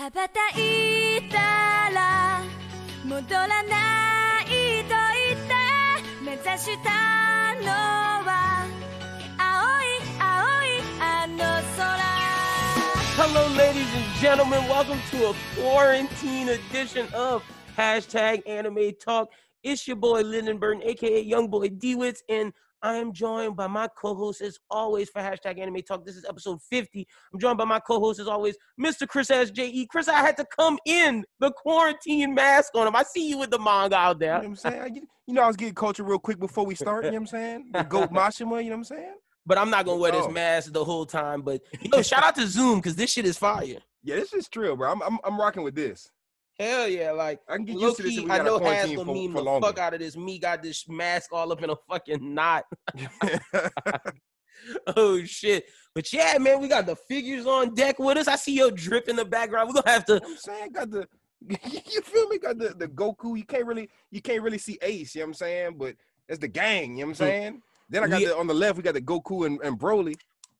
羽ばたいたら戻らないと言って目指したのは青い青いあの空 Hello, ladies and gentlemen. Welcome to a quarantine edition of hashtag Anime Talk. It's your boy Lyndon Burton, aka Young Boy Dewitz, and I am joined by my co-host as always for hashtag Anime Talk. This is episode 50. I'm joined by my co-host as always, Mr. Chris SJE. Chris, I had to come in the quarantine mask on him. I see you with the manga out You know there. what I'm saying? I You know, I was getting culture real quick before we start. You know what I'm saying? The goat Mashima. You know what I'm saying? But I'm not gonna wear this Oh. mask the whole time. But yo, shout out to Zoom because this shit is fire. Yeah, this is trill, bro. I'm I'm, I'm rocking with this. Hell yeah, like I can get used to this. key, I know a Has quarantine for, meme for the longer. fuck out of this. Me got this mask all up in a fucking knot. oh shit! But yeah, man, we got the figures on deck with us. I see your drip in the background. We're gonna have to. You know what I'm saying? Got the you feel me? Got the, the Goku. You can't really you can't really see Ace, you know what I'm saying? But it's the gang, you know what I'm saying? Then I got We- the on the left, we got the Goku and, and Broly.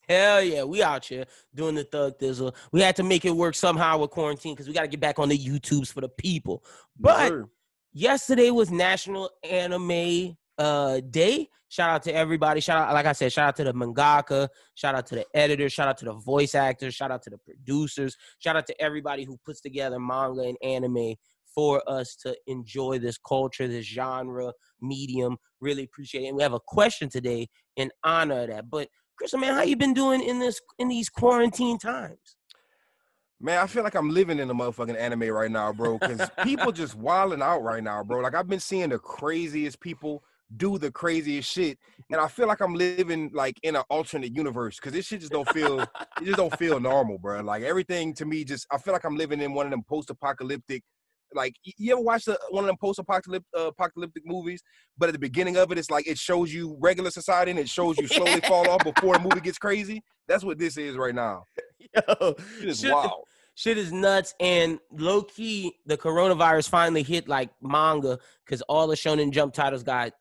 Hell yeah, we out here doing the thug thizzle. We had to make it work somehow with quarantine because we got to get back on the YouTubes for the people. But Sir. yesterday was National Anime uh Day. Shout out to everybody. Shout out, like I said, shout out to the mangaka, shout out to the editor, shout out to the voice actors, shout out to the producers, shout out to everybody who puts together manga and anime for us to enjoy this culture, this genre, medium. Really appreciate it. And we have a question today in honor of that. But Chris, man, how you been doing in this in these quarantine times? Man, I feel like I'm living in a motherfucking anime right now, bro. Because people just wilding out right now, bro. Like I've been seeing the craziest people do the craziest shit, and I feel like I'm living like in an alternate universe. Because this shit just don't feel, it just don't feel normal, bro. Like everything to me, just I feel like I'm living in one of them post-apocalyptic. Like you ever watch the, one of them post-apocalyptic uh, apocalyptic movies? But at the beginning of it, it's like it shows you regular society and it shows you slowly fall off before the movie gets crazy. That's what this is right now. Yo, It is shit- wild. shit is nuts and low key the coronavirus finally hit like manga because all the shonen jump titles got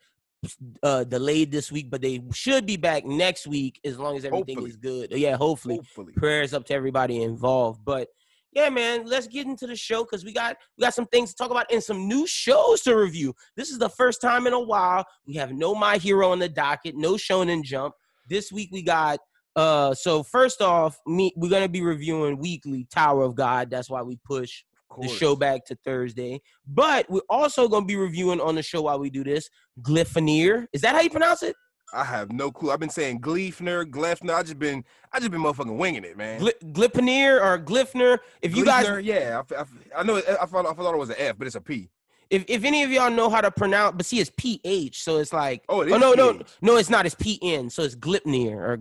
uh delayed this week but they should be back next week as long as everything Hopefully. is good yeah hopefully Hopefully. prayers up to everybody involved but yeah man let's get into the show because we got we got some things to talk about and some new shows to review. This is the first time in a while we have no my hero on the docket no shonen jump. This week we got uh so first off me we're gonna be reviewing weekly tower of god. That's why we push the show back to thursday. But we're also gonna be reviewing on the show while we do this glyphoneer is that how you pronounce it I have no clue. I've been saying Gleefner, Glefner. I just been, I just been motherfucking winging it, man. Gly- glyphoneer or Glifner. if you guys Gleefner, yeah, I know. it- I thought, I thought it was an F, but it's a P. if, if any of y'all know how to pronounce, but see, it's PH, so it's like, Oh, it oh no, no, no, it's not. It's PN, so it's Glipnir or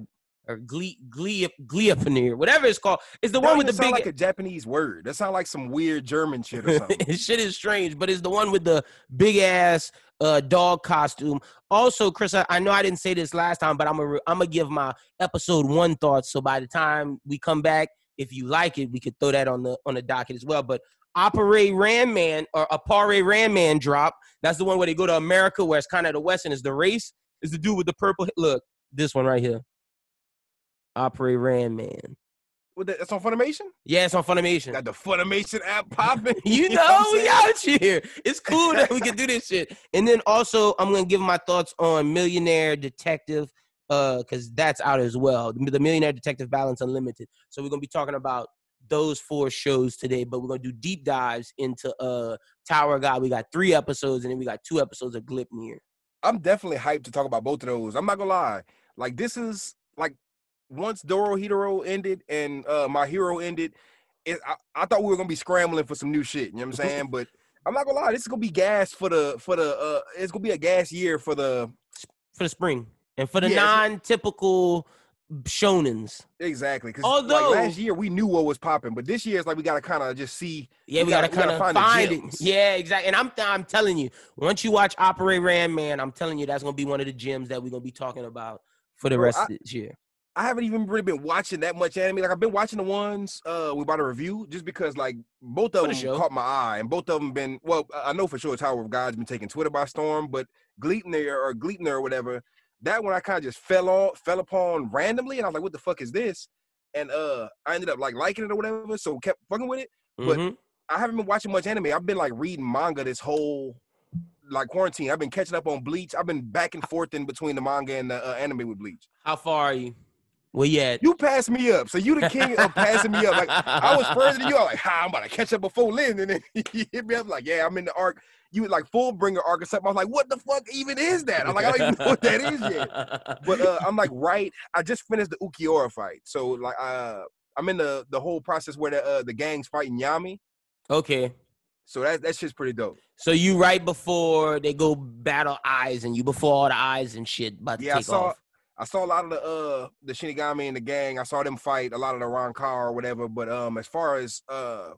or Gle Gle Gleipnir, whatever it's called. It's the That one with the sound big. like a Japanese word. That sounds like some weird German shit or something. shit is strange, but it's the one with the big ass uh, dog costume. Also, Chris, I, I know I didn't say this last time, but I'm gonna I'm gonna give my episode one thoughts. So by the time we come back, if you like it, we could throw that on the on the docket as well. But Operate Ram Man or Apare Ranman drop. That's the one where they go to America, where it's kind of the West and it's the race. Is the dude with the purple? Look, this one right here. Operate Ranman. What That's on Funimation. Yeah, it's on Funimation. Got the Funimation app popping. You know, I'm we out here. It's cool that we can do this shit. And then also, I'm gonna give my thoughts on Millionaire Detective, uh, because that's out as well. The Millionaire Detective Balance Unlimited. So we're gonna be talking about those four shows today, but we're gonna do deep dives into uh Tower God. We got three episodes, and then we got two episodes of Glipnir. I'm definitely hyped to talk about both of those. I'm not gonna lie. Like this is like once Doro Hero ended and uh my hero ended, it, I, I thought we were gonna be scrambling for some new shit. You know what I'm saying? but I'm not gonna lie, this is gonna be gas for the for the uh it's gonna be a gas year for the for the spring and for the Yeah, non-typical shonens. exactly because Although- like last year we knew what was popping, but this year it's like we gotta kind of just see Yeah, we, We gotta, gotta- kind of find find, it. Yeah, exactly. And I'm I'm telling you, once you watch Operate Ram Man, I'm telling you that's gonna be one of the gems that we're gonna be talking about for the Bro, rest I- of this year. I haven't even really been watching that much anime. Like I've been watching the ones uh we about to review just because like both of the them caught my eye and both of them been well. I know for sure Tower of God's been taking Twitter by storm, but Gleipnir or Gleipnir or whatever, that one I kind of just fell on fell upon randomly, and I was like, what the fuck is this? And uh I ended up like liking it or whatever, so kept fucking with it. But- Mhm. I haven't been watching much anime. I've been like reading manga this whole like quarantine. I've been catching up on Bleach. I've been back and forth in between the manga and the uh, anime with Bleach. how far are you? Where yeah. You passed me up, so you the king of passing me up. Like I was further than you. I was like, "Ha, I'm about to catch up before Lynn," and then you hit me up like, "Yeah, I'm in the arc." You like Fullbringer arc or something. I was like, "What the fuck even is that?" I'm like, "I don't even know what that is yet." But uh, I'm like, right. I just finished the Ulquiorra fight, so like, uh, I'm in the the whole process where the uh, the gang's fighting Yammy. okay. So that that shit's pretty dope. So you right before they go battle eyes and you before all the eyes and shit about to Yeah, I take saw off. I saw a lot of the uh the Shinigami and the gang. I saw them fight a lot of the Rancor or whatever. But um, as far as uh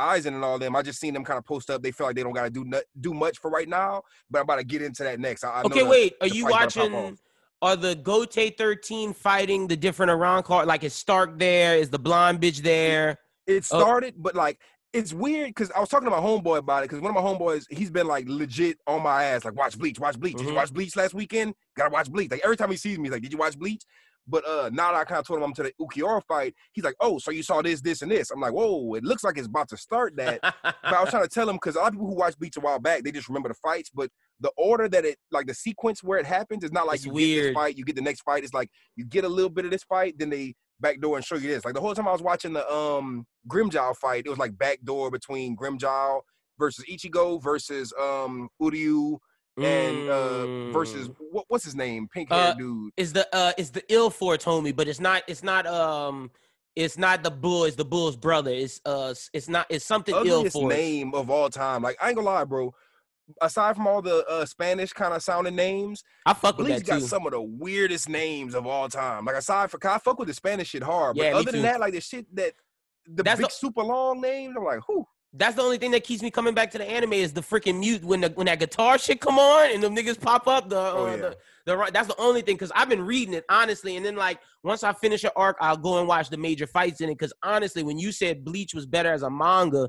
Aizen and all them, I just seen them kind of post up. They feel like they don't gotta do nut, do much for right now. But I'm about to get into that next. I, I know Okay, the- wait. Are the you fight gonna pop watching? Are the Gotei 13 fighting the different Arrancar? Like, is Stark there? Is the blonde bitch there? It Oh. started, but like it's weird because I was talking to my homeboy about it because one of my homeboys he's been like legit on my ass like watch Bleach, watch Bleach. Did Mhm. you watch Bleach last weekend? Gotta watch Bleach. Like every time he sees me, he's like, did you watch Bleach? But uh now that I kind of told him I'm to the Ulquiorra fight, he's like, oh, so you saw this, this, and this. I'm like, whoa, it looks like it's about to start that. but I was trying to tell him because a lot of people who watch Bleach a while back, they just remember the fights, but the order that it like the sequence where it happens is not like It's you get weird. this fight, you get the next fight. It's like you get a little bit of this fight, then they backdoor and show you this. Like the whole time I was watching the um Grimmjow fight, it was like backdoor between Grimmjow versus Ichigo versus um Uryu and uh versus Mm. what, what's his name? Pink haired Uh, dude. is the uh is the ill for homie, but it's not it's not um it's not the bull, it's the bull's brother. It's uh it's not it's something ill for name of all time. Like I ain't gonna lie, bro. Aside from all the uh, Spanish kind of sounding names, I fuck with that got too. some of the weirdest names of all time. Like aside from, 'cause I fuck with the Spanish shit hard, but Yeah, other too. than that, like the shit that the That's big the- super long names, I'm like, who? That's the only thing that keeps me coming back to the anime is the freaking mute when the when that guitar shit come on and them niggas pop up. The, uh, Oh, yeah. the, the right. That's the only thing because I've been reading it honestly, and then like once I finish an arc, I'll go and watch the major fights in it. Because honestly, when you said Bleach was better as a manga,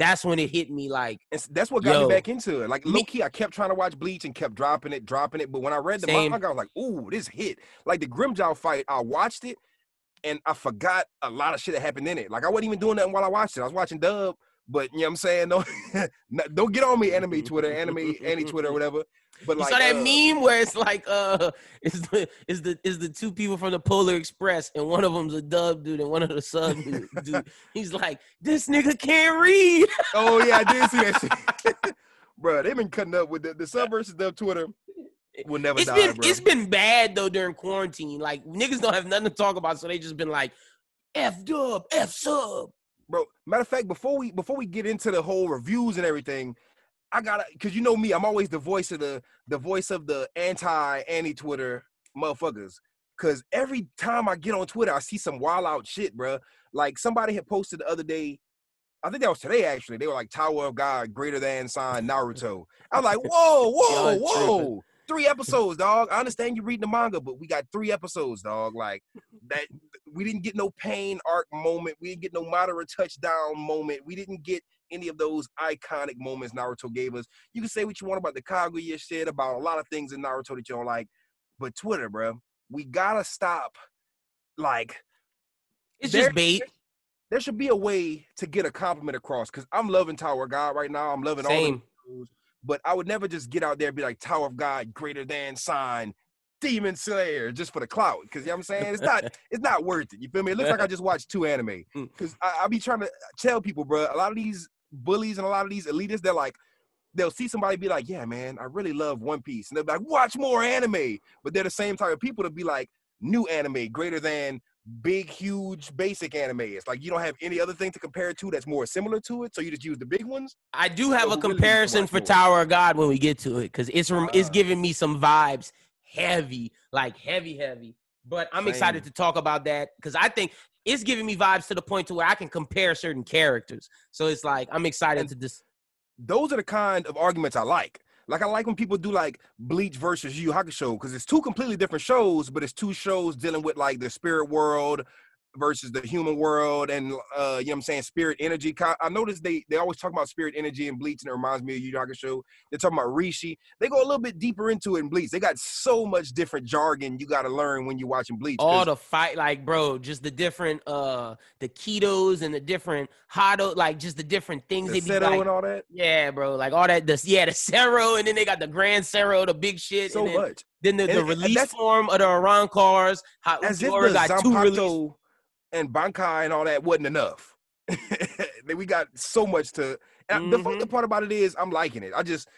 that's when it hit me. Like And s- that's what got Yo. me back into it. Like low key, I kept trying to watch Bleach and kept dropping it, dropping it. But when I read the Same. manga, I was like, "Ooh, this hit!" Like the Grimmjow fight, I watched it and I forgot a lot of shit that happened in it. Like I wasn't even doing nothing while I watched it. I was watching Dub, but you know what I'm saying? Don't don't get on me, enemy Twitter, enemy any Twitter, or whatever. But you like saw that uh, meme where it's like uh is the is the is the two people from the Polar Express and one of them's a dub dude and one of the sub dude. dude. He's like this nigga can't read. Oh yeah, I did see that shit. Bro, they've been cutting up with the, the sub versus dub Twitter. Will never It's die, been bro. it's been bad though during quarantine. Like niggas don't have nothing to talk about, so they just been like F dub, F sub. Bro. Matter of fact, before we before we get into the whole reviews and everything, I gotta because you know me, I'm always the voice of the the voice of the anti anti Twitter motherfuckers. Cause every time I get on Twitter, I see some wild out shit, bro. Like somebody had posted the other day. I think that was today actually. They were like Tower of God greater than sign Naruto. I'm like, whoa, whoa, whoa. Three episodes, dog. I understand you reading the manga, but we got three episodes, dog. Like that we didn't get no pain arc moment. We didn't get no Madara touchdown moment. We didn't get any of those iconic moments Naruto gave us. You can say what you want about the Kaguya shit, about a lot of things in Naruto that you don't like, but Twitter, bro, we gotta stop. Like, It's There- just bait. there should be a way to get a compliment across. Cause I'm loving Tower God right now. I'm loving all the but I would never just get out there and be like Tower of God greater than sign. Demon Slayer just for the clout, because you know what I'm saying it's not it's not worth it. You feel me? It looks like I just watched two anime. Mm. Because I, I be trying to tell people, bro. A lot of these bullies and a lot of these elitists, they're like, they'll see somebody be like, "Yeah, man, I really love One Piece," and they'll be like, "Watch more anime." But they're the same type of people to be like, "New anime greater than big, huge, basic anime." It's like you don't have any other thing to compare it to that's more similar to it, so you just use the big ones. I do have So a really comparison for? Tower of God when we get to it because it's rem- it's Ah. giving me some vibes, heavy, like heavy, heavy. But I'm excited to talk about that because I think it's giving me vibes to the point to where I can compare certain characters. So it's like I'm excited And- to just those are the kind of arguments I like. Like I like when people do like Bleach versus Yu Hakusho because it's two completely different shows, but it's two shows dealing with like the spirit world, versus the human world and uh you know what I'm saying spirit energy. I noticed they they always talk about spirit energy in Bleach and it reminds me of Yu Yu Hakusho. They're talking about Rishi. They go a little bit deeper into it in Bleach. They got so much different jargon you got to learn when you're watching Bleach. all the fight like bro just the different uh the ketos and the different hotto like just the different things the they be like and all that. yeah bro like all that the yeah the Cero and then they got the Grand Cero the big shit So and then, much. then the, the And- and release form of the Arrancars how As if Ulquiorra the got two release and Bankai and all that wasn't enough. We got so much to. And the up part about it is I'm liking it. I just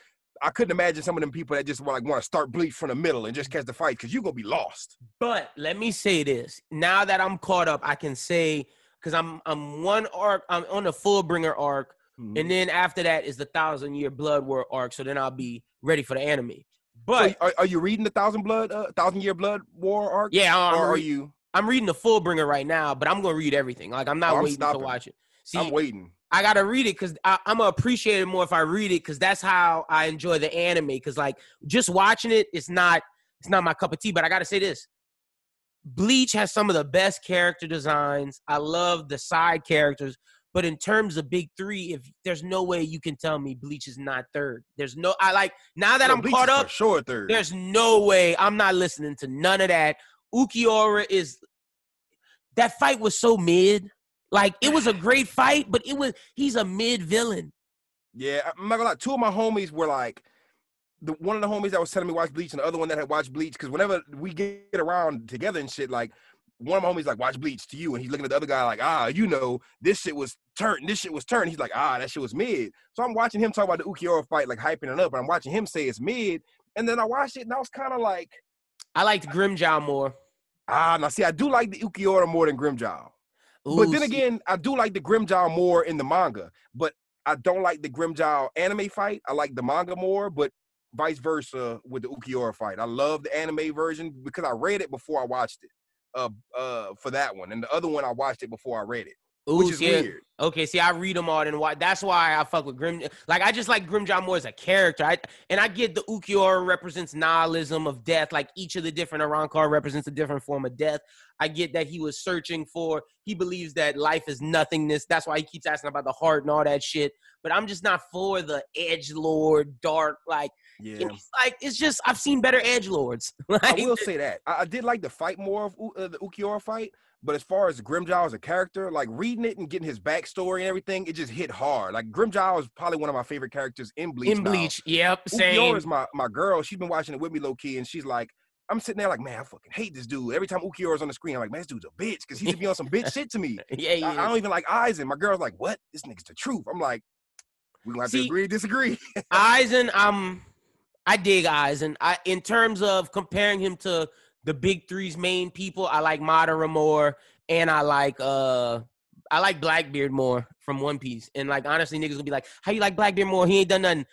I couldn't imagine some of them people that just like want to start bleach from the middle and just catch the fight because you're gonna be lost. But let me say this: now that I'm caught up, I can say because I'm I'm one arc, I'm on the Fullbringer arc, Mm-hmm. and then after that is the Thousand Year Blood War arc. So then I'll be ready for the anime. So But are, are you reading the Thousand Blood, uh, Thousand Year Blood War arc? yeah, I'm, or are you? I'm reading the Fullbringer right now, but I'm gonna read everything. Like I'm not Oh, I'm waiting stopping. to watch it. See, I'm waiting. I gotta read it because I'm gonna appreciate it more if I read it because that's how I enjoy the anime. Because like just watching it, it's not it's not my cup of tea. But I gotta say this: Bleach has some of the best character designs. I love the side characters, but in terms of big three, if there's no way you can tell me Bleach is not third. There's no I like now that I'm Bleach caught up. Sure, third. There's no way I'm not listening to none of that. Ulquiorra is that fight was so mid. Like it was a great fight, but it was he's a mid villain. Yeah, I'm not gonna lie. Two of my homies were like, the one of the homies that was telling me watch Bleach, and the other one that had watched Bleach. Because whenever we get around together and shit, like one of my homies like watch Bleach to you, and he's looking at the other guy like, ah, you know, this shit was turned, this shit was turned. He's like, ah, that shit was mid. So I'm watching him talk about the Ulquiorra fight, like hyping it up, and I'm watching him say it's mid, and then I watched it, and I was kind of like, I liked Grimmjow more. Ah, now see, I do like the Ulquiorra more than Grimmjow. but then see, again, I do like the Grimmjow more in the manga, but I don't like the Grimmjow anime fight. I like the manga more, but vice versa with the Ulquiorra fight. I love the anime version because I read it before I watched it. Uh, uh, for that one, and the other one I watched it before I read it, ooh, which is see, weird. Okay, see, I read them all, and why? That's why I fuck with Grim. Like, I just like Grimmjow more as a character. I and I get the Ulquiorra represents nihilism of death. Like each of the different Arrancar represents a different form of death. I get that he was searching for. He believes that life is nothingness. That's why he keeps asking about the heart and all that shit. But I'm just not for the edge lord, dark. Like, Yeah, it's like it's just I've seen better edge lords. I will say that I, I did like the fight more of uh, the Ulquiorra fight. But as far as Grimmjow as a character, like reading it and getting his backstory and everything, it just hit hard. Like Grimmjow is probably one of my favorite characters in Bleach. in now. Bleach, yep, same. is my my girl. She's been watching it with me low key, and she's like, I'm sitting there like, man, I fucking hate this dude. Every time Ulquiorra's on the screen, I'm like, man, this dude's a bitch because he's be on some bitch shit to me. Yeah, I, yeah. I don't even like Aizen. My girl's like, what? This nigga's the truth. I'm like, we gonna have See- to agree, disagree. Aizen, um, I dig Aizen. I in terms of comparing him to the big three's main people, I like Madara more, and I like uh, I like Blackbeard more from One Piece. And like honestly, niggas gonna be like, "How you like Blackbeard more? He ain't done nothing."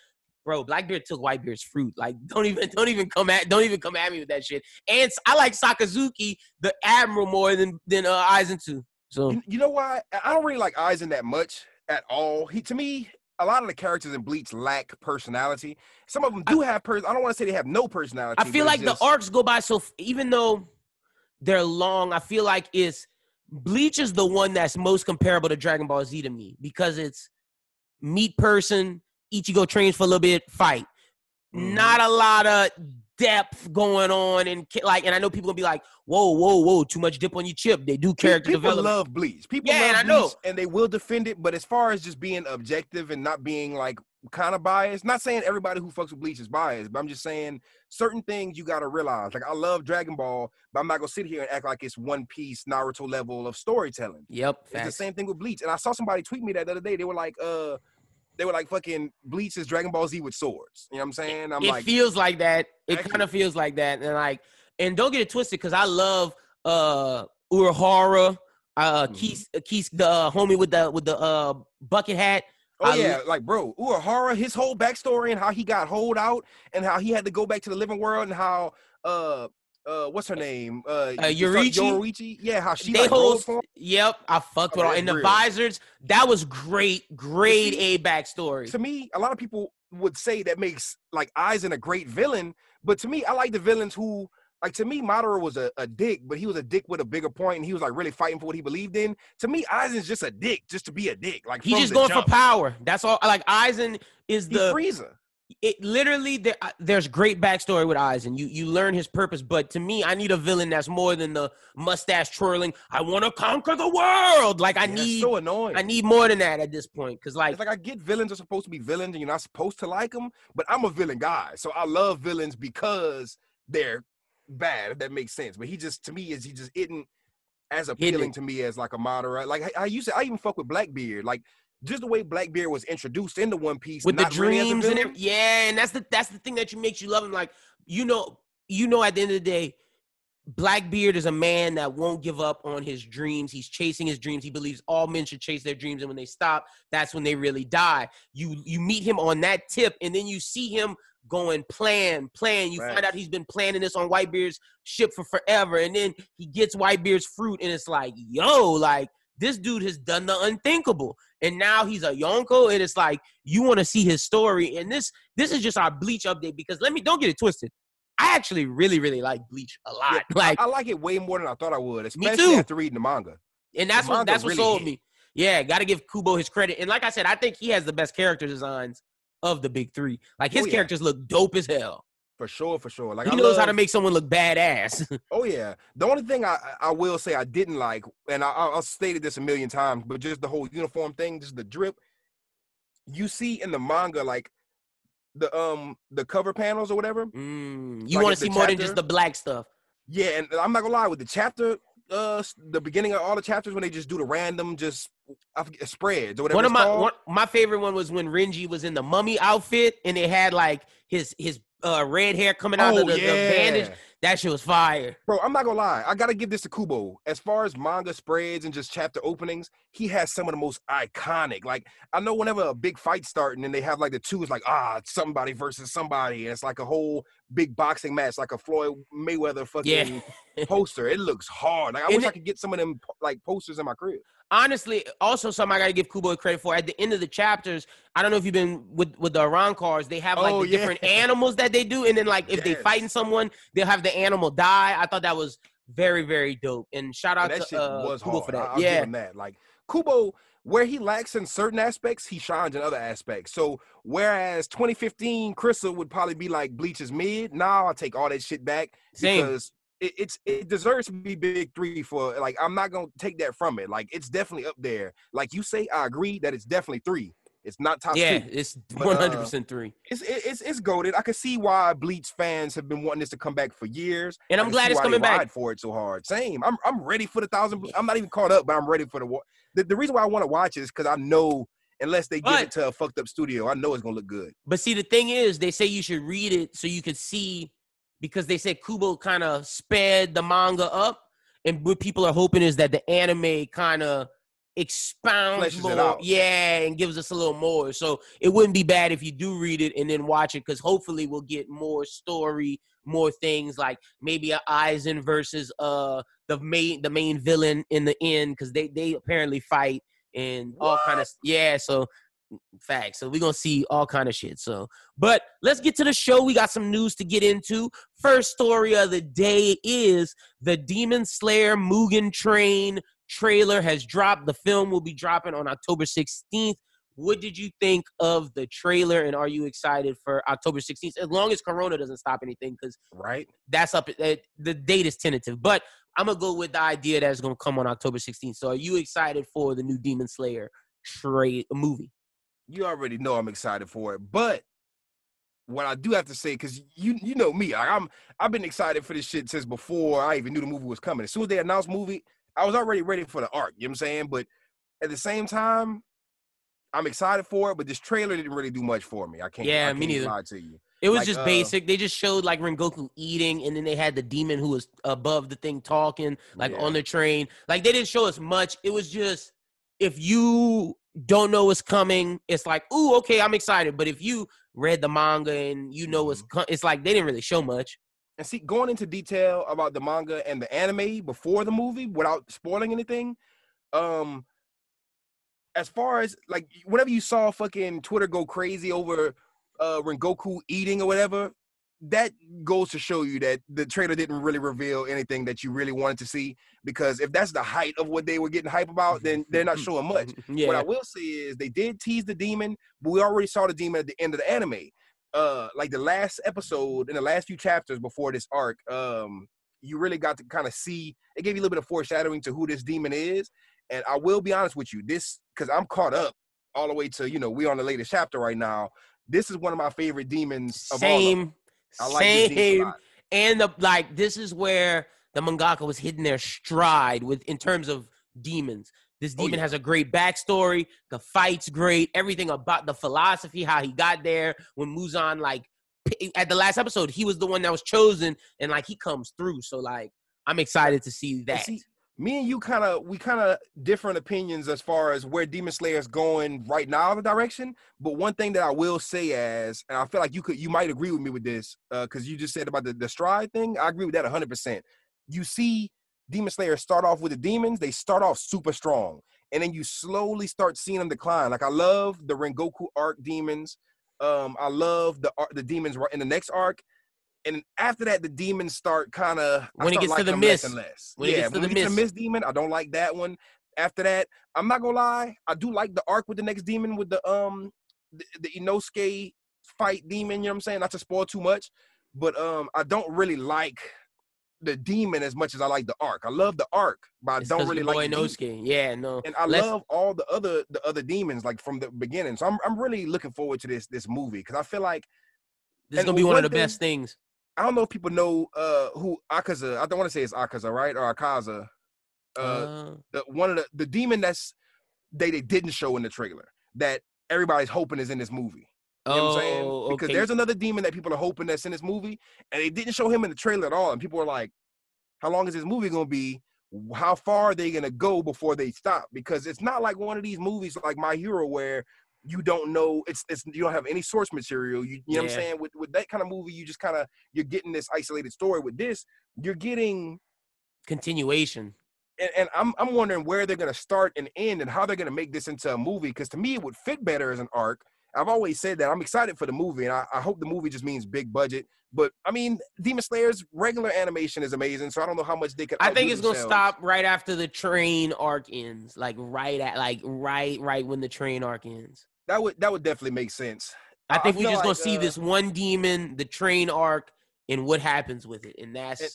Bro, Blackbeard took Whitebeard's fruit. Like, don't even, don't even come at, don't even come at me with that shit. And I like Sakazuki, the Admiral, more than than uh, Aizen too. So you, you know why? I don't really like Aizen that much at all. He to me, a lot of the characters in Bleach lack personality. Some of them do have person. I don't want to say they have no personality. I feel like just- the arcs go by so f- even though they're long, I feel like it's Bleach is the one that's most comparable to Dragon Ball Z to me because it's meet person, Ichigo trains for a little bit, fight. Mhm. Not a lot of depth going on and like and I know people gonna be like, whoa, whoa, whoa, too much dip on your chip. They do character people development. love Bleach. People Yeah, love and I know. and they will defend it. But as far as just being objective and not being like kind of biased, not saying everybody who fucks with Bleach is biased, but I'm just saying certain things you gotta realize. Like I love Dragon Ball, but I'm not gonna sit here and act like it's One Piece, Naruto level of storytelling. Yep. It's the same thing with Bleach. And I saw somebody tweet me that the other day. They were like, uh, they were like fucking Bleach is Dragon Ball Z with swords. You know what I'm saying? I'm it like, feels like that. It kind of feels like that. And like, and don't get it twisted because I love uh Urahara, uh Mhm. Keith, uh, Keith, the uh, homie with the with the uh bucket hat. Oh I yeah, like bro, Urahara, his whole backstory and how he got holed out and how he had to go back to the living world and how uh uh what's her name? Uh, Uh, Yoruichi? Yoruichi? Yeah, how she they like for. Yep, I fucked with all. And the visors, that was great, grade see, A backstory. To me, a lot of people would say that makes like Aizen a great villain, but to me, I like the villains who like to me, Madara was a, a dick, but he was a dick with a bigger point, and he was like really fighting for what he believed in. To me, Aizen's just a dick, just to be a dick. Like He's just going jump. for power. That's all. Like Aizen is He's the Frieza. It literally there, there's great backstory with Aizen. You you learn his purpose, but to me, I need a villain that's more than the mustache twirling. I want to conquer the world. Like I Yeah, need so annoying. I need more than that at this point. Cause like It's like I get villains are supposed to be villains, and you're not supposed to like them. But I'm a villain guy, so I love villains because they're bad. If that makes sense. But he just to me is he just isn't as appealing to me as like a Madara. Like I, I used to, I even fuck with Blackbeard. Like just the way Blackbeard was introduced into One Piece with the really dreams and. Yeah, and that's the that's the thing that you makes you love him. Like you know, you know, at the end of the day, Blackbeard is a man that won't give up on his dreams. He's chasing his dreams. He believes all men should chase their dreams, and when they stop, that's when they really die. You you meet him on that tip, and then you see him going plan, plan. You find out he's been planning this on Whitebeard's ship for forever, and then he gets Whitebeard's fruit, and it's like, yo, like this dude has done the unthinkable, and now he's a Yonko, and it's like you want to see his story. And this this is just our Bleach update because let me don't get it twisted. I actually really really like Bleach a lot, Yeah, like, I, I like it way more than I thought I would, especially too. after reading the manga. and that's the what that's what really sold hit. me. Yeah, got to give Kubo his credit, and like I said, I think he has the best character designs of the big three. Like his Oh, yeah. characters look dope as hell. For sure, for sure. Like He I knows how to make someone look badass. Oh yeah. The only thing I I will say I didn't like, and I I stated this a million times, but just the whole uniform thing, just the drip. You see in the manga, like the um the cover panels or whatever. Mm, you Like want to see more than just the black stuff. Yeah, and I'm not gonna lie with the chapter, uh, the beginning of all the chapters when they just do the random, just forget, spreads or whatever. One of my one, my favorite one was when Renji was in the mummy outfit and it had like his his uh, red hair coming out oh of the, the bandage. yeah. That shit was fire. Bro, I'm not gonna lie. I gotta give this to Kubo. As far as manga spreads and just chapter openings, he has some of the most iconic. Like I know whenever a big fight starting and they have like the two is like ah it's somebody versus somebody, and it's like a whole big boxing match, like a Floyd Mayweather fucking poster. It looks hard. Like I And wish I could get some of them like posters in my crib. Honestly, also something I gotta give Kubo credit for. At the end of the chapters, I don't know if you've been with with the Arrancars. They have like Oh, the different animals that they do, and then like if they Yes. fighting someone, they'll have the animal die. I thought that was very very dope. And shout out And that to shit uh, was Kubo hard. for that. I, will give yeah, him that. Like Kubo, where he lacks in certain aspects, he shines in other aspects. So whereas 2015 Crystal would probably be like Bleach's mid, now I'll take all that shit back Same. because it, it's it deserves to be big three for like I'm not gonna take that from it. Like it's definitely up there. Like you say, I agree that it's definitely three. It's not top yeah, two. it's But, one uh, hundred percent three. It's it, it's it's goaded. I can see why Bleach fans have been wanting this to come back for years. And I'm glad it's coming back. for it so hard. Same. I'm I'm ready for the thousand. I'm not even caught up, but I'm ready for the. wa- The, the reason why I want to watch it is because I know unless they give it to a fucked up studio, I know it's gonna look good. But see, the thing is, they say you should read it so you can see, because they said Kubo kind of sped the manga up, and what people are hoping is that the anime kind of expounds Fleshes it more, out. yeah, and gives us a little more. So it wouldn't be bad if you do read it and then watch it, because hopefully we'll get more story, more things like maybe a Aizen versus uh the main the main villain in the end, because they they apparently fight and all kind of yeah. So Facts. So we're gonna see all kind of shit. So, but let's get to the show. We got some news to get into. First story of the day is the Demon Slayer Mugen Train trailer has dropped. The film will be dropping on October 16th. What did you think of the trailer, and are you excited for October 16th? As long as Corona doesn't stop anything, because Right? that's up. Uh, the date is tentative, but I'm gonna go with the idea that it's gonna come on October 16th. So, are you excited for the new Demon Slayer trade movie? You already know I'm excited for it, but what I do have to say, because you you know me, like, I'm I've been excited for this shit since before I even knew the movie was coming. As soon as they announced movie, I was already ready for the arc. You know what I'm saying? But at the same time, I'm excited for it. But this trailer didn't really do much for me. I can't. Yeah, I me can't neither. Lie to you. It was Like, just uh, basic. They just showed like Rengoku eating, and then they had the demon who was above the thing talking, like Yeah. on the train. Like they didn't show us much. It was just if you don't know what's coming, it's like, ooh, okay, I'm excited. But if you read the manga and you know what's, Mm-hmm. co- it's like they didn't really show much. And see, going into detail about the manga and the anime before the movie without spoiling anything, um, as far as like whenever you saw fucking Twitter go crazy over uh Rengoku eating or whatever, that goes to show you that the trailer didn't really reveal anything that you really wanted to see. Because if that's the height of what they were getting hype about, then they're not showing much. Yeah. What I will say is they did tease the demon, but we already saw the demon at the end of the anime. Uh, like the last episode in the last few chapters before this arc, um, you really got to kind of see. It gave you a little bit of foreshadowing to who this demon is. And I will be honest with you, this because I'm caught up all the way to you know we're on the latest chapter right now. This is one of my favorite demons of all. Of them. Same. I like Same. And the like this is where the mangaka was hitting their stride with in terms of demons. This Oh, demon yeah. has a great backstory. The fight's great. Everything about the philosophy, how he got there. When Muzan like at the last episode, he was the one that was chosen, and like he comes through. So like I'm excited to see that. see, me and you kind of we kind of different opinions as far as where Demon Slayer is going right now, the direction. But one thing that I will say as, and I feel like you could, you might agree with me with this, because you just said about the, the stride thing. I agree with that 100. percent You see, Demon Slayer start off with the demons. They start off super strong, and then you slowly start seeing them decline. Like I love the Rengoku arc demons. Um, I love the the demons in the next arc. And after that, the demons start kind of When it gets to the mist. and less. When it yeah, gets to the we get to the mist. mist demon, I don't like that one. After that, I'm not gonna lie, I do like the arc with the next demon with the um the, the Inosuke fight demon. You know what I'm saying? Not to spoil too much, but um I don't really like the demon as much as I like the arc. I love the arc, but I It's don't really like. Inosuke. Yeah, no. And I Let's- love all the other the other demons like from the beginning. So I'm I'm really looking forward to this this movie because I feel like This is gonna be one of the thing- best things. I don't know if people know uh who Akaza. I don't want to say it's Akaza, right? Or Akaza. Uh, Uh, the one of the the demon that's they they didn't show in the trailer that everybody's hoping is in this movie. You know what I'm saying? oh, Because okay. there's another demon that people are hoping that's in this movie, and they didn't show him in the trailer at all. And people are like, "How long is this movie gonna be? How far are they gonna go before they stop?" Because it's not like one of these movies like My Hero where you don't know it's it's you don't have any source material. You, you know what I'm saying? With with that kind of movie, you just kind of you're getting this isolated story. With this, you're getting continuation. and, and I'm I'm wondering where they're gonna start and end and how they're gonna make this into a movie. Because to me, it would fit better as an arc. I've always said that I'm excited for the movie, and I, I hope the movie just means big budget. But I mean, Demon Slayer's regular animation is amazing, so I don't know how much they could. I think it's gonna stop right after the train arc ends, like right at like right right when the train arc ends. That would that would definitely make sense. I I- think I we feel just gonna see uh, this one demon, the train arc, and what happens with it, and that's It-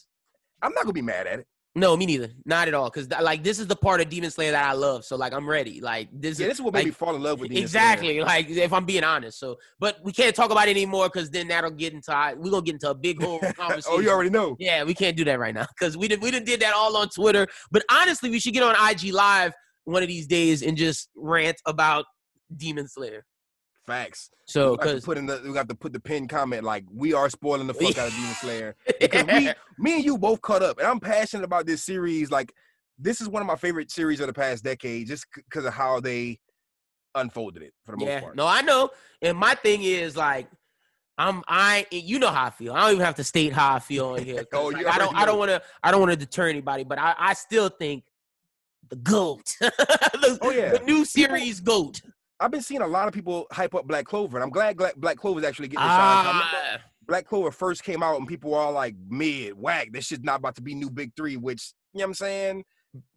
I'm not gonna be mad at it. No, me neither, not at all, because like this is the part of Demon Slayer that I love, so like I'm ready. Like this Yeah, is this is what made me fall in love with Demon Slayer. exactly like if I'm being honest. So, but we can't talk about it anymore because then that'll get into we're gonna get into a big whole conversation. oh, you already know. Yeah, we can't do that right now because we did we did did that all on Twitter. But honestly, we should get on IG Live one of these days and just rant about Demon Slayer. Facts. So we put in the we got to put the pin comment like we are spoiling the fuck out of Demon Slayer. because we, me and you both caught up, and I'm passionate about this series. Like, this is one of my favorite series of the past decade, just because of how they unfolded it for the most yeah, part. no, I know. And my thing is like. I'm I you know how I feel. I don't even have to state how I feel on here. Oh, like, you I don't already I don't want to I don't want to deter anybody, but I I still think the goat. the, Oh, yeah. the new series goat. I've been seeing a lot of people hype up Black Clover, and I'm glad Gla- Black Clover is actually getting a shine. Ah, Black Clover first came out, and people were all like, "Mid, whack, this shit's not about to be new Big Three, Which you know what I'm saying?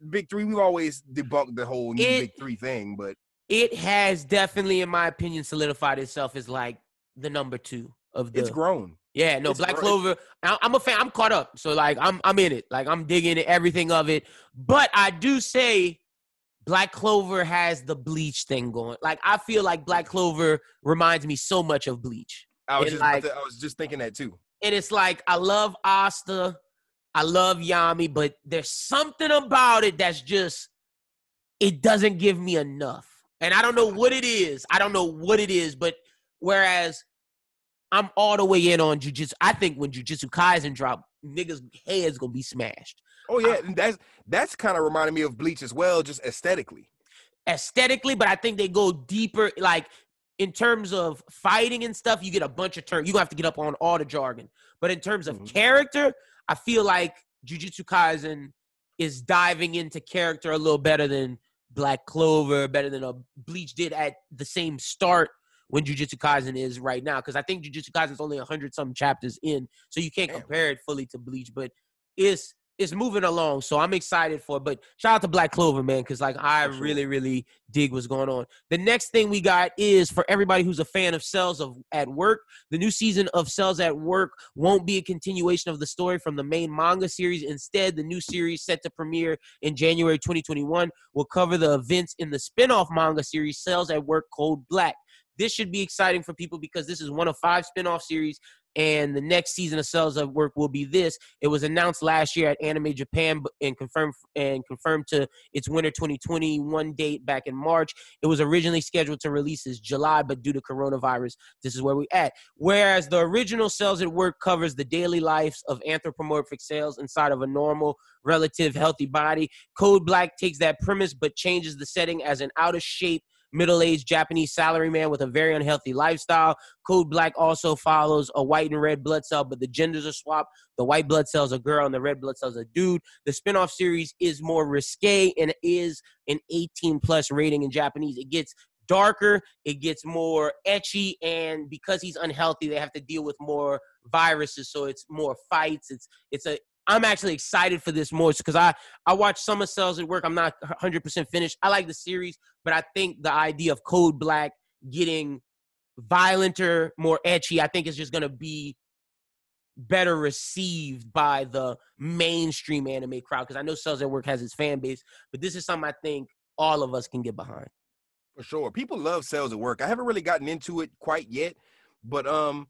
Big Three, we've always debunked the whole new It- Big Three thing, but it has definitely, in my opinion, solidified itself as like the number two of the it's grown. Yeah, no, It's Black great. Clover. I'm a fan. I'm caught up. So like, I'm I'm in it. Like, I'm digging everything of it. But I do say, Black Clover has the Bleach thing going. Like, I feel like Black Clover reminds me so much of Bleach, I was just like- to- I was just thinking that too. and it's like I love Asta, I love Yami, but there's something about it that's just it doesn't give me enough. And I don't know what it is. I don't know what it is, but whereas I'm all the way in on Jujutsu. I think when Jujutsu Kaisen drop, niggas' heads gonna be smashed. Oh yeah, and that's that's kind of reminding me of Bleach as well, just aesthetically. Aesthetically, but I think they go deeper, like in terms of fighting and stuff, you get a bunch of terms. You gonna have to get up on all the jargon. But in terms of Mhm. character, I feel like Jujutsu Kaisen is diving into character a little better than Black Clover, better than a Bleach did at the same start when Jujutsu Kaisen is right now. Because I think Jujutsu Kaisen is only hundred some chapters in, so you can't Damn. compare it fully to Bleach. But it's it's moving along, so I'm excited for. it. But shout out to Black Clover, man, because like I really really dig what's going on. The next thing we got is for everybody who's a fan of Cells of at Work. The new season of Cells at Work won't be a continuation of the story from the main manga series. Instead, the new series set to premiere in January 2021 will cover the events in the spin-off manga series Cells at Work Code Black. This should be exciting for people because this is one of five spin-off series and the next season of Cells at Work will be this. It was announced last year at Anime Japan and confirmed and confirmed to its winter 2021 date back in March. It was originally scheduled to release this July, but due to coronavirus, this is where we at. Whereas the original Cells at Work covers the daily lives of anthropomorphic cells inside of a normal, relative, healthy body. Code Black takes that premise but changes the setting as an out of shape, middle aged Japanese salaryman with a very unhealthy lifestyle. Code Black also follows a white and red blood cell, but the genders are swapped. The white blood cell's a girl and the red blood cell's a dude. The spinoff series is more risque and is an 18 plus rating in Japanese. It gets darker, it gets more ecchi, and because he's unhealthy, they have to deal with more viruses. So it's more fights. It's it's a I'm actually excited for this more because I I watched Summer Cells at work. I'm not 100 percent finished. I like the series, but I think the idea of Code Black getting violenter, more ecchi, I think is just gonna be better received by the mainstream anime crowd because I know Cells at Work has its fan base, but this is something I think all of us can get behind. For sure. People love Cells at Work. I haven't really gotten into it quite yet, but um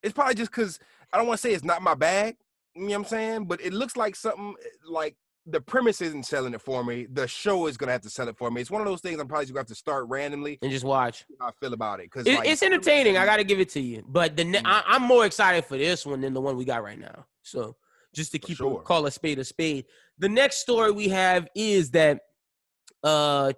it's probably just because I don't want to say it's not my bag. You know what I'm saying? But it looks like something eh, like the premise isn't selling it for me. The show is gonna have to sell it for me. It's one of those things I'm probably just gonna have to start randomly. And just watch. How I feel about it because It, it's entertaining. I got to give it to you. But the ne- Mm. I, I'm more excited for this one than the one we got right now. So just to keep sure. it, call a spade a spade. The next story we have is that uh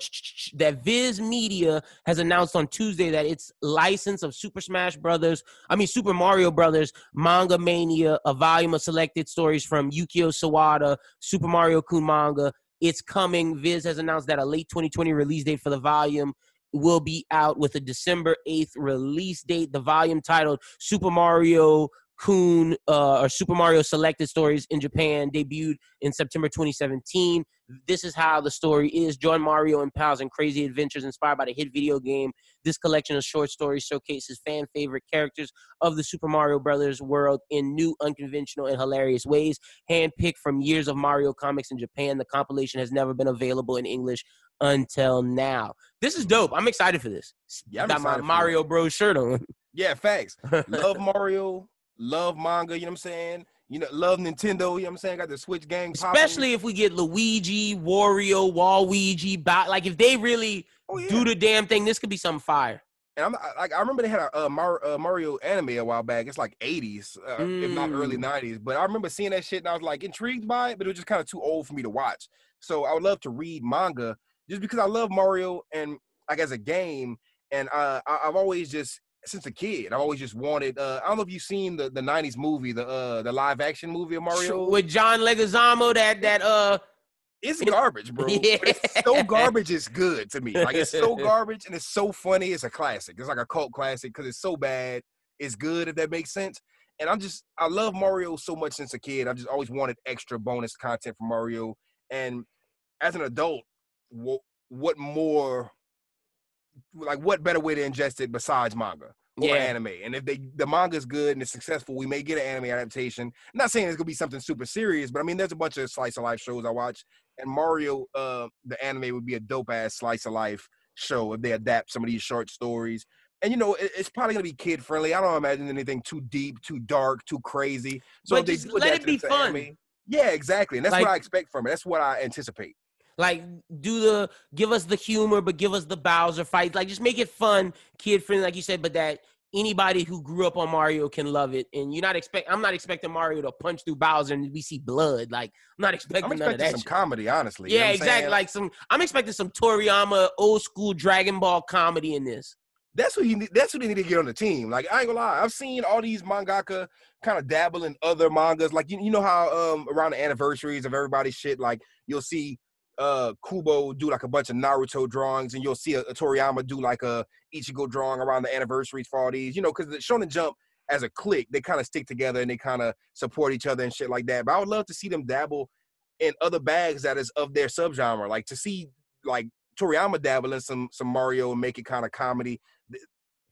that Viz Media has announced on Tuesday that its license of Super Smash Brothers, I mean Super Mario Brothers Manga Mania, a volume of selected stories from Yukio Sawada, Super Mario Kun manga. It's coming. Viz has announced that a late 2020 release date for the volume will be out with a December 8th release date. The volume titled Super Mario Kun uh, or Super Mario Selected Stories in Japan debuted in September 2017. This is how the story is. Join Mario and pals in crazy adventures inspired by the hit video game. This collection of short stories showcases fan favorite characters of the Super Mario Brothers world in new, unconventional, and hilarious ways. Handpicked from years of Mario comics in Japan, the compilation has never been available in English until now. This is dope. I'm excited for this. Yeah, I'm Got my Mario Bros shirt on. Yeah, facts. love Mario, love manga, you know what I'm saying? You know, love Nintendo, you know what I'm saying? Got the Switch gang popping. Especially if we get Luigi, Wario, Waluigi, like if they really oh, yeah. do the damn thing, this could be some fire. And I'm like, I remember they had a, uh Mar- uh, Mario anime a while back. It's like 80s, uh, if not early Mm. 90s. But I remember seeing that shit and I was like intrigued by it, but it was just kind of too old for me to watch. So I would love to read manga just because I love Mario and like as a game. And uh, I, I've always just since a kid, I've always just wanted. Uh, I don't know if you've seen the, the 90s movie, the uh, the live action movie of Mario. with John Leguizamo, that that uh, It's garbage, bro. But It's so garbage is good to me. Like it's so garbage and it's so funny. It's a classic. It's like a cult classic because it's so bad. It's good if that makes sense. And I'm just I love Mario so much since a kid. I've just always wanted extra bonus content from Mario. And as an adult, what what more like what better way to ingest it besides manga? or Yeah. anime. And if they the manga's good and it's successful, we may get an anime adaptation. I'm not saying it's gonna be something super serious, but I mean there's a bunch of slice of life shows I watch, and Mario, uh, the anime would be a dope ass slice of life show if they adapt some of these short stories. And you know, it- it's probably gonna be kid friendly. I don't imagine anything too deep, too dark, too crazy. So But just let it be fun. anime- yeah, exactly. And that's Like- what I expect from it. That's what I anticipate. Like do the give us the humor, but give us the Bowser fight. Like just make it fun, kid friendly, like you said, but that anybody who grew up on Mario can love it. And you're not expect I'm not expecting Mario to punch through Bowser and we see blood. Like I'm not expecting I'm none of expecting that. some shit. comedy, honestly. you know yeah, exactly. saying? Like some I'm expecting some Toriyama old school Dragon Ball comedy in this. that's what he need, that's what they need to get on the team. Like I ain't gonna lie, I've seen all these mangaka kind of dabble in other mangas. Like you, you know how um around the anniversaries of everybody's shit, like you'll see uh Kubo do like a bunch of Naruto drawings, and you'll see a, a Toriyama do like a Ichigo drawing around the anniversaries for all these, you know, because the Shonen Jump as a clique, they kind of stick together and they kind of support each other and shit like that. But I would love to see them dabble in other bags that is of their subgenre, like to see like Toriyama dabble in some some Mario and make it kind of comedy.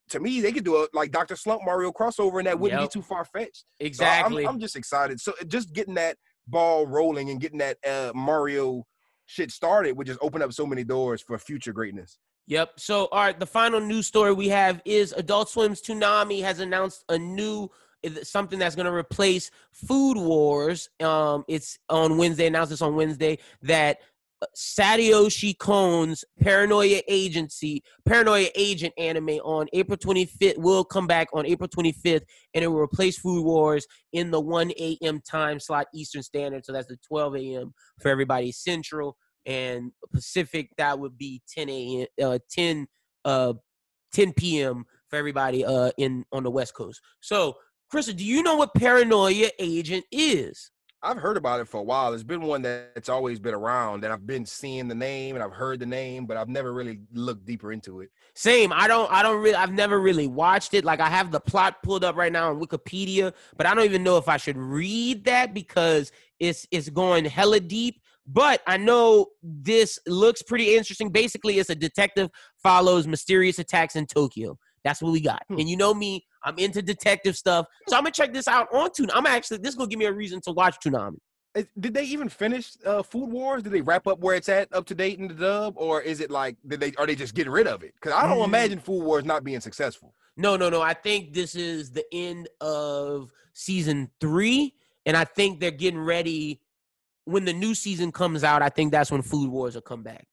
To me, they could do a like Dr. Slump Mario crossover, and that wouldn't Yep. be too far fetched. Exactly. I'm, I'm just excited. So just getting that ball rolling and getting that uh, Mario shit started would just open up so many doors for future greatness. Yep. So, all right, the final news story we have is Adult Swim's Toonami has announced a new something that's going to replace Food Wars. Um, it's on Wednesday. Announced this on Wednesday that Satoshi Kon's Paranoia Agency, Paranoia Agent anime on April 25th will come back on April 25th, and it will replace Food Wars in the 1 a.m. time slot Eastern Standard. So that's the 12 a.m. for everybody Central and Pacific. That would be 10 a.m. Uh, 10 uh 10 p.m. for everybody uh in on the West Coast. So, Krista, do you know what Paranoia Agent is? I've heard about it for a while. It's been one that's always been around, and I've been seeing the name and I've heard the name, but I've never really looked deeper into it. Same. I don't. I don't really. I've never really watched it. Like I have the plot pulled up right now on Wikipedia, but I don't even know if I should read that because it's it's going hella deep. But I know this looks pretty interesting. Basically, it's a detective follows mysterious attacks in Tokyo. That's what we got. Hmm. And you know me, I'm into detective stuff, so I'm gonna check this out on Toonami. I'm actually this is gonna give me a reason to watch Toonami. Did they even finish uh, Food Wars? Did they wrap up where it's at, up to date in the dub, or is it like did they are they just getting rid of it? Because I don't Mm. imagine Food Wars not being successful. No, no, no. I think this is the end of season three, and I think they're getting ready. When the new season comes out, I think that's when Food Wars will come back.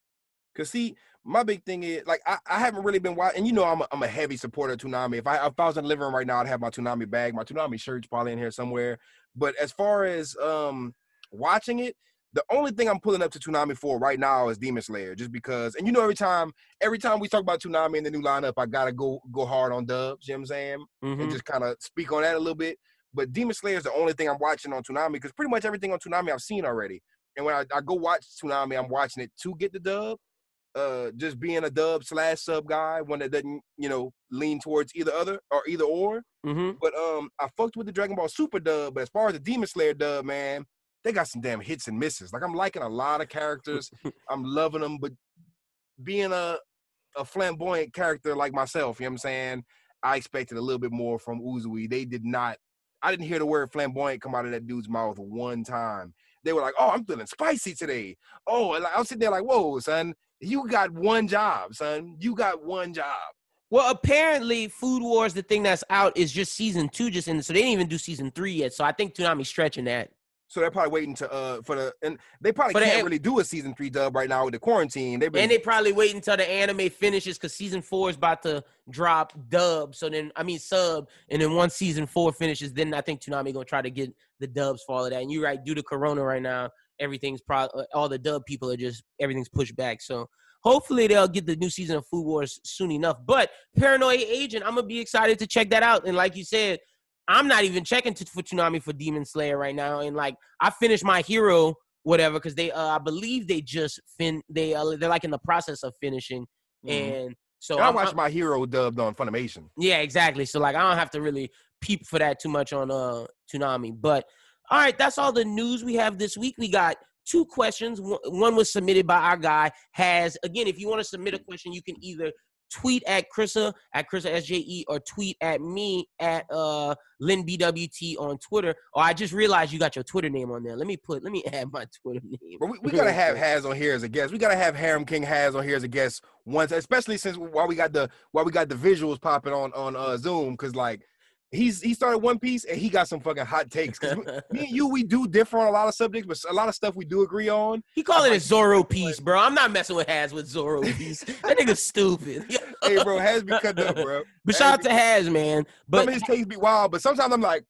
Cause see, my big thing is like I, I haven't really been watching, and you know I'm a, I'm a heavy supporter of Toonami. If I if I was in the living room right now, I'd have my Toonami bag, my Toonami shirt's probably in here somewhere. But as far as um watching it, the only thing I'm pulling up to Toonami for right now is Demon Slayer, just because. And you know, every time every time we talk about Toonami in the new lineup, I gotta go go hard on dubs. You know what I'm saying? Mhm. and just kind of speak on that a little bit. But Demon Slayer is the only thing I'm watching on Toonami because pretty much everything on Toonami I've seen already. And when I, I go watch Toonami, I'm watching it to get the dub. Uh, just being a dub slash sub guy, one that doesn't, you know, lean towards either other or either or. Mhm. But um, I fucked with the Dragon Ball Super dub. But as far as the Demon Slayer dub, man, they got some damn hits and misses. Like I'm liking a lot of characters. I'm loving them, but being a a flamboyant character like myself, you know what I'm saying? I expected a little bit more from Uzui. They did not. I didn't hear the word flamboyant come out of that dude's mouth one time. They were like, "Oh, I'm feeling spicy today." Oh, and I was sitting there like, "Whoa, son, you got one job, son. You got one job." Well, apparently, Food Wars, the thing that's out, is just season two, just in. So they didn't even do season three yet. So I think Toonami's stretching that. So they're probably waiting to uh for the and they probably the can't an- really do a season three dub right now with the quarantine. They've been And they probably wait until the anime finishes because season four is about to drop dub. So then, I mean sub, and then once season four finishes, then I think Toonami gonna try to get the dubs for all of that. And you're right, due to Corona right now, everything's probably all the dub people are just everything's pushed back. So hopefully they'll get the new season of Food Wars soon enough. But Paranoia Agent, I'm gonna be excited to check that out. And like you said, I'm not even checking to, for Toonami for Demon Slayer right now. And like I finished my hero whatever because they uh, I believe they just fin they uh, they're like in the process of finishing Mhm. and so I watched my hero dubbed on Funimation. yeah exactly so like I don't have to really peep for that too much on uh Toonami but all right that's all the news we have this week we got two questions One- was submitted by our guy Haz again if you want to submit a question you can either tweet at Chrissa at Chrissa SJE or tweet at me at uh Lynn BWT on Twitter. Or I just realized you got your Twitter name on there. Let me put let me add my Twitter name. But we, we gotta have Haz on here as a guest. We gotta have Harem King Haz on here as a guest once, especially since while we got the while we got the visuals popping on on uh, Zoom, because like he's he started One Piece and he got some fucking hot takes. me and you, we do differ on a lot of subjects, but a lot of stuff we do agree on. He called it a Zoro piece, bro. I'm not messing with Haz with Zorro piece. That nigga's stupid. Hey, bro, Haz be cut up, bro. But shout out to Haz, man. Some But of his takes be wild, but sometimes I'm like,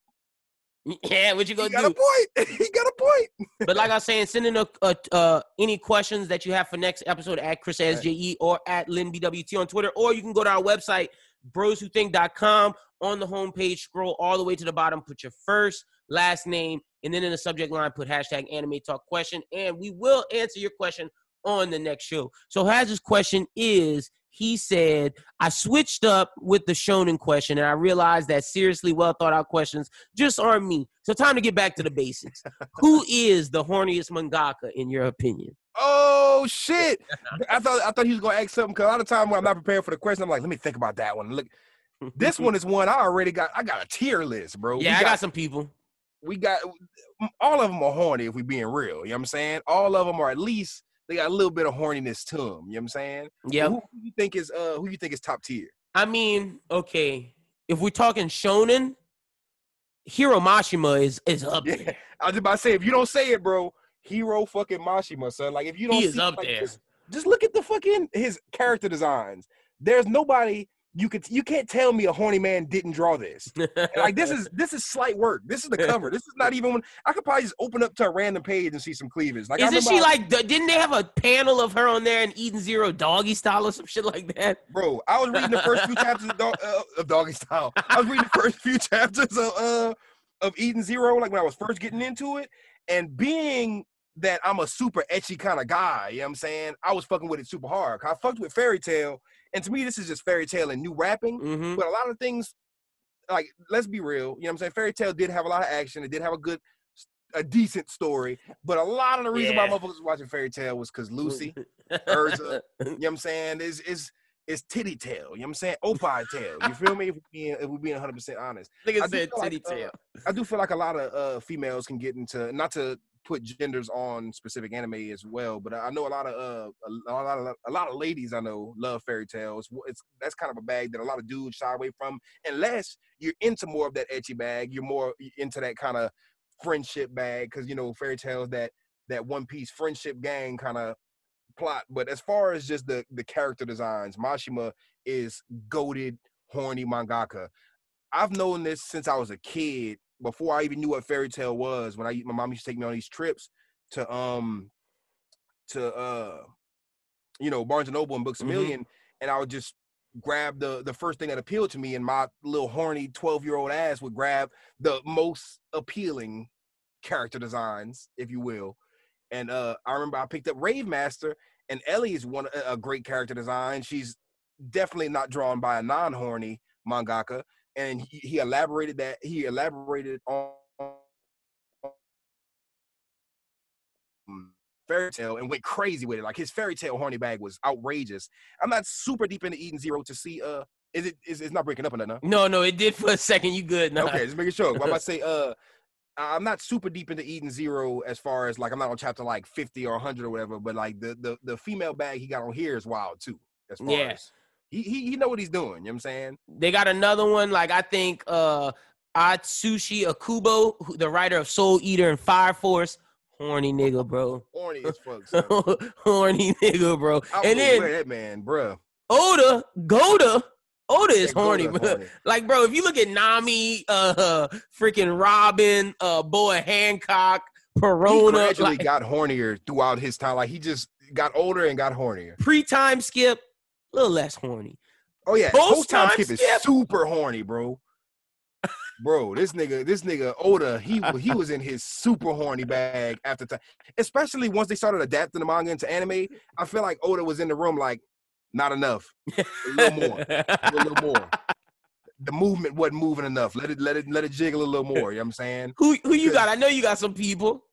yeah, what you gonna he got a point. he got a point. But like I was saying, send in a, a, uh, any questions that you have for next episode at Chris SJE or at Lynn BWT on Twitter, or you can go to our website, broswhothink.com. On the homepage, scroll all the way to the bottom, put your first, last name, and then in the subject line, put hashtag anime talk question. And we will answer your question on the next show. So Hazard's question is he said, I switched up with the shonen question and I realized that seriously well thought out questions just aren't me. So time to get back to the basics. Who is the horniest mangaka in your opinion? Oh shit! I thought I thought he was gonna ask something because a lot of time when I'm not prepared for the question, I'm like, let me think about that one. Look, this one is one I already got. I got a tier list, bro. Yeah, we I got some people. we got all of them are horny if we being real. You know what I'm saying? All of them are at least they got a little bit of horniness to them. You know what I'm saying? Yeah. Who, who you think is uh who you think is top tier? I mean, okay, if we're talking shonen, Hiro Mashima is is up Yeah. there. I was about to say if you don't say it, bro, Hiro fucking Mashima, son. Like if you don't He is see, up like, there. Just, just look at the fucking his character designs. There's nobody you could you can't tell me a horny man didn't draw this. Like this is this is slight work. This is the cover. This is not even when I could probably just open up to a random page and see some cleavage. Like I Isn't she I- like? Didn't they have a panel of her on there in Eden Zero doggy style or some shit like that? bro? I was reading the first few chapters of, dog, uh, of Doggy Style. I was reading the first few chapters of uh of Eden Zero, like when I was first getting into it, and being that I'm a super ecchi kind of guy, you know what I'm saying? I was fucking with it super hard. I fucked with Fairy Tail, and to me, this is just Fairy Tail and new rapping. Mm-hmm. But a lot of things, like let's be real, you know what I'm saying? Fairy Tail did have a lot of action. It did have a good, a decent story. But a lot of the reason why motherfuckers was watching Fairy Tail was because Lucy. Erza, you know what I'm saying? Is is is titty tail. You know what I'm saying? Opie tail. You feel me? If we being if we being 100 percent honest. I Nigga do said feel like, titty uh. I do feel like a lot of uh females can get into not to put genders on specific anime as well, but I know a lot of uh a lot of a lot of ladies I know love fairy tales. It's that's kind of a bag that a lot of dudes shy away from unless you're into more of that ecchi bag. You're more into that kind of friendship bag because you know fairy tales that that one piece friendship gang kind of plot. But as far as just the the character designs, Mashima is goaded horny mangaka. I've known this since I was a kid. Before I even knew what Fairy Tail was, when I my mom used to take me on these trips to um to uh you know Barnes and Noble and Books a Mhm. Million, and I would just grab the the first thing that appealed to me, and my little horny twelve year old ass would grab the most appealing character designs, if you will. And uh I remember I picked up Rave Master, and Ellie is one a a great character design. She's definitely not drawn by a non horny mangaka, and he, he elaborated that he elaborated on Fairy Tail and went crazy with it. Like his Fairy Tail horny bag was outrageous. I'm not super deep into Eden Zero to see uh is it is it's not breaking up that now? No, no, it did for a second. You good? Nah. Okay, just making sure. I'm about to say uh I'm not super deep into Eden Zero as far as like I'm not on chapter like 50 or 100 or whatever, but like the the, the female bag he got on here is wild too. As far Yeah. as he, he he know what he's doing, you know what I'm saying? They got another one. Like I think uh Atsushi Ohkubo, who- the writer of Soul Eater and Fire Force, horny nigga, bro. Horny as fuck. horny nigga, bro. I And then that man, bruh. Oda, Goda, Oda is horny, Goda bro. horny. Like, bro, if you look at Nami, uh, freaking Robin, uh, Boa Hancock, Perona, He gradually like, got hornier throughout his time. Like he just got older and got hornier. pre-time skip, a little less horny. Oh yeah, post time skip is skip? super horny, bro. Bro, this nigga, this nigga Oda, he he was in his super horny bag after time. Especially once they started adapting the manga into anime, I feel like Oda was in the room like, not enough, a little more, a little more. The movement wasn't moving enough. Let it let it let it jiggle a little more. You know what I'm saying? who who you got? I know you got some people.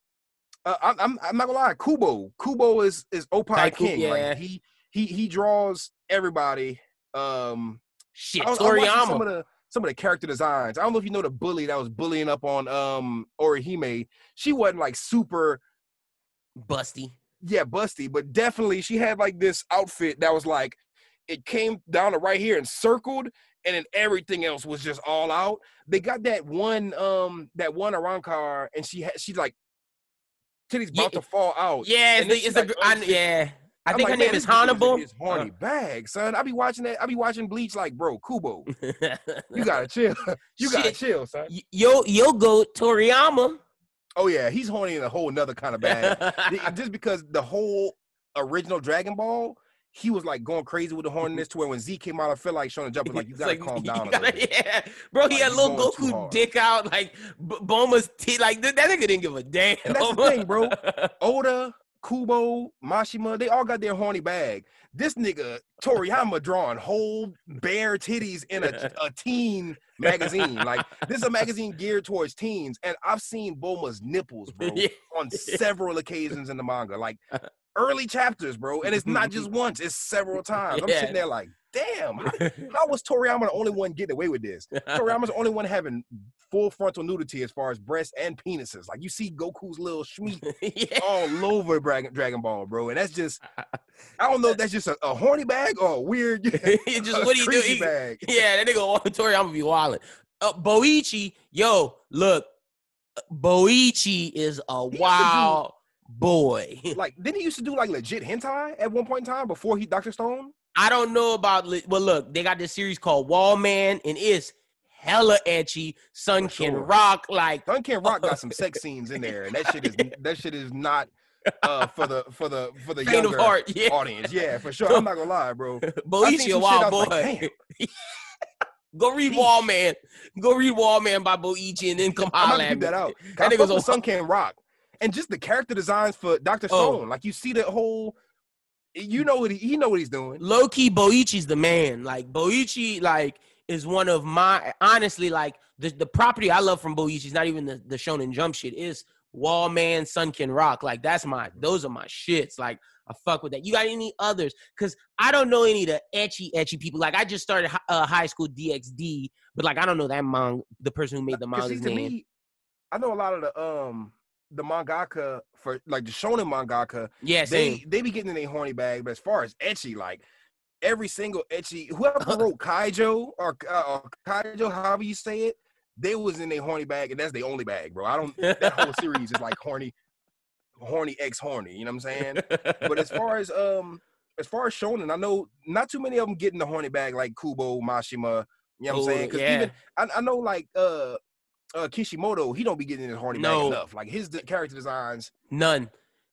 Uh, I'm, I'm I'm not gonna lie. Kubo, Kubo is is Opie King. yeah. Like he he he draws everybody. Um, Shit, I was, I was watching some of the some of the character designs. I don't know if you know the bully that was bullying up on um Orihime. She wasn't like super Busty. yeah busty, but definitely she had like this outfit that was like it came down to right here and circled, and then everything else was just all out. They got that one um that one Arrancar, and she had she's like titties Yeah, about to fall out. Yeah, it's the, it's the, like, gr- I, yeah. I I'm think like, her name is Hannibal. His horny bag, son. I be watching that. I be watching Bleach like, bro, Kubo, Uh. you gotta chill. you gotta Shit. chill, son. Y- Yo, yo, go Toriyama. Oh yeah, he's horny in a whole nother kind of bag. Just because the whole original Dragon Ball, he was like going crazy with the horniness to where when Z came out, I feel like Shonen Jump was like, you gotta calm down gotta-. Yeah, bro, he had little Goku dick out, like B- Bulma's teeth. Like that, that nigga didn't give a damn. And that's the thing, bro. Oda, Kubo, Mashima, they all got their horny bag. This nigga Toriyama drawing whole bare titties in a, a teen magazine. Like this is a magazine geared towards teens, and I've seen Bulma's nipples, bro, Yeah. on several occasions in the manga. Like early chapters, bro, and it's not just once; it's several times. I'm Yeah. sitting there like, damn, how, how was Toriyama the only one getting away with this? Toriyama's the only one having full frontal nudity as far as breasts and penises. Like you see Goku's little schmeat yeah. all over Dragon, Ball, bro. And that's just, I don't know if that's just a, a horny bag or a weird, just what do? creepy He- bag. yeah, that nigga Tori, I'm gonna be wildin'. Uh, Boichi, yo, look, Boichi is a do- wild boy. Like, didn't he used to do like legit hentai at one point in time before he Dr. Stone? I don't know about, well, look, they got this series called Wallman, and it's hella ecchi. Sun can sure. rock like Sun-Ken Rock got some sex scenes in there, and that shit is that shit is not uh for the for the for the younger heart. Yeah, audience. Yeah, for sure. I'm not gonna lie, bro. Boichi seen a some wild shit, I was boy. like. Go read Sheesh. Wallman. Go read Wallman by Boichi, and then come holler at me. that out. That I nigga's with Sun Can Rock, and just the character designs for Doctor Oh. Stone. Like you see the whole, you know what he, he know what he's doing. low key Boichi's the man. Like Boichi, like is one of my honestly like the the property I love from Boichi's not even the the Shonen Jump shit is Wallman, Sun Can Rock. Like that's my those are my shits. Like I fuck with that. You got any others? Cause I don't know any of the ecchi ecchi people. Like I just started uh, high school DxD, but like I don't know that manga, the person who made the Because manga's see, to name. me, I know a lot of the um the mangaka for like the shonen mangaka. yeah, same. They they be getting in their horny bag, but as far as ecchi, like every single ecchi whoever wrote Kaijo or, uh, or Kaijo, however you say it, they was in their horny bag, and that's the only bag, bro. I don't. That whole series is like horny, horny x horny. You know what I'm saying? but as far as um as far as shonen, I know not too many of them get in the horny bag like Kubo, Mashima. You know what I'm saying? Because yeah. even I, I know like uh uh Kishimoto, he don't be getting in his horny No. bag enough. Like his de- character designs, None.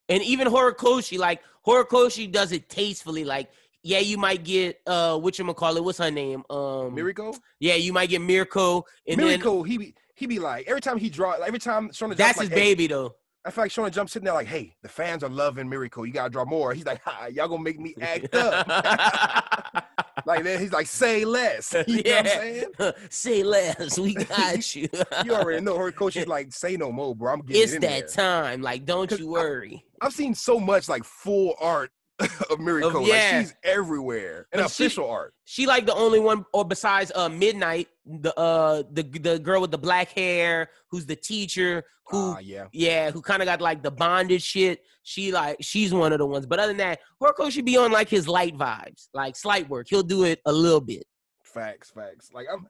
And even Horikoshi, like Horikoshi does it tastefully. Like, yeah, you might get uh what you call it? What's her name? Um Miriko, Yeah, you might get Mirko. And then he be he be like every time he draw, like, every time Shonen that's Jump's his like, hey, baby though. I feel like Shonen Jump sitting there like, hey, the fans are loving Miriko. You gotta draw more. He's like, ha, y'all gonna make me act up. like then he's like, say less. You know what I'm Yeah. saying? Say less. We got you. You already know her coach is like, say no more, bro. I'm getting it's that there. time. Like, don't you I- worry. I've seen so much like full art of Miriko. yeah. Like she's everywhere. And But she- official art. She like the only one, or besides uh Midnight, the uh the the girl with the black hair, who's the teacher, who Ah, yeah. Yeah, who kind of got like the bondage shit. She like she's one of the ones. But other than that, Horikoshi be on like his light vibes, like slight work. He'll do it a little bit. Facts, facts. Like I'm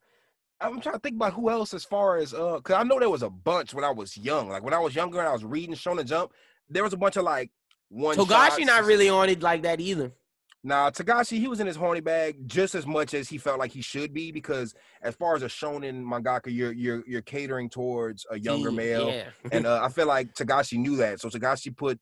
I'm trying to think about who else as far as uh cause I know there was a bunch when I was young. Like when I was younger and I was reading Shonen Jump, there was a bunch of like one Togashi not really on it like that either. Nah, Togashi, he was in his horny bag just as much as he felt like he should be because as far as a shonen mangaka, you're you're you're catering towards a younger male. Yeah. And uh, I feel like Togashi knew that. So Togashi put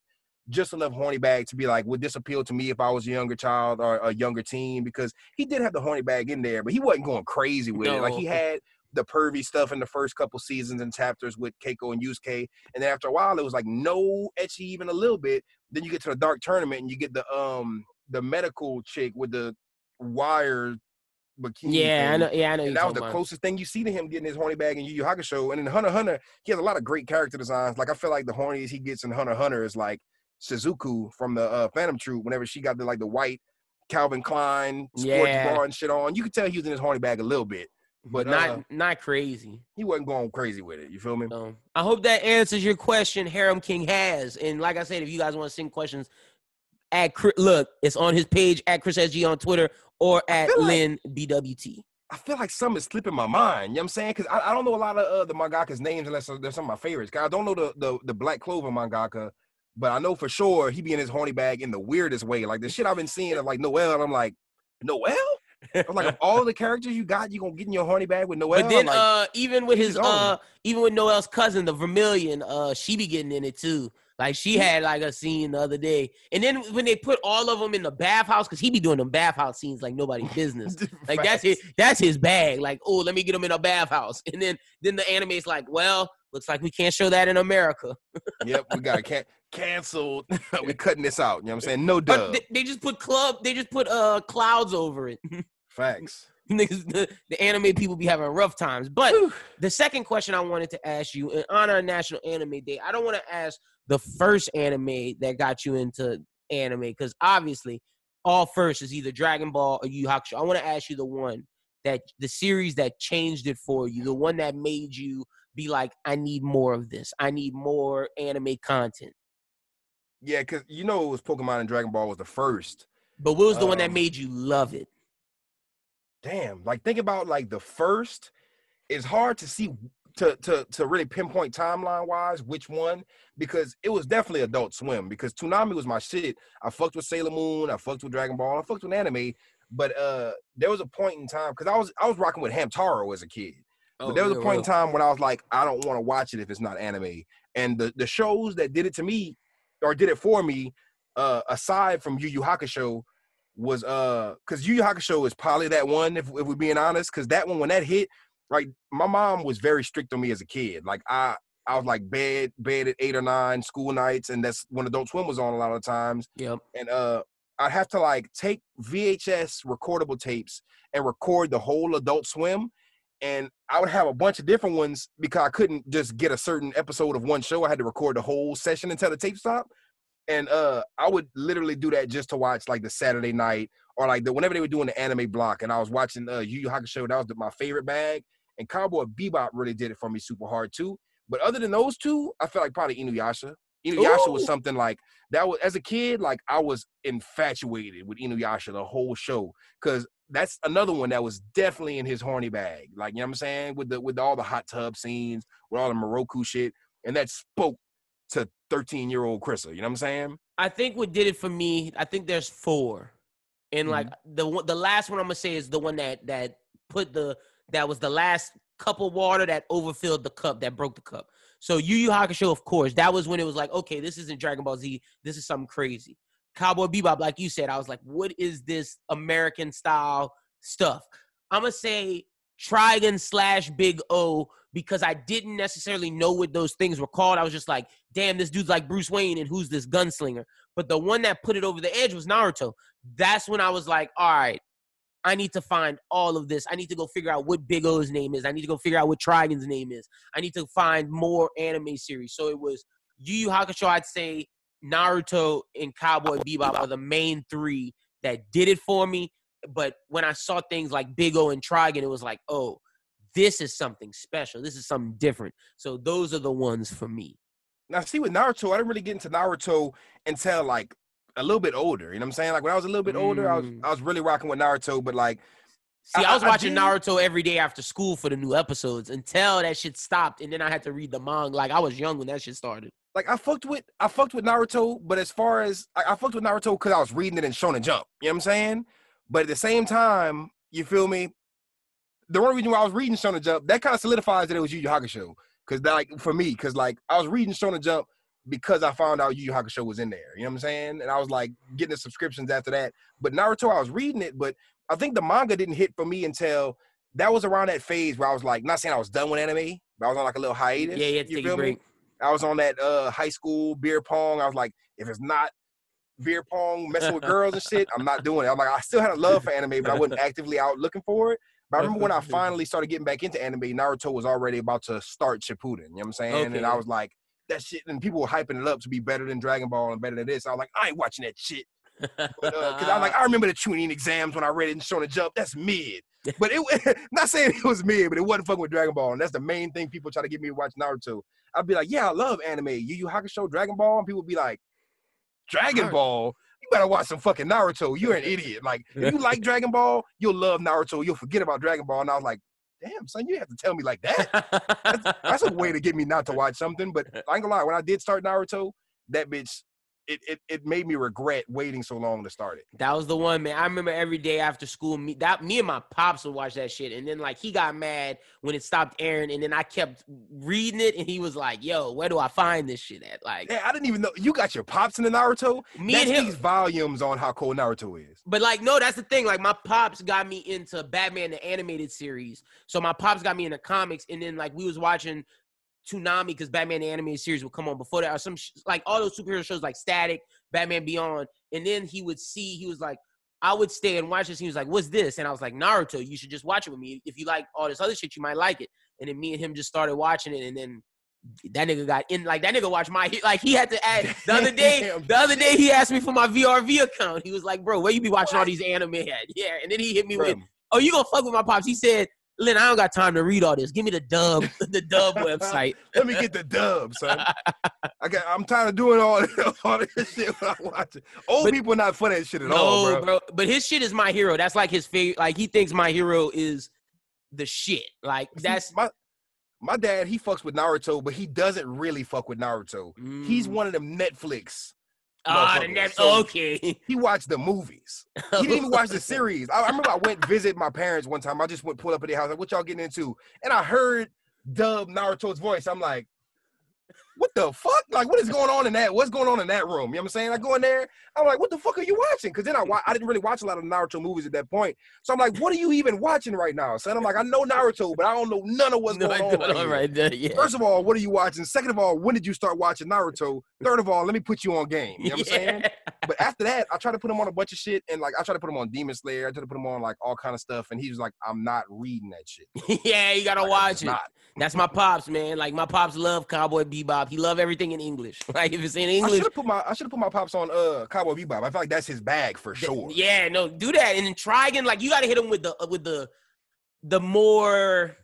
just enough horny bag to be like, would this appeal to me if I was a younger child or a younger teen? Because he did have the horny bag in there, but he wasn't going crazy with it. Like he had the pervy stuff in the first couple seasons and chapters with Keiko and Yusuke. And then after a while, it was like no ecchi even a little bit. Then you get to the dark tournament and you get the um the medical chick with the wire bikini. Yeah, I know. Yeah, I know. And that was the about. closest thing you see to him getting his horny bag in Yu Yu Hakusho. And in Hunter Hunter, he has a lot of great character designs. Like I feel like the horniest he gets in Hunter Hunter is like Shizuku from the uh, Phantom Troupe. Whenever she got the like the white Calvin Klein sports Yeah. bra and shit on, you could tell he was in his horny bag a little bit, but not uh, not crazy. he wasn't going crazy with it. You feel me? I hope that answers your question. Harem King Haz, and like I said, if you guys want to send questions, at look, it's on his page at Chris SG on Twitter or at feel like- Lynn BWT. I feel like some is slipping my mind. You know what I'm saying? Because I, I don't know a lot of uh, the mangaka's names unless they're some of my favorites. 'Cause I don't know the, the the Black Clover mangaka, but I know for sure he be in his horny bag in the weirdest way. Like the shit I've been seeing of like Noel, and I'm like, Noel? I'm like, of all the characters you got, you gonna get in your horny bag with Noel? But then, like, uh, even with his, uh, even with Noel's cousin, the Vermilion, uh, she be getting in it too. Like she had like a scene the other day, and then when they put all of them in the bathhouse, because he be doing them bathhouse scenes like nobody's business. Like that's his, that's his bag. Like, oh, let me get him in a bathhouse, and then then the anime's like, well, looks like we can't show that in America. Yep, we got can- canceled. we cutting this out. You know what I'm saying? No But dub. they, they just put club. They just put uh clouds over it. Facts. Niggas, the, the anime people be having rough times. But Whew. the second question I wanted to ask you in honor of National Anime Day, I don't want to ask the first anime that got you into anime because obviously all first is either Dragon Ball or Yu Hakusho. I want to ask you the one that the series that changed it for you, the one that made you be like, I need more of this. I need more anime content. Yeah, because you know it was Pokemon and Dragon Ball was the first. But what was the one that Um, made you love it? Damn. Like think about like the first. It's hard to see to to to really pinpoint timeline wise which one because it was definitely Adult Swim because Toonami was my shit. I fucked with Sailor Moon. I fucked with Dragon Ball. I fucked with anime. But uh, there was a point in time because I was I was rocking with Hamtaro as a kid. Oh, But there was a point in time when I was like, I don't want to watch it if it's not anime. And the the shows that did it to me or did it for me, uh, aside from Yu Yu Hakusho, was uh, because Yu Yu Hakusho is probably that one if if we're being honest. Because that one when that hit, like my mom was very strict on me as a kid. Like I I was like bed bed at eight or nine school nights, and that's when Adult Swim was on a lot of times Yep. and uh I'd have to like take VHS recordable tapes and record the whole Adult Swim, and I would have a bunch of different ones because I couldn't just get a certain episode of one show. I had to record the whole session until the tape stopped, and uh I would literally do that just to watch like the Saturday night or like the whenever they were doing the anime block, and I was watching uh Yu Yu Hakusho. That was the, my favorite bag, and Cowboy Bebop really did it for me super hard too. But other than those two, I felt like probably Inuyasha. Inuyasha was something like that was as a kid, like I was infatuated with Inuyasha the whole show because that's another one that was definitely in his horny bag. Like you know what I'm saying with the with all the hot tub scenes, with all the Miroku shit, and that spoke to 13 year old Chrissa. You know what I'm saying? I think what did it for me, I think there's four, and like mm-hmm. the one, the last one I'm gonna say is the one that that put the that was the last cup of water that overfilled the cup that broke the cup. So Yu Yu Hakusho, of course, that was when it was like, okay, this isn't Dragon Ball Z, this is something crazy. Cowboy Bebop, like you said, I was like, what is this American style stuff? I'm gonna say Trigun slash Big O because I didn't necessarily know what those things were called. I was just like, damn, this dude's like Bruce Wayne, and who's this gunslinger? But the one that put it over the edge was Naruto. That's when I was like, all right, I need to find all of this. I need to go figure out what Big O's name is. I need to go figure out what Trigun's name is. I need to find more anime series. So it was Yu Yu Hakusho, I'd say Naruto and Cowboy Bebop are the main three that did it for me. But when I saw things like Big O and Trigun, it was like, oh, this is something special. This is something different. So those are the ones for me. Now, see, with Naruto, I didn't really get into Naruto until like a little bit older. You know what I'm saying? Like when I was a little bit older, I was Mm. I was really rocking with Naruto, but like See, I, I- was watching did- Naruto every day after school for the new episodes until that shit stopped, and then I had to read the manga. Like I was young when that shit started. like I fucked with I fucked with Naruto, but as far as I, I fucked with Naruto because I was reading it in Shonen Jump. You know what I'm saying? But at the same time, you feel me? The only reason why I was reading Shonen Jump that kind of solidifies that it was Yu Yu Hakusho. Because like for me, because like I was reading Shonen Jump because I found out Yu Yu Hakusho was in there. You know what I'm saying? And I was like getting the subscriptions after that. But Naruto, I was reading it, but I think the manga didn't hit for me until that was around that phase where I was like, not saying I was done with anime, but I was on like a little hiatus. Yeah, yeah, you had to take a feel me? I was on that uh high school beer pong. I was like, if it's not beer pong, messing with girls and shit, I'm not doing it. I'm like, I still had a love for anime, but I wasn't actively out looking for it. But I remember when I finally started getting back into anime, Naruto was already about to start Shippuden. You know what I'm saying? And I was like, that shit, and people were hyping it up to be better than Dragon Ball and better than this. I was like, I ain't watching that shit. Because uh, I'm like, I remember the Chunin exams when I read it in Shonen Jump. That's mid. But it not saying it was mid, but it wasn't fucking with Dragon Ball. And that's the main thing people try to get me to watch Naruto. I'd be like, yeah, I love anime. Yu Yu Hakusho, Dragon Ball. And people be like, Dragon Ball? You better watch some fucking Naruto. You're an idiot. Like, if you like Dragon Ball, you'll love Naruto. You'll forget about Dragon Ball. And I was like, damn, son, you have to tell me like that. That's a way to get me not to watch something. But I ain't gonna lie, when I did start Naruto, that bitch, it, it, it made me regret waiting so long to start it. That was the one, man. I remember every day after school, me that me and my pops would watch that shit, and then like he got mad when it stopped airing, and then I kept reading it, and he was like, "Yo, where do I find this shit at?" Like Yeah, I didn't even know you got your pops in the Naruto. me that and him, speaks volumes on how cool Naruto is. but like no, that's the thing. Like my pops got me into Batman the animated series, so my pops got me into comics, and then like we was watching Toonami because Batman the animated series would come on before that, or some sh- like all those superhero shows like Static, Batman Beyond, and then he would see he was like. I would stay and watch this. He was like, "What's this?" And I was like, "Naruto. You should just watch it with me. If you like all this other shit, you might like it." And then me and him just started watching it, and then that nigga got in. Like that nigga watched my like he had to add the other day. The other day he asked me for my VRV account. He was like, "Bro, where you be watching all these anime at?" Yeah, and then he hit me with, "Oh, you gonna fuck with my pops?" He said, "Lynn, I don't got time to read all this. Give me the dub, the dub website." Let me get the dub, son. I got. I'm tired of doing all this, all this shit when I'm watching. Old But- people not for that shit at no, all, bro. bro. But his shit is my hero. That's like his favorite. Like he thinks my hero is the shit. Like that's my my dad. He fucks with Naruto, but he doesn't really fuck with Naruto. He's Mm. one of them Netflix. Ah, the motherfuckers. next. So- okay. He watched the movies. He didn't even watch the series. I, I remember I went visit my parents one time. I just went pull up at their house. Like, what y'all getting into? And I heard Dub Naruto's voice. I'm like, what the fuck? Like, what is going on in that? What's going on in that room? You know what I'm saying? I go in there. I'm like, what the fuck are you watching? Because then I wa- I didn't really watch a lot of Naruto movies at that point. So I'm like, what are you even watching right now, son? I'm like, I know Naruto, but I don't know none of what's No, going on. Right right there. Yeah. First of all, what are you watching? Second of all, when did you start watching Naruto? Third of all, let me put you on game. You know what I'm saying? But after that, I tried to put him on a bunch of shit, and like I tried to put him on Demon Slayer. I tried to put him on like all kind of stuff, and he was like, "I'm not reading that shit." yeah, you gotta Like, watch it. Not. That's my pops, man. Like my pops love Cowboy Bebop. He love everything in English. Like if it's in English, I should have put my I should have put my pops on uh Cowboy Bebop. I feel like that's his bag for sure. yeah, no, do that and then try again. Like you gotta hit him with the with the the more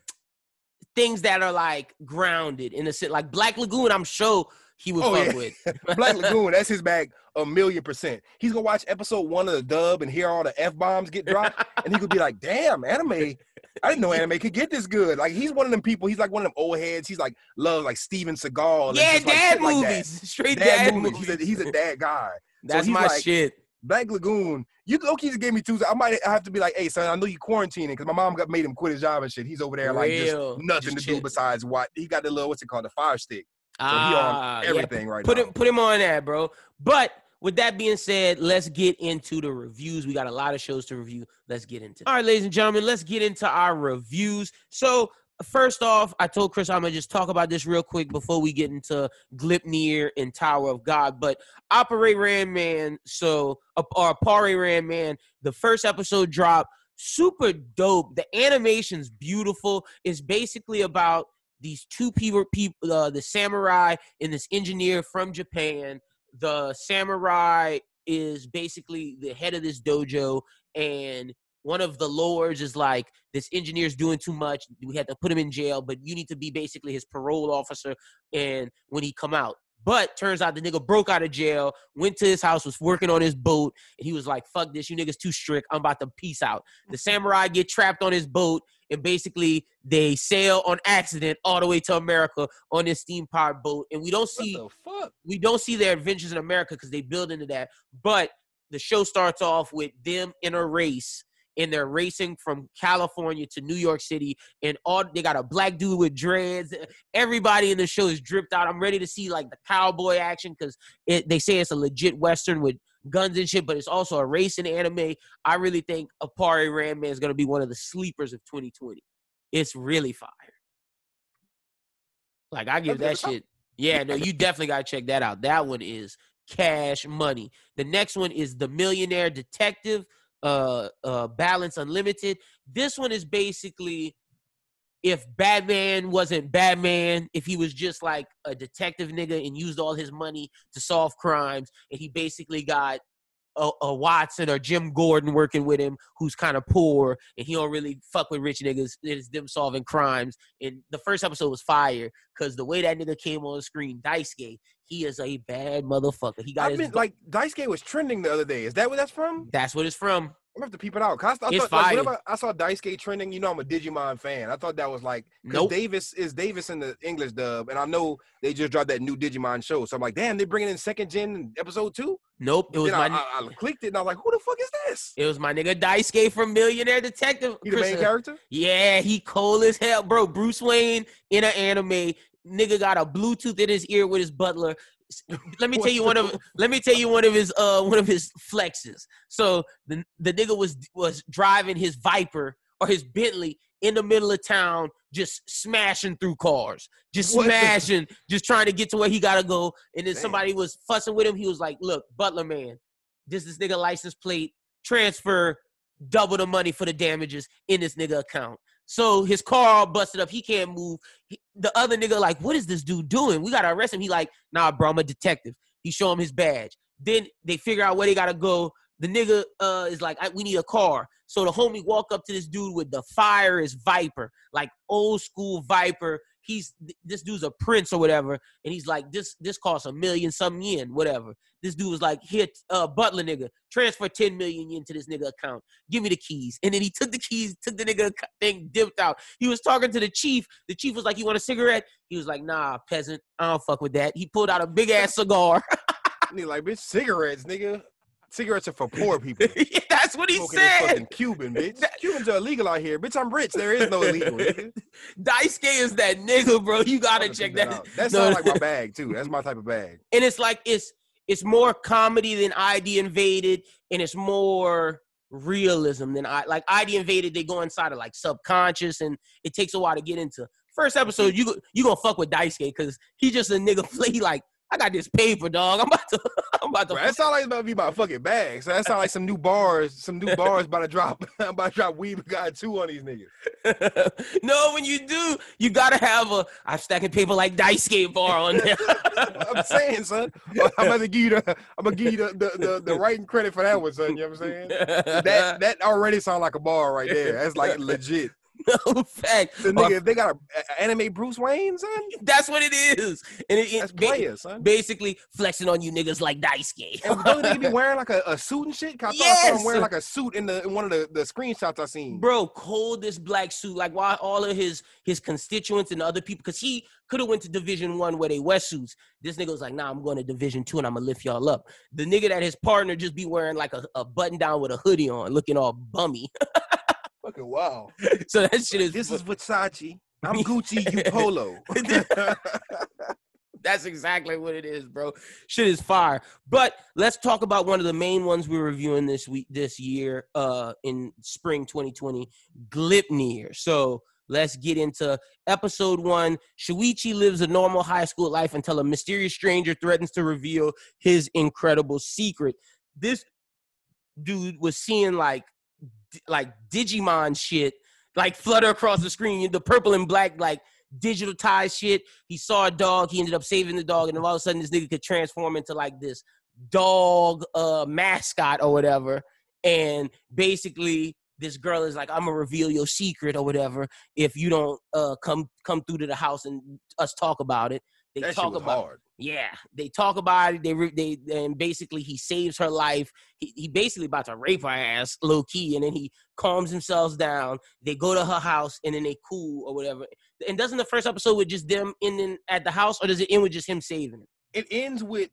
things that are like grounded in a sense. Like Black Lagoon, I'm sure he would Oh, fuck yeah. with. Black Lagoon, that's his bag a million percent. He's gonna watch episode one of the dub and hear all the f bombs get dropped, and he could be like, "Damn, anime! I didn't know anime could get this good." Like he's one of them people. He's like one of them old heads. He's like loves like Steven Seagal. yeah, just, dad like movies, straight Dad, dad, movies. movies. He's a, he's a dad guy. That's he's my like- shit. Black Lagoon, you Loki just gave me two. I might have to be like, hey son, I know you quarantining because my mom got made him quit his job and shit. He's over there like Real. just nothing Just to chill. do besides what he got the little what's it called, the fire stick. So Ah, he on yeah, everything right put now. him put him on that, bro. But with that being said, let's get into the reviews. We got a lot of shows to review. Let's get into. it. All right, ladies and gentlemen, let's get into our reviews. So first off, I told Chris I'm gonna just talk about this real quick before we get into Gleipnir and Tower of God. But Operate Ran Man, so or Pare Ran Man, the first episode dropped. Super dope. The animation's beautiful. It's basically about these two people, people uh, the samurai and this engineer from Japan. The samurai is basically the head of this dojo, and one of the lords is like, "This engineer's doing too much. We had to put him in jail, but you need to be basically his parole officer." And when he come out, but turns out the nigga broke out of jail, went to his house, was working on his boat, and he was like, "Fuck this, you niggas too strict. I'm about to peace out." The samurai get trapped on his boat, and basically they sail on accident all the way to America on this steam powered boat, and we don't see we don't see their adventures in America because they build into that. But the show starts off with them in a race, and they're racing from California to New York City, and all they got a black dude with dreads. Everybody in the show is dripped out. I'm ready to see like the cowboy action because they say it's a legit western with guns and shit, but it's also a racing anime. I really think Appare-Ranman is gonna be one of the sleepers of 2020. It's really fire. Like I give that shit. Yeah, no, you definitely gotta check that out. That one is cash money. The next one is The Millionaire Detective, uh, uh, Balance Unlimited. This one is basically if Batman wasn't Batman, if he was just like a detective nigga and used all his money to solve crimes, and he basically got a, a Watson or Jim Gordon working with him who's kind of poor and he don't really fuck with rich niggas. It's them solving crimes. And the first episode was fire because the way that nigga came on the screen, Daisuke, he is a bad motherfucker. He got I've his. been like Daisuke was trending the other day. Is that where that's from? that's what it's from. I'm gonna have to peep it out. I, I It's thought, like, fire. whenever I saw Daisuke trending, you know I'm a Digimon fan. I thought that was like because Nope. Davis is Davis in the English dub, and I know they just dropped that new Digimon show. So I'm like, damn, they bringing in second gen episode two. Nope. It was then my. I, I, I clicked it and I was like, who the fuck is this? it was my nigga Daisuke from Millionaire Detective. He the main character? Yeah, he cold as hell, bro. Bruce Wayne in an anime. Nigga got a Bluetooth in his ear with his butler. Let me tell you one of let me tell you one of his uh one of his flexes. So the the nigga was was driving his Viper or his Bentley in the middle of town, just smashing through cars, just smashing, just trying to get to where he gotta go. And then Damn. somebody was fussing with him. He was like, "Look, Butler man, this this nigga license plate transfer double the money for the damages in this nigga account." So his car all busted up. He can't move. He- the other nigga like, "What is this dude doing? We gotta arrest him." He like, "Nah, bro, I'm a detective." He show him his badge. Then they figure out where they gotta go. The nigga uh, is like, "We need a car." So the homie walk up to this dude with the fire is Viper, like old school Viper. He's this dude's a prince or whatever, and he's like, "This this costs a million some yen, whatever." This dude was like, "Here, uh, Butler nigga, transfer ten million yen to this nigga account. Give me the keys." And then he took the keys, took the nigga thing, dipped out. He was talking to the chief. The chief was like, "You want a cigarette?" He was like, "Nah, peasant, I don't fuck with that." He pulled out a big ass cigar. Nigga, like, bitch, cigarettes, nigga. Cigarettes are for poor people. Yeah, That's what he Smoking said. fucking Cuban, bitch. Cubans are illegal out here. Bitch, I'm rich. There is no illegal. Daisuke is that nigga, bro. You gotta check that that. out. That No, sounds like my bag, too. That's my type of bag. and it's like it's it's more comedy than ID Invaded, and it's more realism than I like ID Invaded. They go inside of like subconscious, and it takes a while to get into. First episode, you go- you gonna fuck with Daisuke because he just a nigga. He like I got this paper, dog. I'm about to I'm about to. Bro, that sound like it's about to be about fucking bags. So that sound like some new bars, some new bars about to drop. I'm about to drop weed got two on these niggas. no, when you do, you gotta have a I'm stacking paper like Daisuke bar on there. I'm saying, son. I'm about to give you the I'm gonna give you the the, the, the writing credit for that one, son. You know what I'm saying? That that already sound like a bar right there. That's like legit. no fact. The nigga, if they got a, a anime Bruce Wayne, son, That's what it is. And it, it- ba- player, son. basically flexing on you niggas like Daisuke. And don't they be wearing like a, a suit and shit? I thought I saw Yes. him wearing like a suit in the in one of the, the screenshots I seen. Bro, coldest black suit. Like why all of his his constituents and other people, because he could have went to Division One where they wear suits. This nigga was like, nah, I'm going to Division Two and I'm gonna lift y'all up. The nigga that his partner just be wearing like a, a button down with a hoodie on, looking all bummy. Fucking wow. so that shit is This is Versace. I'm Gucci. You Polo. That's exactly what it is, bro. Shit is fire. But let's talk about one of the main ones we're reviewing this week, this year, uh, in spring 2020, Gleipnir. So let's get into episode one. Shuichi lives a normal high school life until a mysterious stranger threatens to reveal his incredible secret. This dude was seeing like, like Digimon shit, like flutter across the screen. The purple and black, like digital digitalized shit. He saw a dog. He ended up saving the dog, and then all of a sudden, this nigga could transform into like this dog uh, mascot or whatever. And basically, this girl is like, "I'm gonna reveal your secret or whatever if you don't uh, come come through to the house and us talk about it." They that shit talk was about hard. Yeah, they talk about it. They re- they and basically he saves her life. He, he basically about to rape her ass, low key, and then he calms himself down. They go to her house and then they cool or whatever. And doesn't the first episode with just them ending at the house, or does it end with just him saving it? It ends with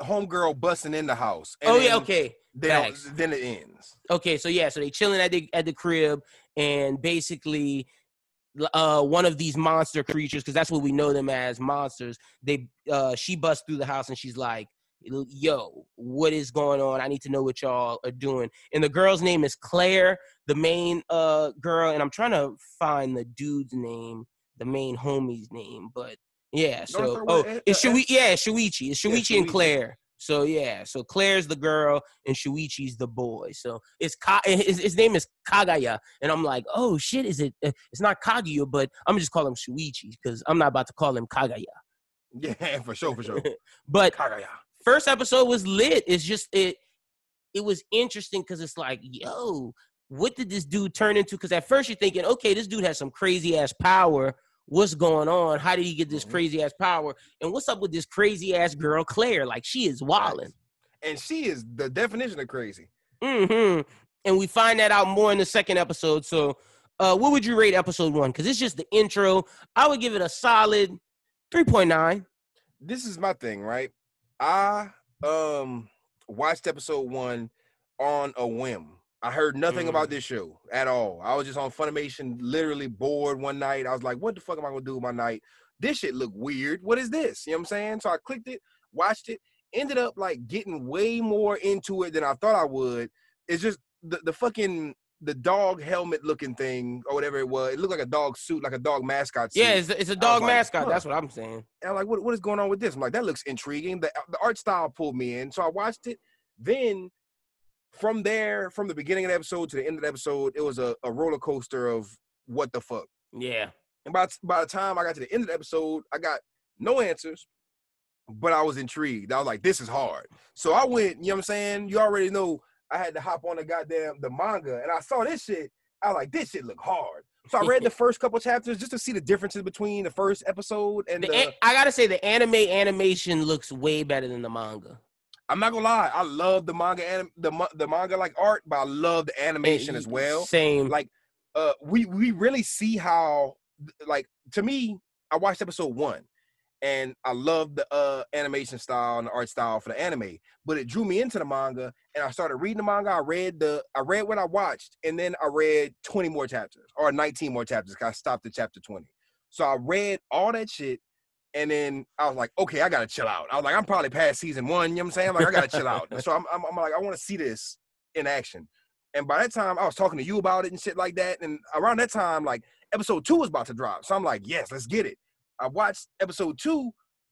homegirl busting in the house. oh yeah, okay, they then it ends. okay. So yeah, so they chilling at the at the crib, and basically, uh, one of these monster creatures, because that's what we know them as monsters. They uh, she busts through the house and she's like, "Yo, what is going on? I need to know what y'all are doing." And the girl's name is Claire, the main uh girl, and I'm trying to find the dude's name, the main homie's name, but yeah. So oh, it's a- Shui, yeah, Shuichi. It's Yeah, Shuichi and Shuichi. Claire. So yeah, so Claire's the girl and Shuichi's the boy. So it's Ka- his, his name is Kagaya, and I'm like, oh shit, is it? Uh, it's not Kaguya, but I'm gonna just call him Shuichi because I'm not about to call him Kagaya. Yeah, for sure, for sure. But Kagaya. first episode was lit. It's just it it was interesting because it's like, yo, what did this dude turn into? Because at first you're thinking, okay, this dude has some crazy ass power. What's going on? How did he get this Mhm. crazy ass power? And what's up with this crazy ass girl Claire? Like she is wilding. And she is the definition of crazy. hmm And we find that out more in the second episode. So, uh, what would you rate episode one? Because it's just the intro. I would give it a solid three point nine. This is my thing, right? I um watched episode one on a whim. I heard nothing Mm. about this show at all. I was just on Funimation, literally bored one night. I was like, what the fuck am I gonna do with my night? This shit look weird. What is this? You know what I'm saying? So I clicked it, watched it, ended up like getting way more into it than I thought I would. It's just the, the fucking the dog helmet looking thing or whatever it was. It looked like a dog suit, like a dog mascot suit. Yeah, it's, it's a dog like, mascot. huh. That's what I'm saying. And I'm like, what, what is going on with this? I'm like, that looks intriguing. The, the art style pulled me in. So I watched it. Then from there, from the beginning of the episode to the end of the episode, it was a, a roller coaster of what the fuck. Yeah. And by, by the time I got to the end of the episode, I got no answers, but I was intrigued. I was like, this is hard. So I went, you know what I'm saying? You already know I had to hop on the goddamn the manga and I saw this shit. I was like, this shit look hard. So I read the first couple chapters just to see the differences between the first episode and The, the, an- I gotta say the anime animation looks way better than the manga. I'm not gonna lie, I love the manga anim, the the manga like art, but I love the animation as well. Same. Like, uh, we we really see how, like, to me, I watched episode one, and I love the uh animation style and the art style for the anime, but it drew me into the manga, and I started reading the manga. I read the, I read what I watched, and then I read 20 more chapters or 19 more chapters. 'cause I stopped at chapter 20, so I read all that shit. And then I was like, okay, I gotta chill out. I was like, I'm probably past season one. You know what I'm saying? Like, I gotta chill out. So I'm, I'm, I'm like, I want to see this in action. And by that time, I was talking to you about it and shit like that. And around that time, like episode two was about to drop. So I'm like, yes, let's get it. I watched episode two,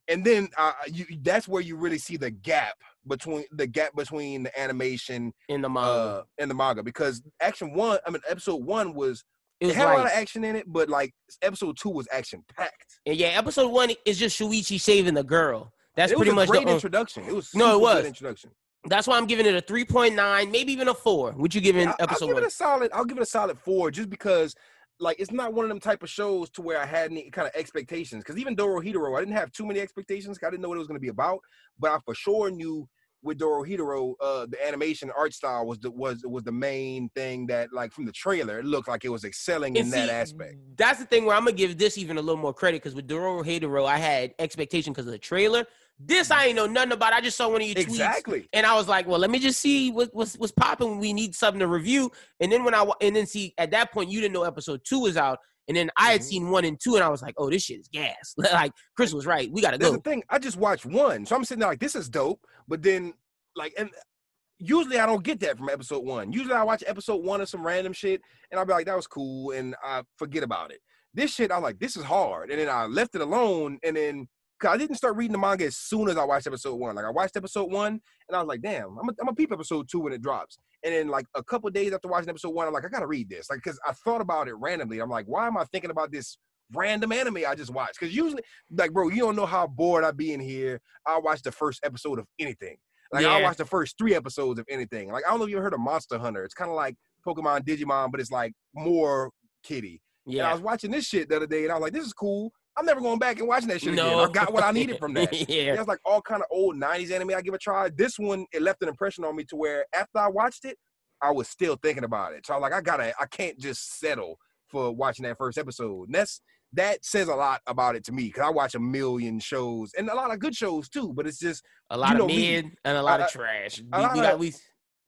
and then uh, you, that's where you really see the gap between the gap between the animation in the manga. uh, and the manga because action one, I mean, episode one was it it had a lot of action in it, but like episode two was action packed. and yeah, episode one is just Shuichi saving the girl. That's it pretty much great the. on- introduction. It was No, it was. introduction. that's why I'm giving it a 3.9, maybe even a four. What you giving I- I'll give one? it a solid. I'll give it a solid four, just because like it's not one of them type of shows to where I had any kind of expectations. Because even Dorohedoro, I didn't have too many expectations. I didn't know what it was going to be about, but I for sure knew with Dorohedoro, uh, the animation art style was the was was the main thing that like from the trailer, it looked like it was excelling in And that aspect. That's the thing where I'm gonna give this even a little more credit because with Dorohedoro, I had expectation because of the trailer. This I ain't know nothing about. I just saw one of your tweets. Exactly. And I was like, well, let me just see what, what's what's popping. We need something to review. And then when I and then see at that point, you didn't know episode two was out. And then I had Mhm. seen one and two, and I was like, oh, this shit is gas. like Chris was right. We gotta That's go. the thing. I just watched one, so I'm sitting there like, this is dope. But then, like, and usually I don't get that from episode one. Usually I watch episode one of some random shit, and I'll be like, that was cool, and I forget about it. This shit, I was like, this is hard, and then I left it alone, and then. Cause I didn't start reading the manga as soon as I watched episode one. Like I watched episode one, and I was like, "Damn, I'm a, I'm a peep episode two when it drops." And then like a couple days after watching episode one, I'm like, "I gotta read this." Like, cause I thought about it randomly. I'm like, "Why am I thinking about this random anime I just watched?" Cause usually like bro you don't know how bored i be in here. I'll watch the first episode of anything. Like i'll watch the first three episodes of anything. Like i don't know if you ever heard of monster hunter. It's kind of like pokemon digimon but it's like more kitty and i was watching this shit the other day and i was like this is cool i'm never going back and watching that shit again i got what i needed from that yeah. there's like all kind of old 90s anime i give a try this one it left an impression on me to where after i watched it i was still thinking about it so i like i gotta i can't just settle for watching that first episode and that's that says a lot about it to me because I watch a million shows and a lot of good shows too. But it's just A lot know of me. mid and a lot Uh, of trash. We, lot we got of- we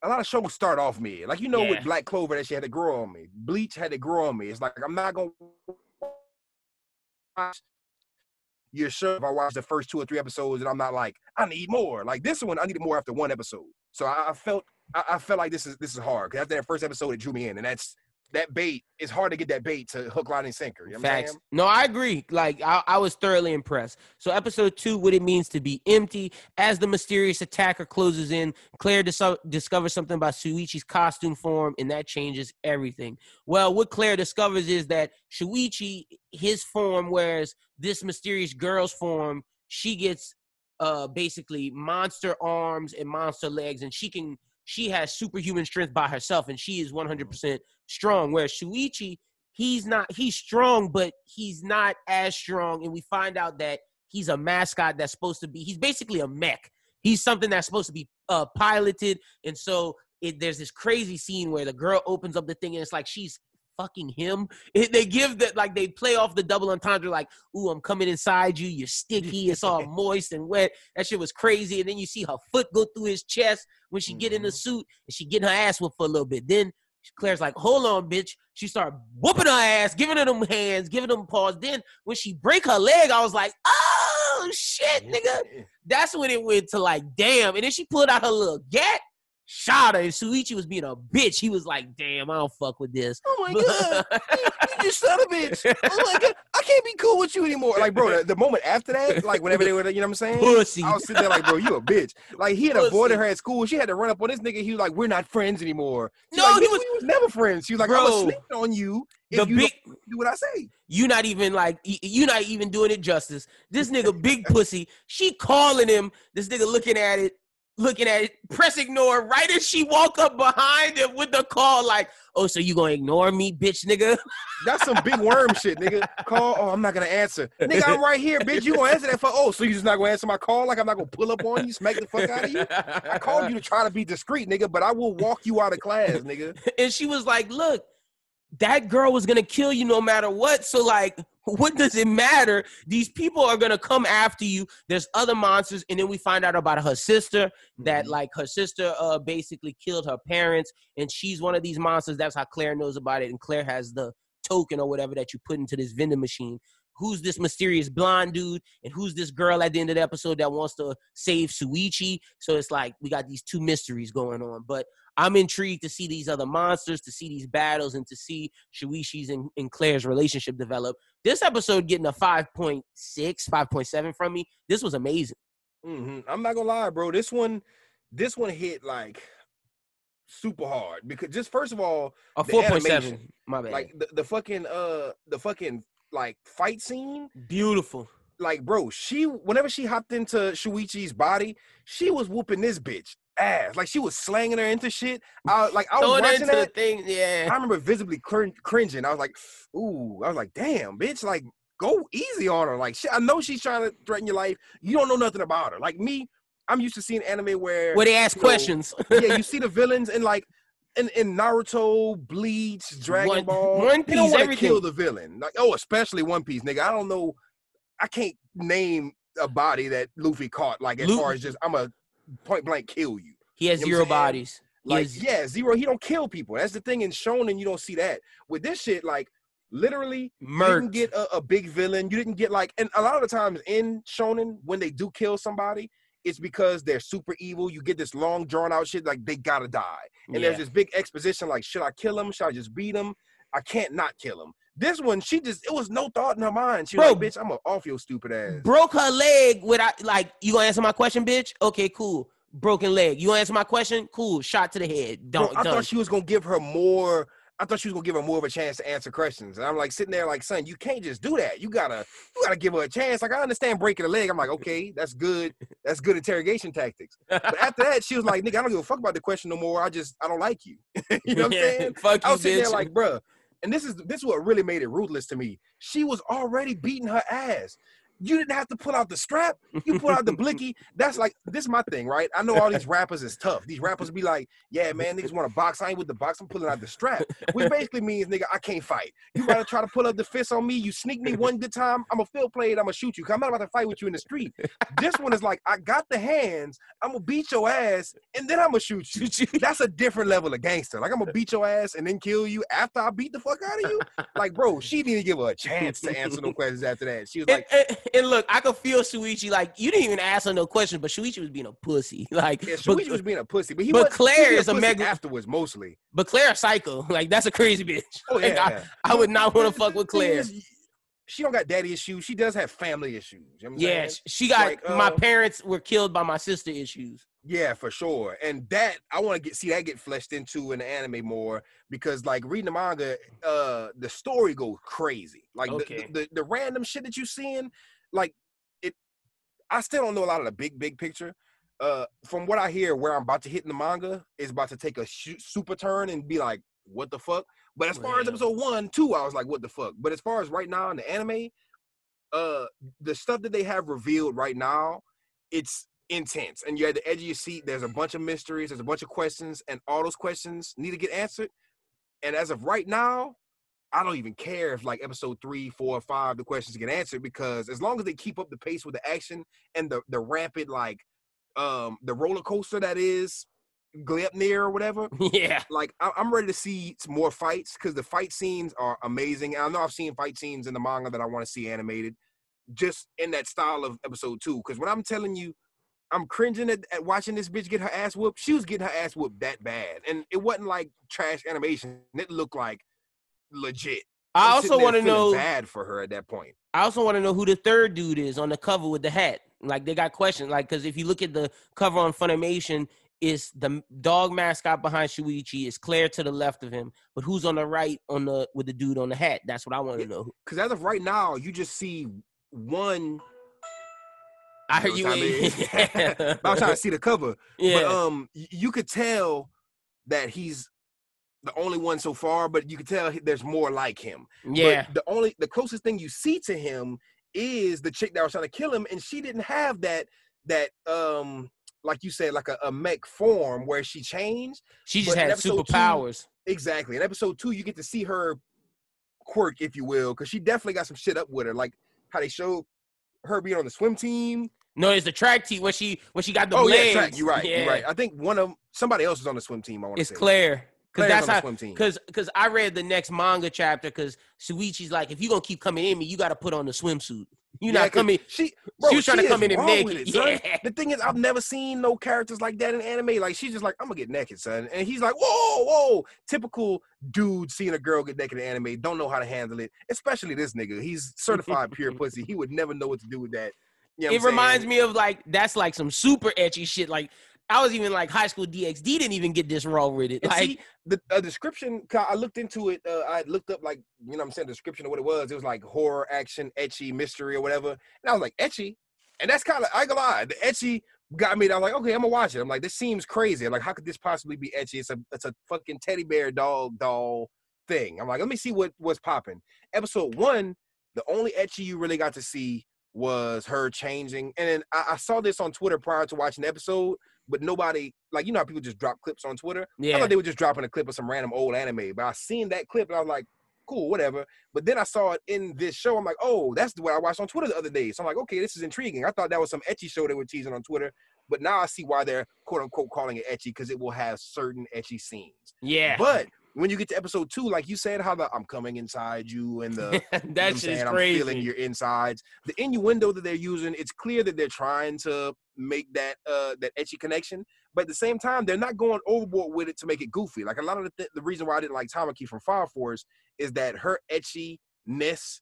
a lot of shows start off mid. Like you know, Yeah. with Black Clover, that shit had to grow on me. Bleach had to grow on me. It's like I'm not gonna watch your show if I watch the first two or three episodes and I'm not like I need more. Like this one, I needed more after one episode. So I, I felt I, I felt like this is this is hard after that first episode, it drew me in, and that's that bait. It's hard to get that bait to hook, line, and sinker. You know Facts. No, I agree. Like I, I was thoroughly impressed. So episode two, what it means to be empty. As the mysterious attacker closes in, Claire dis- discovers something about Shuichi's costume form, and that changes everything. Well, what Claire discovers is that Shuichi, his form, whereas this mysterious girl's form, she gets uh basically monster arms and monster legs, and she can she has superhuman strength by herself, and she is 100% strong. Whereas Shuichi, he's not he's strong but he's not as strong and we find out that he's a mascot that's supposed to be he's basically a mech he's something that's supposed to be uh piloted and so it, there's this crazy scene where the girl opens up the thing and it's like she's fucking him it, they give that like they play off the double entendre like ooh i'm coming inside you you're sticky it's all moist and wet that shit was crazy and then you see her foot go through his chest when she get in the Mhm. suit and she getting her ass whooped for a little bit then Claire's like, hold on, bitch. She start whooping her ass, giving her them hands, giving them paws. Then when she break her leg, I was like, oh shit, nigga. That's when it went to like, damn. And then she pulled out her little gat. Shot her. And Shuichi was being a bitch. He was like, damn, I don't fuck with this. Oh my god, you, you just son of a bitch. Oh my god, I can't be cool with you anymore. Like, bro, the, the moment after that, like whenever they were, you know what I'm saying? Pussy. I was sitting there like, bro, you a bitch. Like he had Pussy. avoided her at school. She had to run up on this nigga. He was like, we're not friends anymore. She No, like, he was- we was never friends. She was like, Bro. gonna sleep on you if The you big don't what I say. you not even like you not even doing it justice. This nigga big pussy. She calling him. This nigga looking at it, looking at press ignore right as she walk up behind him with the call like, oh, so you gonna ignore me, bitch, nigga? That's some big worm shit, nigga. Call. Oh, I'm not gonna answer. Nigga, I'm right here, bitch. You gonna answer that for? Oh, so you just not gonna answer my call? Like I'm not gonna pull up on you, smack the fuck out of you? I called you to try to be discreet, nigga, but I will walk you out of class, nigga. and she was like, look, that girl was gonna kill you no matter what. So like, what does it matter? These people are gonna come after you. There's other monsters, and then we find out about her sister that Mhm. like her sister uh basically killed her parents, and she's one of these monsters. That's how Claire knows about it, and Claire has the token or whatever that you put into this vending machine. Who's this mysterious blonde dude, and who's this girl at the end of the episode that wants to save Shuichi? So it's like we got these two mysteries going on, but I'm intrigued to see these other monsters, to see these battles, and to see Shuichi's and, and Claire's relationship develop. This episode getting a 5.6, 5.7 from me. This was amazing. hmm I'm not gonna lie, bro. This one, this one hit like super hard because just first of all, A 4.7. My bad. like the, the fucking uh the fucking like fight scene Beautiful. like bro she whenever she hopped into shuichi's body she was whooping this bitch ass like she was slanging her into shit i like i was Throwing watching that thing. Yeah. i remember visibly cr- cringing i was like ooh i was like damn bitch like go easy on her like shit, i know she's trying to threaten your life you don't know nothing about her like me i'm used to seeing anime where Where they ask you know, questions. yeah you see the villains and like in, in Naruto, Bleach, Dragon One- Ball, One they don't Piece, want to kill the villain. Like, oh, especially One Piece, nigga. I don't know. I can't name a body that Luffy caught. Like as Lu- far as just I'm a point blank kill you. He has You know zero what I'm saying? bodies. Like has- yeah, zero. He don't kill people. That's the thing in Shonen. You don't see that with this shit. Like literally, you didn't get a, a big villain. You didn't get like, and a lot of the times in Shonen, when they do kill somebody, it's because they're super evil. You get this long drawn out shit like they gotta die, and Yeah. there's this big exposition like, should I kill him? Should I just beat him? I can't not kill him. This one, she just it was no thought in her mind. She was Bro. like, bitch, I'm gonna off your stupid ass. broke her leg without like you gonna answer my question, bitch? Okay, cool. Broken leg. You gonna answer my question? Cool. Shot to the head. Bro, Don't I done. thought she was gonna give her more. I thought she was gonna give her more of a chance to answer questions. And I'm like sitting there like, son, you can't just do that. You gotta, you gotta give her a chance. Like I understand breaking a leg. I'm like, okay, that's good. That's good interrogation tactics. But after that, she was like, nigga, I don't give a fuck about the question no more. I just, I don't like you. you know what I'm saying? Fuck you, I was sitting bitch. there like, bruh. And this is this is what really made it ruthless to me. She was already beating her ass. You didn't have to pull out the strap. You pull out the blicky. That's like this is my thing, right? I know all these rappers is tough. These rappers be like, yeah, man, niggas want to box. I ain't with the box. I'm pulling out the strap, which basically means, nigga, I can't fight. You gotta try to pull up the fist on me. You sneak me one good time. I'm a field player. I'm gonna shoot you. 'cause I'm not about to fight with you in the street. This one is like, I got the hands. I'm gonna beat your ass, and then I'm gonna shoot you. That's a different level of gangster. Like I'm gonna beat your ass and then kill you after I beat the fuck out of you. Like, bro, she didn't give her a chance to answer no questions after that. She was like, and- and look, I could feel Shuichi like you didn't even ask her no question, but Shuichi was being a pussy. Like, yeah, but, Shuichi was being a pussy, but he but Claire was is a pussy mega- afterwards mostly. but Claire a psycho. Like that's a crazy bitch. Oh Like, yeah, I. I would not want to fuck with Claire. is, She don't got daddy issues. She does have family issues. You know Yeah, saying? she got Like, my uh, parents were killed by my sister issues. Yeah, for sure. And that I want to get see that get fleshed into in the anime more because like reading the manga, uh the story goes crazy. Like the- Okay. the, the, the random shit that you seeing, like it I still don't know a lot of the big, big picture. Uh from what I hear, where I'm about to hit in the manga is about to take a sh- super turn and be like, what the fuck? But as far as episode one, two, I was like, what the fuck? But as far as right now in the anime, uh the stuff that they have revealed right now, it's intense. And you're at the edge of your seat. There's a bunch of mysteries, there's a bunch of questions, and all those questions need to get answered. And as of right now, I don't even care if like episode three, four, five, the questions get answered because as long as they keep up the pace with the action and the the rampant like um the roller coaster that is Gleipnir or whatever, yeah. like I- I'm ready to see some more fights because the fight scenes are amazing. And I know I've seen fight scenes in the manga that I want to see animated, just in that style of episode two. Because when I'm telling you, I'm cringing at, at watching this bitch get her ass whooped. She was getting her ass whooped that bad, and it wasn't like trash animation. It looked like legit. I I'm also want to know. bad for her at that point. I also want to know who the third dude is on the cover with the hat. Like they got questions. Like because if you look at the cover on Funimation, it's the dog mascot behind Shuichi. It's Claire to the left of him, but who's on the right on the with the dude on the hat? That's what I want to Yeah. know. Because as of right now, you just see one. I heard know you. I mean? I was trying to see the cover, yeah. but um, you could tell that he's the only one so far. But you could tell there's more like him. yeah. But the only the closest thing you see to him is the chick that was trying to kill him, and she didn't have that that um like you said like a, a mech form where she changed. She just but had episode two- superpowers. Exactly. In episode two, you get to see her quirk, if you will, because she definitely got some shit up with her, like how they showed her being on the swim team. No, it's the track team when she when she got the oh blades. yeah, track. You're right. Yeah. You're right. I think one of somebody else is on the swim team. I want to It's say Claire. Because that's how because because I read the next manga chapter because Shuichi's like, if you're gonna keep coming in me, you gotta put on the swimsuit. You're Yeah, not coming. She, bro, was trying to come in and naked. it. Yeah. The thing is, I've never seen no characters like that in anime. Like she's just like, I'm gonna get naked, son, and he's like, whoa, whoa. Typical dude seeing a girl get naked in anime, don't know how to handle it. Especially this nigga. He's certified pure pussy. He would never know what to do with that. You know it reminds me of like that's like some super ecchi shit. Like I was even like high school DxD didn't even get this wrong with it. Like see, the a description, I looked into it. Uh, I looked up like, you know what I'm saying, description of what it was. It was like horror, action, ecchi, mystery, or whatever. And I was like, ecchi? And that's kind of, I ain't gonna lie, the ecchi got me. I was like, okay, I'm gonna watch it. I'm like, this seems crazy. I'm like, how could this possibly be ecchi? It's a, it's a fucking teddy bear dog doll thing. I'm like, let me see what what's popping. Episode one, the only ecchi you really got to see was her changing. And then I, I saw this on Twitter prior to watching the episode, but nobody, like, you know how people just drop clips on Twitter? Yeah. I thought they were just dropping a clip of some random old anime, but I seen that clip and I was like, cool, whatever. But then I saw it in this show. I'm like, oh, that's what I watched on Twitter the other day. So I'm like, okay, this is intriguing. I thought that was some ecchi show they were teasing on Twitter, but now I see why they're quote unquote calling it ecchi because it will have certain ecchi scenes. yeah. But when you get to episode two, like you said, how the I'm coming inside you and the you know what I'm that shit is saying? I'm feeling your insides. The innuendo that they're using, it's clear that they're trying to make that uh that ecchi connection, but at the same time, they're not going overboard with it to make it goofy. Like a lot of the th- the reason why I didn't like Tamaki from Fire Force is that her etchiness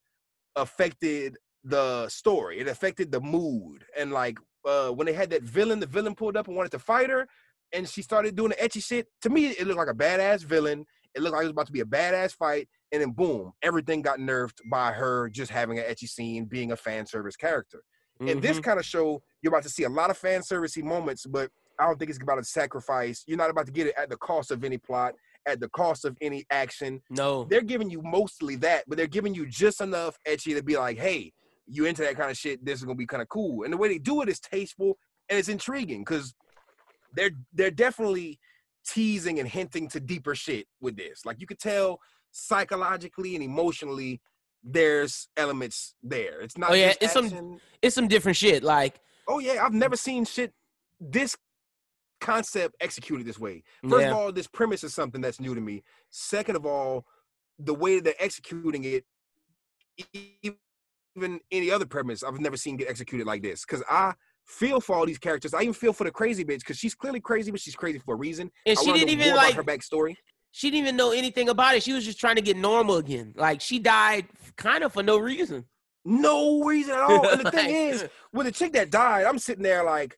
affected the story. It affected the mood, and like uh when they had that villain, the villain pulled up and wanted to fight her, and she started doing the ecchi shit. To me, it looked like a badass villain. It looked like it was about to be a badass fight, and then boom, everything got nerfed by her just having an ecchi scene, being a fan service character. In this Mhm. kind of show, you're about to see a lot of fan servicey moments, but I don't think it's about a sacrifice. You're not about to get it at the cost of any plot, at the cost of any action. no, They're giving you mostly that, but they're giving you just enough ecchi to be like, hey, you into that kind of shit, this is gonna be kind of cool. And the way they do it is tasteful and it's intriguing because they're they're definitely teasing and hinting to deeper shit with this. Like you could tell psychologically and emotionally there's elements there. It's not Oh, yeah, it's some- it's some different shit. Like Oh yeah, I've never seen shit this concept executed this way. First yeah, of all, this premise is something that's new to me. Second of all, the way they're executing it, even any other premise, I've never seen get executed like this. Because I feel for all these characters. I even feel for the crazy bitch because she's clearly crazy, but she's crazy for a reason. and I she didn't even like her backstory. she didn't even know anything about it. She was just trying to get normal again. Like she died kind of for no reason. No reason at all. And the thing is, with the chick that died, I'm sitting there like,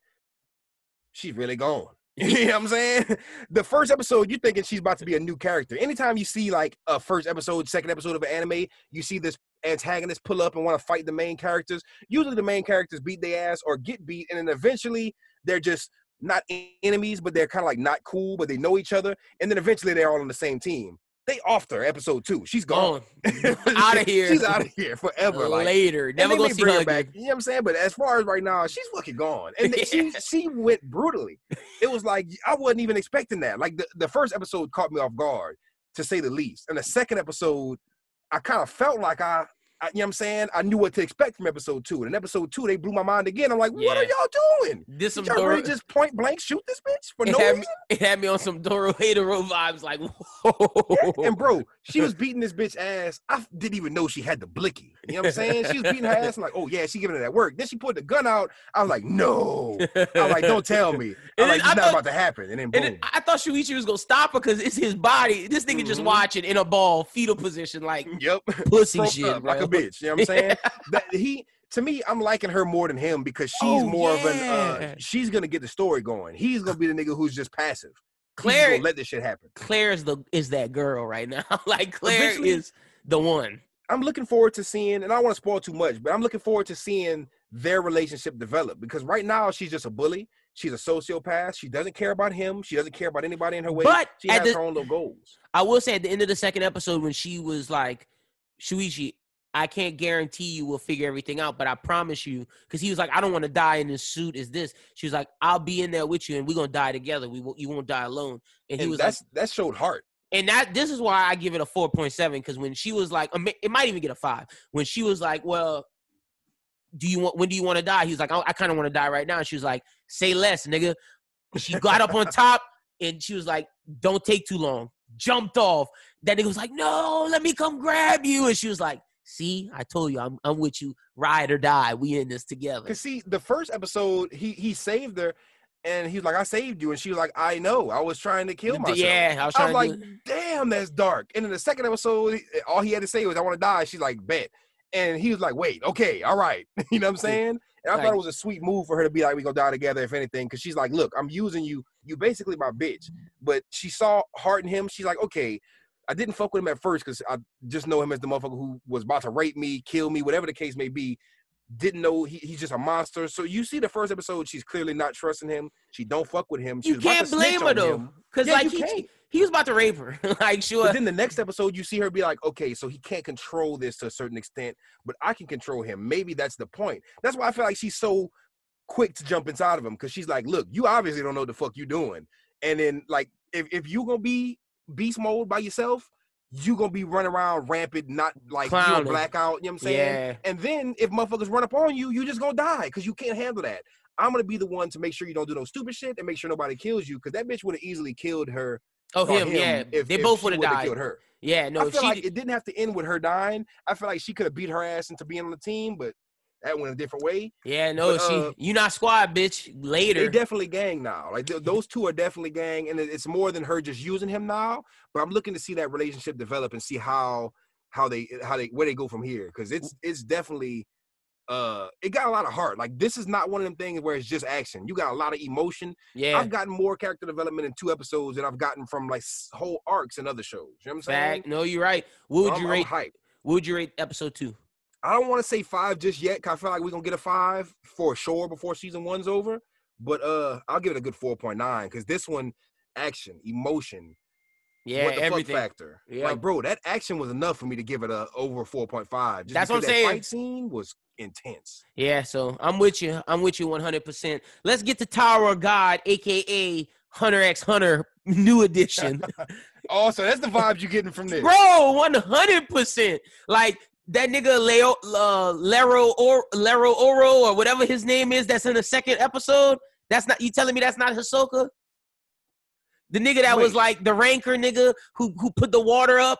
she's really gone. you know what I'm saying? The first episode, you're thinking she's about to be a new character. Anytime you see like a first episode, second episode of an anime, you see this antagonist pull up and want to fight the main characters. Usually the main characters beat their ass or get beat, and then eventually they're just not enemies, but they're kind of like not cool, but they know each other. And then eventually they're all on the same team. They offed her episode two. She's gone. Out of here. She's out of here forever. Like, later. Never gonna see bring her her back. You know what I'm saying? But as far as right now, she's fucking gone. And they- she she went brutally. It was like I wasn't even expecting that. Like the, the first episode caught me off guard, to say the least. And the second episode, I kind of felt like I I, you know what I'm saying? I knew what to expect from episode two. And in episode two, they blew my mind again. I'm like, what are y'all doing? This some Did y'all Doro, really just point blank shoot this bitch for it, no reason? me, it had me on some Dorohedoro vibes. Like, whoa. And bro, she was beating this bitch ass. I didn't even know she had the blicky. You know what I'm saying? She was beating her ass. I'm like, oh yeah, she giving it that work. Then she put the gun out. I was like, no. I'm like, don't tell me. I'm And like, it's not about to happen. And then And boom. then I thought Shuichi was gonna stop her because it's his body. This nigga just Mhm. watching in a ball, fetal position, like yep. pussy Broke shit, a bitch. You know what I'm saying? that he to me, I'm liking her more than him because she's Oh, more of an uh she's gonna get the story going. He's gonna be the nigga who's just passive. Claire, let this shit happen. Claire is the is that girl right now. like Claire Eventually- is the one. I'm looking forward to seeing, and I don't want to spoil too much, but I'm looking forward to seeing their relationship develop because right now she's just a bully. She's a sociopath. She doesn't care about him. She doesn't care about anybody in her way. But she has the- her own little goals. I will say at the end of the second episode when she was like, Shuichi, I can't guarantee you we'll figure everything out, but I promise you, because he was like, I don't want to die in this suit. Is this? She was like, I'll be in there with you, and we're gonna die together. We won't, you won't die alone. And he And was like, that's that showed heart. and that this is why I give it a four point seven because when she was like, it might even get a five. When she was like, well, do you want? When do you want to die? He was like, I, I kind of want to die right now. And she was like, say less, nigga. She got up on top and she was like, don't take too long. Jumped off. That nigga was like, no, let me come grab you. And she was like, see, I told you, I'm I'm with you. Ride or die. We in this together. Cause see, the first episode, he he saved her, and he was like, "I saved you," and she was like, "I know. I was trying to kill myself." Yeah, I was I trying was to like. "Damn, that's dark." And in the second episode, eh, all he had to say was, "I want to die." She's like, "Bet," and he was like, "Wait, okay, all right." you know what I'm saying? And I Like- thought it was a sweet move for her to be like, "We gonna die together, if anything," because she's like, "Look, I'm using you. You basically my bitch." But she saw heart in him. She's like, "Okay." I didn't fuck with him at first because I just know him as the motherfucker who was about to rape me, kill me, whatever the case may be. Didn't know he, he's just a monster. So you see the first episode, she's clearly not trusting him. She don't fuck with him. She You can't blame her though. him. Because Yeah, like he, can't. he was about to rape her. like sure. But then the next episode, you see her be like, okay, so he can't control this to a certain extent, but I can control him. Maybe that's the point. That's why I feel like she's so quick to jump inside of him because she's like, look, you obviously don't know what the fuck you doing. And then like, if if you gonna be beast mode by yourself, you gonna be running around rampant, not like you blackout. You know what I'm saying? yeah. And then if motherfuckers run up on you, you just gonna die because you can't handle that. I'm gonna be the one to make sure you don't do no stupid shit and make sure nobody kills you because that bitch would have easily killed her. Oh or him, yeah. if- they if both would have died. Killed her. Yeah, no, I feel she like it didn't have to end with her dying. I feel like she could have beat her ass into being on the team, but that went a different way. Yeah, no, But, she uh, you not squad, bitch. Later. They definitely gang now. Like th- those two are definitely gang, and it's more than her just using him now. But I'm looking to see that relationship develop and see how how they how they where they go from here because it's it's definitely uh it got a lot of heart. Like this is not one of them things where it's just action. You got a lot of emotion. yeah. I've gotten more character development in two episodes than I've gotten from like whole arcs in other shows. You know what I'm saying? Fact. No, you're right. What would I'm, you rate what would you rate episode two? I don't want to say five just yet. Cause I feel like we're gonna get a five for sure before season one's over. But uh, I'll give it a good four point nine because this one, action, emotion, Yeah, what the everything. fuck factor. Yeah. Like, bro, that action was enough for me to give it a over four point five. That's what I'm that saying. Fight scene was intense. Yeah, so I'm with you. I'm with you 100%. Let's get to Tower of God, aka Hunter x Hunter new edition. also, that's the vibes you're getting from this. Bro, 100%. Like that nigga Leo uh, Lero or Lero-Ro or whatever his name is that's in the second episode. That's not you telling me that's not Hisoka? The nigga that was like the ranker nigga who who put the water up?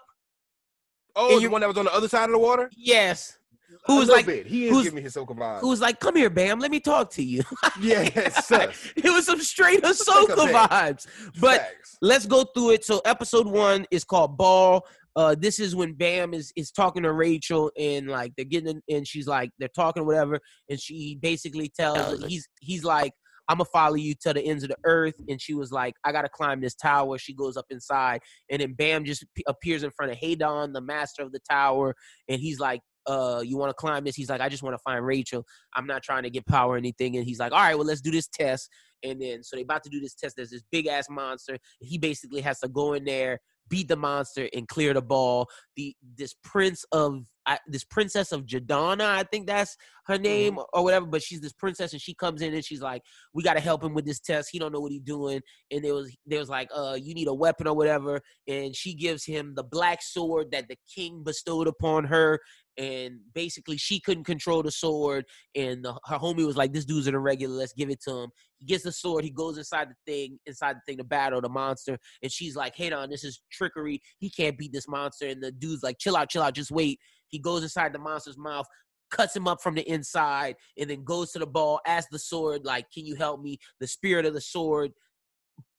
Oh, the you- one that was on the other side of the water. Yes. Who was like bit. he is who's- giving me Hisoka vibes. who was like, come here, Bam, let me talk to you. yeah, it was some straight Take a Hisoka vibes. But Facts. let's go through it. So episode one is called Ball. Uh, this is when Bam is is talking to Rachel and like they're getting in, and she's like they're talking whatever, and she basically tells he's he's like I'm gonna follow you to the ends of the earth, and she was like I gotta climb this tower. She goes up inside, and then Bam just appears in front of Headon, the master of the tower, and he's like. Uh, you want to climb this? He's like, I just want to find Rachel. I'm not trying to get power or anything. And he's like, All right, well, let's do this test. And then so they about to do this test. There's this big ass monster. He basically has to go in there, beat the monster, and clear the ball. The this prince of I, this princess of Jadana, I think that's her name or whatever. But she's this princess, and she comes in and she's like, "We got to help him with this test. He don't know what he's doing." And there was there was like, "Uh, you need a weapon or whatever." And she gives him the black sword that the king bestowed upon her. And basically she couldn't control the sword, and the, her homie was like, "This dude's an irregular. Let's give it to him." He gets the sword. He goes inside the thing, inside the thing to battle the monster, and she's like, "Hey, on, this is trickery. He can't beat this monster." And the dude's like, "Chill out, chill out, just wait." He goes inside the monster's mouth, cuts him up from the inside, and then goes to the ball, asks the sword, like, "Can you help me?" The spirit of the sword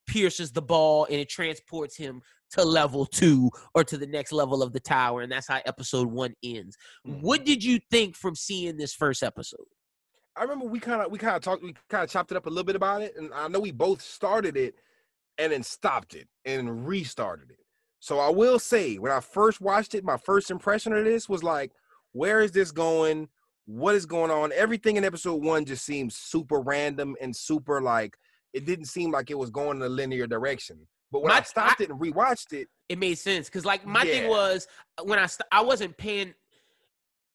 pierces the ball and it transports him to level two or to the next level of the tower and that's how episode one ends Mm-hmm. what did you think from seeing this first episode I remember we kind of we kind of talked we kind of chopped it up a little bit about it, and I know we both started it and then stopped it and restarted it. So I will say, when I first watched it, my first impression of this was like, where is this going? What is going on? Everything in episode one just seems super random and super like it didn't seem like it was going in a linear direction. But when My- I stopped it and rewatched it, it made sense because like my thing was uh, when i st- i wasn't paying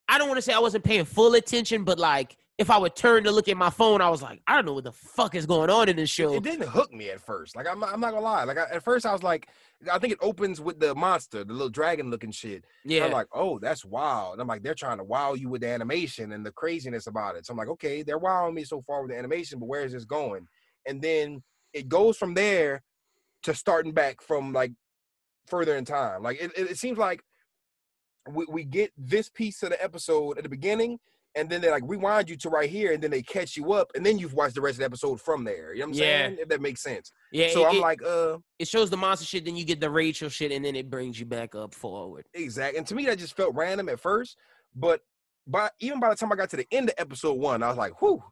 i don't want to say i wasn't paying full attention but like if i would turn to look at my phone i was like i don't know what the fuck is going on in this show it didn't hook me at first. Like I'm not, I'm not gonna lie. Like I, at first I was like, I think it opens with the monster, the little dragon looking shit. And yeah I'm like, oh, that's wild. And I'm like, they're trying to wow you with the animation and the craziness about it. So I'm like, okay, they're wowing me so far with the animation, but where is this going? And then it goes from there to starting back from like further in time. Like it, it, it seems like we, we get this piece of the episode at the beginning, and then they like rewind you to right here, and then they catch you up, and then you've watched the rest of the episode from there. You know what I'm Yeah. saying? If that makes sense. yeah so it, I'm like, uh, it shows the monster shit then you get the rachel shit and then it brings you back up forward Exactly. And to me, that just felt random at first. But by even by the time I got to the end of episode one, I was like, whew,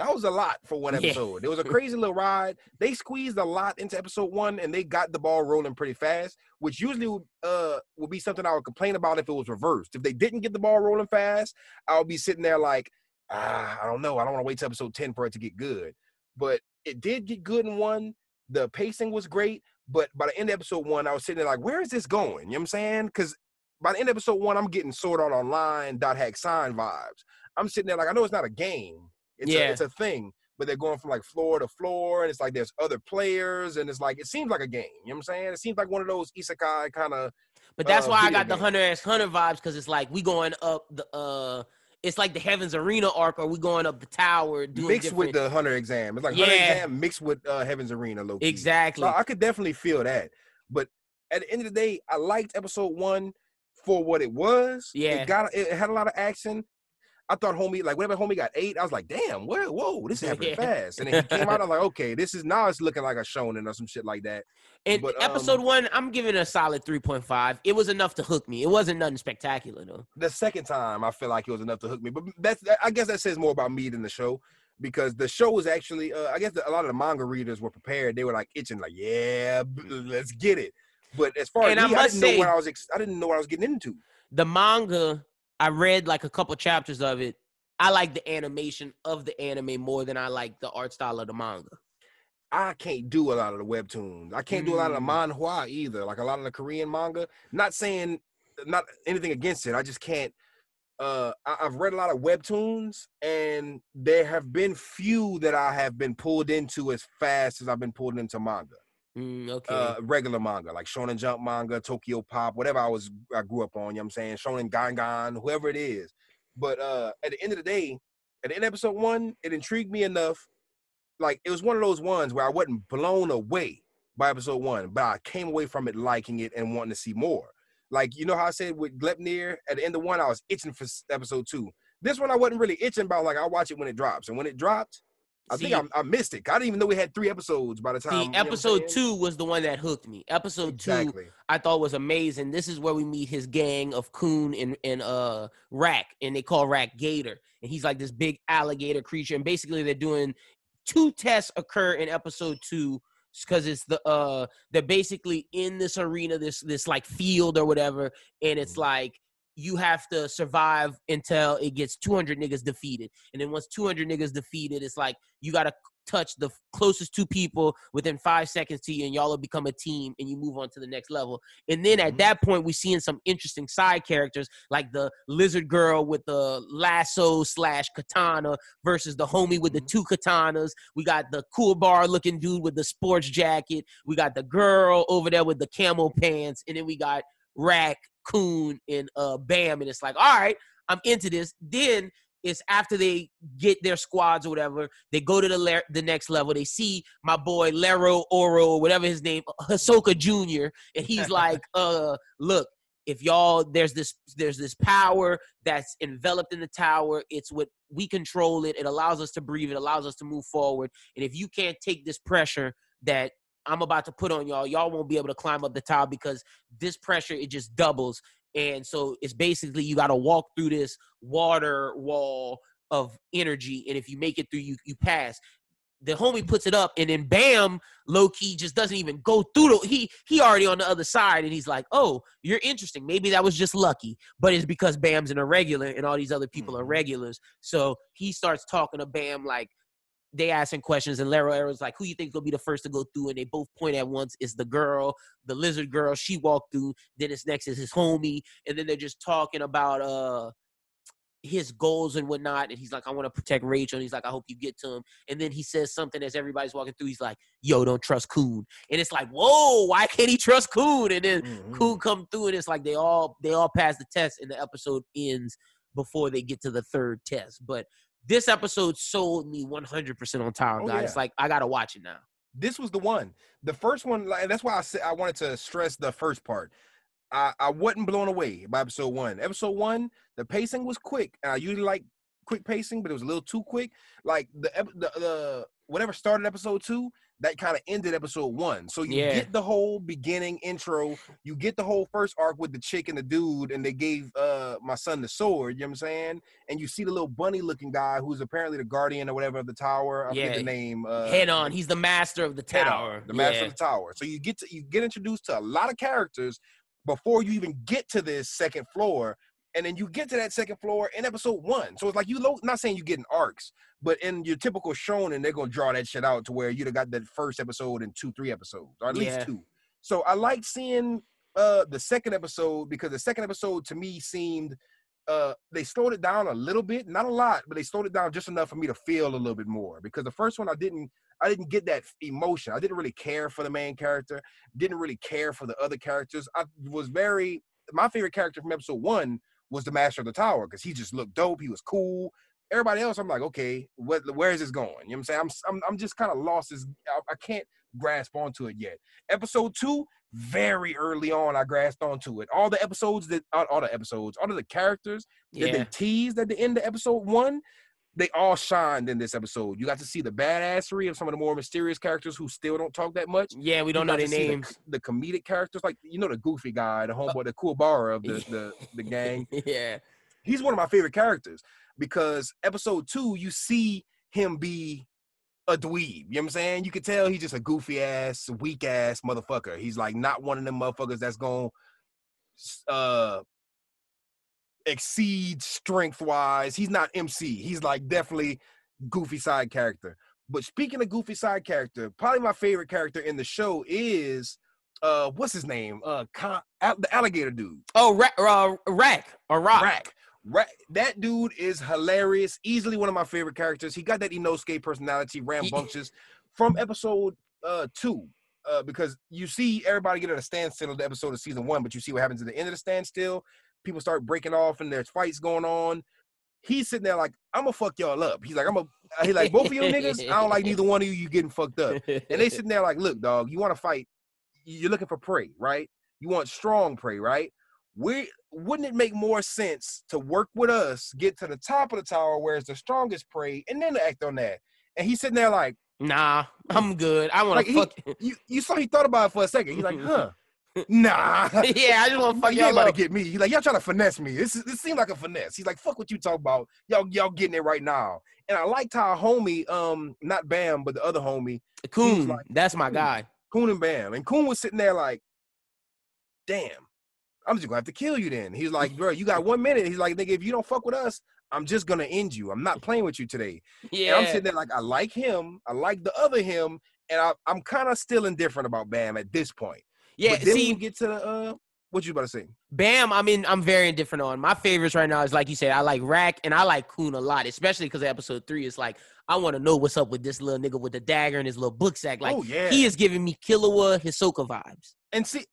that was a lot for one Yeah. episode. It was a crazy little ride. They squeezed a lot into episode one and they got the ball rolling pretty fast, which usually would uh would be something I would complain about if it was reversed. If they didn't get the ball rolling fast, I would be sitting there like, ah, I don't know. I don't want to wait till episode 10 for it to get good. But it did get good in one. The pacing was great. But by the end of episode one, I was sitting there like, where is this going? You know what I'm saying? Because by the end of episode one, I'm getting Sword Art Online, dot hack sign vibes. I'm sitting there like, I know it's not a game. It's, Yeah. a, it's a thing. But they're going from like floor to floor, and it's like there's other players, and it's like it seems like a game. You know what I'm saying? It seems like one of those isekai kind of But that's uh, why I got the game. Hunter x Hunter vibes because it's like we going up the uh it's like the Heaven's Arena arc or we going up the tower doing mixed with the Hunter exam. It's like Hunter Yeah. exam mixed with uh, Heaven's Arena. Low exactly. So I could definitely feel that. But at the end of the day, I liked episode one for what it was. Yeah. It got it had a lot of action. I thought homie, like whenever homie got eight, I was like, damn, whoa, whoa, this happened Yeah. fast. And then he came out, I'm like, okay, this is now it's looking like a shonen or some shit like that. and but, episode um, one, I'm giving it a solid 3.5. It was enough to hook me. It wasn't nothing spectacular though. The second time, I feel like it was enough to hook me. But that's I guess that says more about me than the show. Because the show was actually, uh, I guess the, a lot of the manga readers were prepared. They were like itching, like, yeah, b- let's get it. But as far And as I me, I, must didn't know what I was. Ex- I didn't know what I was getting into. The manga, I read like a couple chapters of it. I like the animation of the anime more than I like the art style of the manga. I can't do a lot of the webtoons. I can't do a lot of the Mm. manhwa either. Like a lot of the Korean manga. Not saying not anything against it. I just can't. Uh, I, I've read a lot of webtoons, and there have been few that I have been pulled into as fast as I've been pulled into manga. Mm, okay. Uh, regular manga like Shonen Jump manga, Tokyo Pop, whatever I was I grew up on. You know what I'm saying Shonen Gangan, whoever it is. But uh, at the end of the day, at the end of episode one, it intrigued me enough. Like it was one of those ones where I wasn't blown away by episode one, but I came away from it liking it and wanting to see more. Like you know how I said with Gleipnir at the end of one, I was itching for episode two. This one I wasn't really itching about. Like I'll watch it when it drops, and when it dropped, I think I, I missed it. I didn't even know we had three episodes by the time. See, you know episode two was the one that hooked me. Episode two, I thought was amazing. This is where we meet his gang of Khun and and uh Rak, and they call Rak Gator, and he's like this big alligator creature. And basically, they're doing two tests occur in episode two because it's the uh they're basically in this arena, this this like field or whatever, and it's like you have to survive until it gets 200 niggas defeated. And then once 200 niggas defeated, it's like you got to touch the closest two people within five seconds to you, and y'all will become a team, and you move on to the next level. And then at Mhm. that point, we seeing some interesting side characters, like the lizard girl with the lasso slash katana versus the homie with the Mhm. two katanas. We got the cool bar looking dude with the sports jacket. We got the girl over there with the camel pants, and then we got Rak, Khun, and uh Bam. And it's like, all right, I'm into this. Then it's after they get their squads or whatever, they go to the le- the next level. They see my boy Lero-Ro, whatever his name, Hisoka Jr., and he's like, uh, look, if y'all there's this there's this power that's enveloped in the tower it's what we control it it allows us to breathe it allows us to move forward and if you can't take this pressure that i'm about to put on y'all y'all won't be able to climb up the tower because this pressure it just doubles and so it's basically you got to walk through this water wall of energy and if you make it through you you pass the homie puts it up, and then bam, low key just doesn't even go through the he he already on the other side, and he's like, Oh, you're interesting. Maybe that was just lucky, but it's because Bam's an irregular and all these other people are Mhm. regulars. So he starts talking to Bam like they asking questions, and Lero-Ro's like, Who you think gonna be the first to go through? And they both point at once. It's the girl, the lizard girl, she walked through, then it's next is his homie, and then they're just talking about uh his goals and whatnot. And he's like, I want to protect Rachel. And he's like, I hope you get to him. And then he says something as everybody's walking through. He's like, Yo, don't trust Khun. And it's like, Whoa, why can't he trust Khun? And then Mhm. Khun come through, and it's like they all they all pass the test, and the episode ends before they get to the third test. But this episode sold me 100% on Tower Oh, God. It's yeah. like I gotta watch it now. this was the one. The first one, like that's why I said I wanted to stress the first part. I, I wasn't blown away by episode one. Episode one, the pacing was quick. I usually like quick pacing, but it was a little too quick. Like the the, the whatever started episode two, that kind of ended episode one. So you Yeah. get the whole beginning intro, you get the whole first arc with the chick and the dude, and they gave uh my son the sword, you know what I'm saying? And you see the little bunny looking guy who's apparently the guardian or whatever of the tower. I forget the name. Uh, Headon, he's the master of the On, tower. the master Yeah. of the tower. So you get to you get introduced to a lot of characters before you even get to this second floor, and then you get to that second floor in episode one. So it's like you lo- not saying you getting arcs, but in your typical shonen, they're gonna draw that shit out to where you'd have got that first episode in two, three episodes, or at Yeah. least two. So I like seeing uh the second episode because the second episode to me seemed uh they slowed it down a little bit, not a lot, but they slowed it down just enough for me to feel a little bit more. Because the first one I didn't I didn't get that emotion. I didn't really care for the main character, didn't really care for the other characters. I was very my favorite character from episode one was the Master of the Tower because he just looked dope. He was cool. Everybody else, I'm like, okay, what, where is this going? You know what I'm saying? I'm I'm, I'm just kind of lost. As I, I can't grasp onto it yet. Episode two, very early on, I grasped onto it. All the episodes that all, all the episodes, all of the characters that they teased at the end of episode one, they all shined in this episode. You got to see the badassery of some of the more mysterious characters who still don't talk that much. Yeah, we don't know their see the- names. The, comedic characters, like you know, the goofy guy, the homeboy, the cool bar of the, the the gang. yeah. He's one of my favorite characters because episode two, you see him be a dweeb. You know what I'm saying? You could tell he's just a goofy ass, weak ass motherfucker. He's like not one of them motherfuckers that's gonna uh exceed strength wise. He's not MC. He's like definitely goofy side character. But speaking of goofy side character, probably my favorite character in the show is uh what's his name? Uh Con- Al- the alligator dude. Oh, Ra- uh, Rak or Rock. Rak. Rak. That dude is hilarious. Easily one of my favorite characters. He got that Inosuke personality, rambunctious, from episode uh two. Uh, because you see everybody get at a standstill the episode of season one, but you see what happens at the end of the standstill. People start breaking off and there's fights going on. He's sitting there like, I'm gonna fuck y'all up. He's like, I'm a uh, he like both of you niggas. I don't like neither one of you. You getting fucked up. And they sitting there like, look, dog, you want to fight? You're looking for prey, right? You want strong prey, right? We wouldn't it make more sense to work with us, get to the top of the tower where it's the strongest prey, and then act on that? And he's sitting there like, Nah, I'm good. I want Like, to he- fuck. you, you saw he thought about it for a second. He's like, huh? Nah. yeah, I just want to fuck you ain't y'all about up. to get me. He's like, y'all trying to finesse me. This is, this seems like a finesse. He's like, fuck what you talk about. Y'all y'all getting it right now. And I liked how homie, um, not Bam, but the other homie, Khun, like, that's my "Khun." guy. Khun and Bam. And Khun was sitting there like, damn, I'm just gonna have to kill you then. He's like, bro, you got one minute. He's like, nigga, if you don't fuck with us, I'm just gonna end you. I'm not playing with you today. Yeah, And I'm sitting there like, I like him, I like the other him, and I, I'm kind of still indifferent about Bam at this point. Yeah. but then See, get to the uh what you about to say? Bam, I mean, I'm very indifferent on. My favorites right now is like you said, I like Rak and I like Khun a lot, especially because episode three is like, I want to know what's up with this little nigga with the dagger and his little book sack. Like, oh yeah. he is giving me Killua Hisoka vibes. and see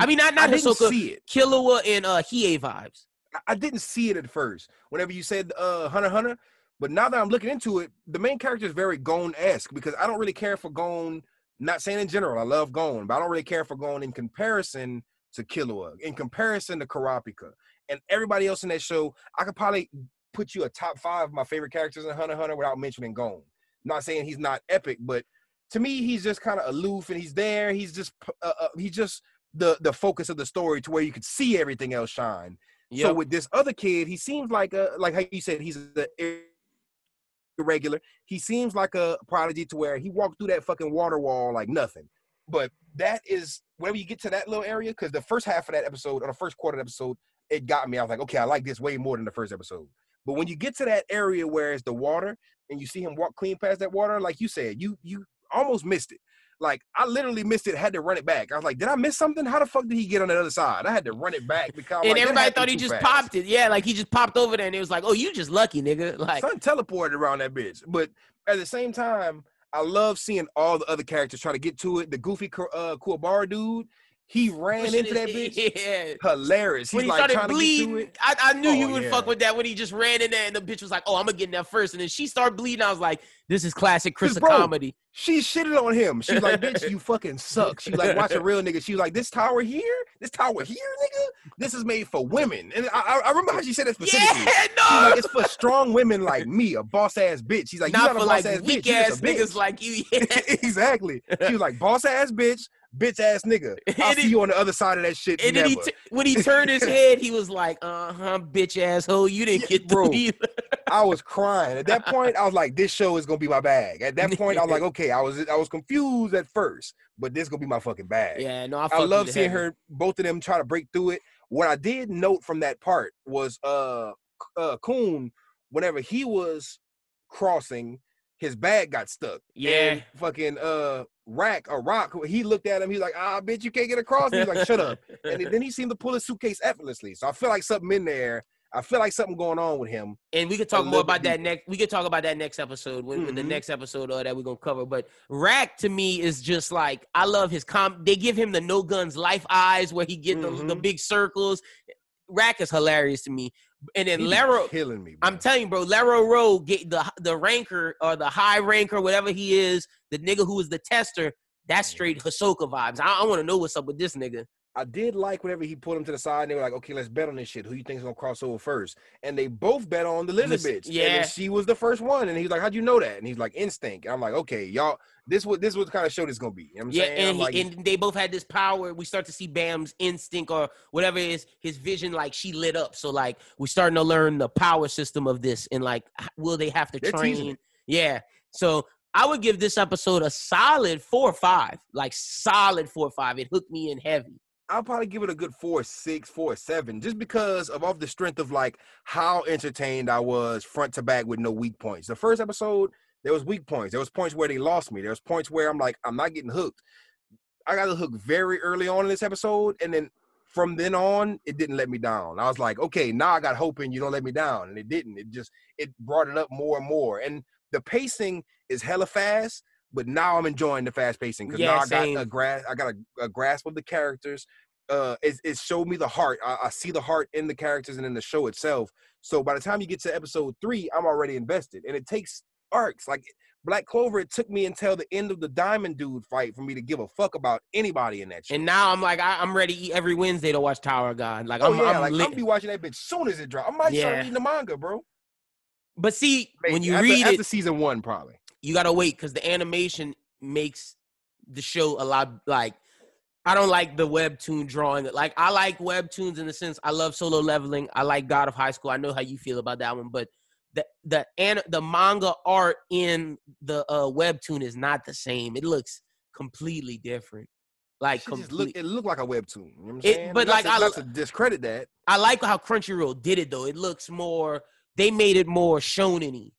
I mean, not I not didn't Hisoka, see it. Killua and uh Hiei vibes. I- I didn't see it at first. Whenever you said uh Hunter Hunter, but now that I'm looking into it, the main character is very Gon esque because I don't really care for Gon. Not saying in general, I love Gon, but I don't really care for Gon in comparison to Killua, in comparison to Kurapika, and everybody else in that show. I could probably put you a top five of my favorite characters in Hunter Hunter without mentioning Gon. not saying he's not epic, but to me, he's just kind of aloof and he's there. He's just uh, uh, he's just the the focus of the story to where you could see everything else shine. So with this other kid, he seems like a like how you said he's a irregular. He seems like a prodigy to where he walked through that fucking water wall like nothing. But that is whenever you get to that little area, because the first half of that episode or the first quarter of the episode, it got me. I was like, okay, I like this way more than the first episode. But when you get to that area where it's the water and you see him walk clean past that water, like you said, you you almost missed it. Like I literally missed it, had to run it back. I was like, did I miss something? How the fuck did he get on the other side? I had to run it back because and like, everybody thought he just fast. popped it. Yeah, like he just popped over there and it was like, oh, you just lucky, nigga. Like, Son teleported around that bitch. But at the same time, I love seeing all the other characters try to get to it. The goofy uh, Kuwabara dude, he ran into that bitch. Yeah. Hilarious. He's When he like started trying to get to bleeding, it. I, I knew Oh, would yeah. fuck with that when he just ran in there and the bitch was like, "Oh, I'm gonna get in there first. and then she started bleeding. I was like, "This is classic Chris bro, comedy." She shitted on him. She's like, bitch, you fucking suck. She like, watch a real nigga. She was like, this tower here, this tower here, nigga, this is made for women. And I, I- remember how she said it specifically. Yeah, She's no, like, it's for strong women like me, a boss ass bitch. She's like, you not not a for boss like ass bitch. weak ass bitch. niggas like you. Yeah. exactly. She was like, boss ass bitch, bitch ass nigga. I'll And see it- you on the other side of that shit. And then he t- when he turned his head, he was like, "Uh huh, bitch asshole, you didn't Yeah, get through either." I was crying. At that point, I was like, this show is gonna be my bag. At that point, I was like, okay, I was I was confused at first, but this gonna be my fucking bag. Yeah, no, I, I love seeing her, both of them try to break through it. What I did note from that part was uh uh Khun, whenever he was crossing, his bag got stuck. Yeah. And fucking uh Rak or Rock, he looked at him, he's like, ah bitch, you can't get across. He's like, shut up. And then he seemed to pull his suitcase effortlessly. So I feel like something in there. I feel like something going on with him. And we could talk more about that next. We could talk about that next episode when, when the next episode uh, that we're gonna cover. But Rak to me is just like I love his com. They give him the no guns life eyes where he get the, the Mhm. big circles. Rak is hilarious to me. And then Lero, killing me. I'm telling you, bro, Lero-Ro get the the ranker or the high ranker, whatever he is, the nigga who is the tester. That's straight Hisoka vibes. I, I want to know what's up with this nigga. I did like whenever he pulled him to the side and they were like, okay, let's bet on this shit. Who you think is gonna cross over first? And they both bet on the lizard bitch. Yeah. she was the first one. And he's like, How'd you know that? And he's like, instinct. And I'm like, okay, y'all, this what this what kind of show this gonna be. You know what I'm Yeah, saying? and, he, like, and they both had this power. We start to see Bam's instinct or whatever it is his vision, like she lit up. So like we're starting to learn the power system of this, and like will they have to train? Yeah. So I would give this episode a solid four or five, like solid four or five. It hooked me in heavy. I'll probably give it a good four, six, four, seven, just because of off the strength of like how entertained I was front to back with no weak points. The first episode, there was weak points. There was points where they lost me. There was points where I'm like, I'm not getting hooked. I got hooked very early on in this episode, and then from then on, it didn't let me down. I was like, okay, now I got hope and you don't let me down, and it didn't. It just it brought it up more and more. And the pacing is hella fast, but now I'm enjoying the fast pacing because Yeah, now I same. got a grasp. I got a, a grasp of the characters uh it, it showed me the heart I, I see the heart in the characters and in the show itself so by the time you get to episode three i'm already invested and it takes arcs like black clover it took me until the end of the diamond dude fight for me to give a fuck about anybody in that show And now I'm like, I, I'm ready every Wednesday to watch Tower of God. Like oh I'm, yeah I'm like lit. i'll be watching that bitch soon as it drops. i might start reading the manga bro but see, when you after, read after it, season one probably you gotta wait because the animation makes the show a lot like I don't like the webtoon drawing. Like I like webtoons in the sense I love solo leveling. I like God of High School. I know how you feel about that one, but the the an, the manga art in the uh, webtoon is not the same. It looks completely different. Like complete. look, it looked like a webtoon you know what i'm It- saying but not like, to, I- not to discredit that I like how Crunchyroll did it though. It looks more. They made it more shonen-y.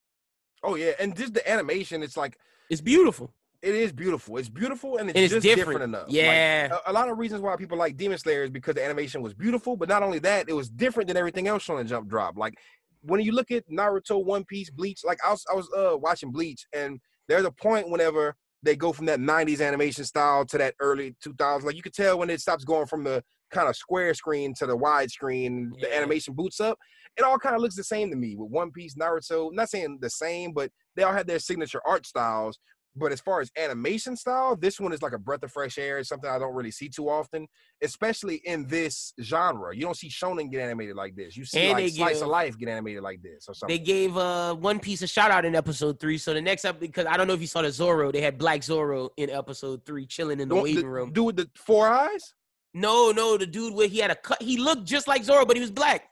oh yeah and just the animation it's like It's beautiful. it is beautiful it's beautiful and it's, And it's just different. different, enough Like, Yeah. a, a lot of reasons why people like Demon Slayer is because the animation was beautiful, but not only that, it was different than everything else on the Jump Drop. Like when you look at Naruto, One Piece, Bleach, like I was I was uh watching Bleach, and there's a point whenever they go from that 90s animation style to that early 2000s, like you could tell when it stops going from the kind of square screen to the wide screen, the Yeah. animation boots up. It all kind of looks the same to me with One Piece, Naruto. Not saying the same, but they all have their signature art styles. But as far as animation style, this one is like a breath of fresh air. It's something I don't really see too often, especially in this genre. You don't see shonen get animated like this. You see And like slice give- of life get animated like this or something. They gave uh One Piece a shout out in episode three. So the next up, because I don't know if you saw the Zoro, they had Black Zoro in episode three, chilling in the Don't- waiting room. Dude with the four eyes. No, no, the dude where he had a cut. He looked just like Zoro, but he was black.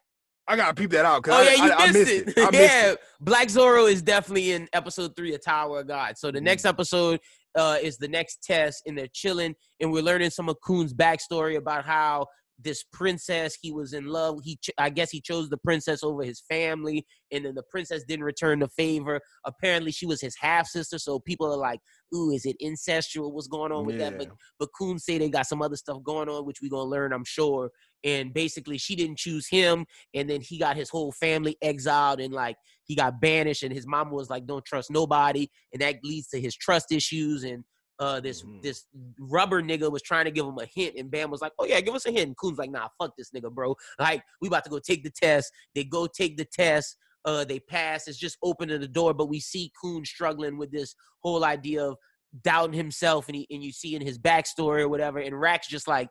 I gotta peep that out. 'cause Oh I, yeah, you I, I missed, missed it. I missed yeah, it. Black Zoro is definitely in episode three of Tower of God. So the next Mm. episode uh, is the next test, and they're chilling, and we're learning some of Khun's backstory about how this princess he was in love. He, ch- I guess, he chose the princess over his family, and then the princess didn't return the favor. Apparently, she was his half sister. So people are like, "Ooh, is it incestual? What's going on with that?" But Yeah. but Khun say they got some other stuff going on, which we're gonna learn, I'm sure. And basically, she didn't choose him, and then he got his whole family exiled, and like he got banished, and his mama was like, "Don't trust nobody," and that leads to his trust issues. And uh, this Mhm. this rubber nigga was trying to give him a hint, and Bam was like, "Oh yeah, give us a hint." And Khun's like, "Nah, fuck this nigga, bro. Like we about to go take the test." They go take the test. Uh, they pass. It's just opening the door, but we see Khun struggling with this whole idea of doubting himself and he, and you see in his backstory or whatever and Rak's just like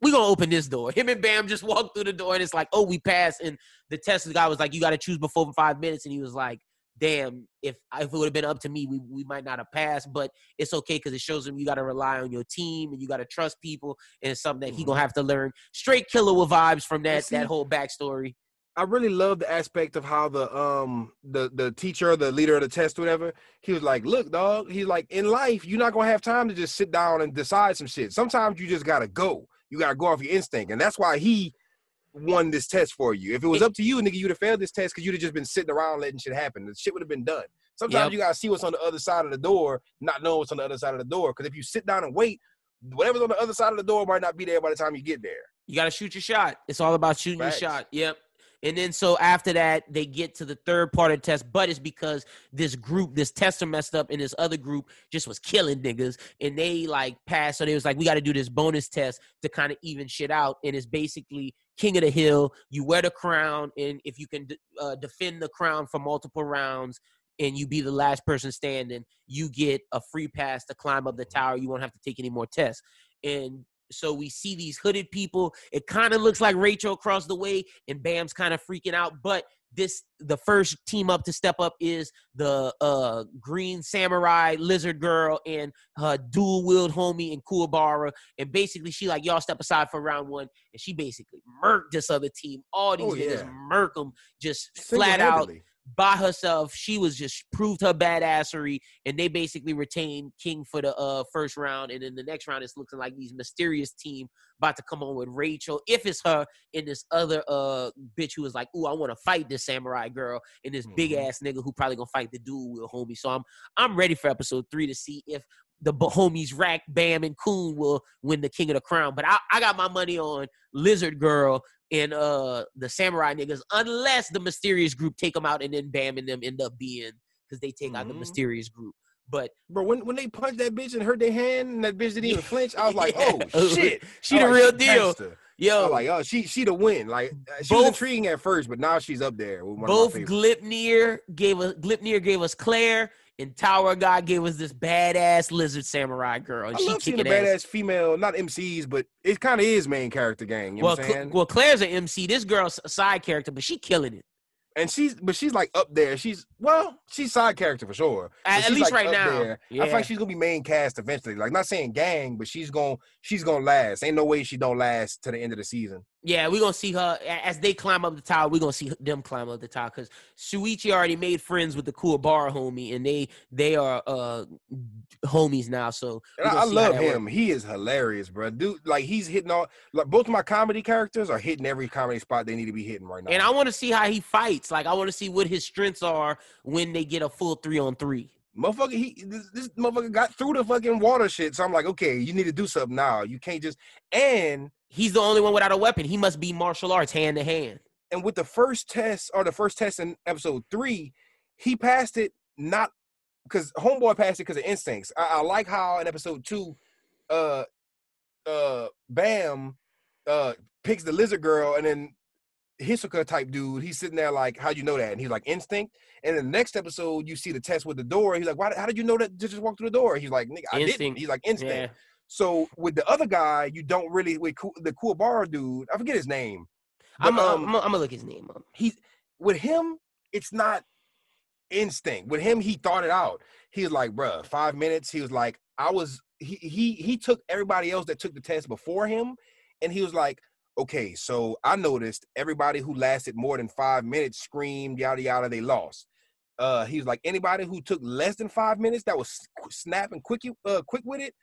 we gonna open this door him and Bam just walk through the door and it's like oh we pass." and the test guy was like you got to choose before five minutes and he was like damn if if it would have been up to me we, we might not have passed but it's okay because it shows him you got to rely on your team and you got to trust people and it's something that he gonna have to learn straight killer with vibes from that see- that whole backstory I really love the aspect of how the um the the teacher, the leader of the test, whatever. He was like, "Look, dog. He's like, in life, you're not gonna have time to just sit down and decide some shit. Sometimes you just gotta go. You gotta go off your instinct, and that's why he won this test for you. If it was up to you, nigga, you'd have failed this test because you'd have just been sitting around letting shit happen. The shit would have been done. Sometimes Yep. you gotta see what's on the other side of the door, not know what's on the other side of the door. Because if you sit down and wait, whatever's on the other side of the door might not be there by the time you get there. You got to shoot your shot. It's all about shooting Facts. your shot. Yep. And then so after that, they get to the third part of the test, but it's because this group, this tester messed up, and this other group just was killing niggas, and they like passed. So they was like, we got to do this bonus test to kind of even shit out, and it's basically king of the hill. You wear the crown, and if you can uh, defend the crown for multiple rounds, and you be the last person standing, you get a free pass to climb up the tower. You won't have to take any more tests. And so we see these hooded people. It kind of looks like Rachel across the way, and Bam's kind of freaking out. But this, the first team up to step up is the uh, Green Samurai Lizard Girl and her dual wield homie and Kuwabara. And basically, she like y'all step aside for round one, and she basically murked this other team. All these Oh, niggas yeah. murk them just flat out. By herself. She was just proved her badassery, and they basically retained King for the uh, first round. And then the next round, it's looking like these mysterious team about to come on with Rachel, if it's her, and this other uh bitch who was like, "Ooh, I want to fight this samurai girl," and this big Mhm. ass nigga who probably gonna fight the dude with homie. So I'm I'm ready for episode three to see if the homies Rak, Bam, and Khun will win the King of the Crown. But I, I got my money on Lizard Girl and uh the samurai niggas, unless the mysterious group take them out and then Bam and them end up being because they take out the Mhm. mysterious group. But Bro, when, when they punched that bitch and hurt their hand and that bitch didn't even flinch, I was like, Yeah. oh shit. she the was real like, deal. gangster. I Yo, was like, oh, she she the win. Like uh, she was intriguing at first, but now she's up there with one both of my. Gleipnir gave us Gleipnir gave us Claire and Tower God gave us this badass lizard samurai girl. And I she love seeing a kicking ass. badass female, not MCs, but it kind of is main character gang. You know Well, what I'm Cl- saying? well, Claire's an MC. This girl's a side character, but she killing it. and she's but she's like up there. She's well, she's side character for sure. At, at least like, right now. there. I Yeah. feel like she's gonna be main cast eventually. Like not saying gang, but she's gonna she's gonna last. Ain't no way she don't last to the end of the season. Yeah, we're gonna see her as they climb up the tower. We're gonna see them climb up the tower because Shuichi already made friends with the Kuwabara homie, and they they are uh homies now. So I, gonna I see how love him. He is hilarious, bro. Dude, like he's hitting all like both of my comedy characters are hitting every comedy spot they need to be hitting right now. And I want to see how he fights. Like I want to see what his strengths are when they get a full three on three. Motherfucker, he this, this motherfucker got through the fucking water shit. So I'm like, okay, you need to do something now. You can't just and He's the only one without a weapon. He must be martial arts hand to hand. and with the first test or the first test in episode three, he passed it not because homeboy passed it because of instincts. I, I like how in episode two, uh, uh, Bam uh picks the lizard girl, and then Hisoka type dude, he's sitting there like, "How'd you know that?" And he's like, "Instinct." And the next episode, you see the test with the door. He's like, "Why? How did you know that? Just walk through the door?" He's like, "Nigga, I didn't." Instinct. He's like, "Instinct." Yeah. So with the other guy, you don't really with the Kuwabara dude. I forget his name. But, I'm, um, I'm, I'm gonna look his name up. he's with him, it's not instinct. With him, he thought it out. He was like, bruh, five minutes. He was like, I was he he he took everybody else that took the test before him, and he was like, okay, so I noticed everybody who lasted more than five minutes screamed, yada yada, they lost. Uh, he was like, anybody who took less than five minutes that was snapping snap quick uh quick with it,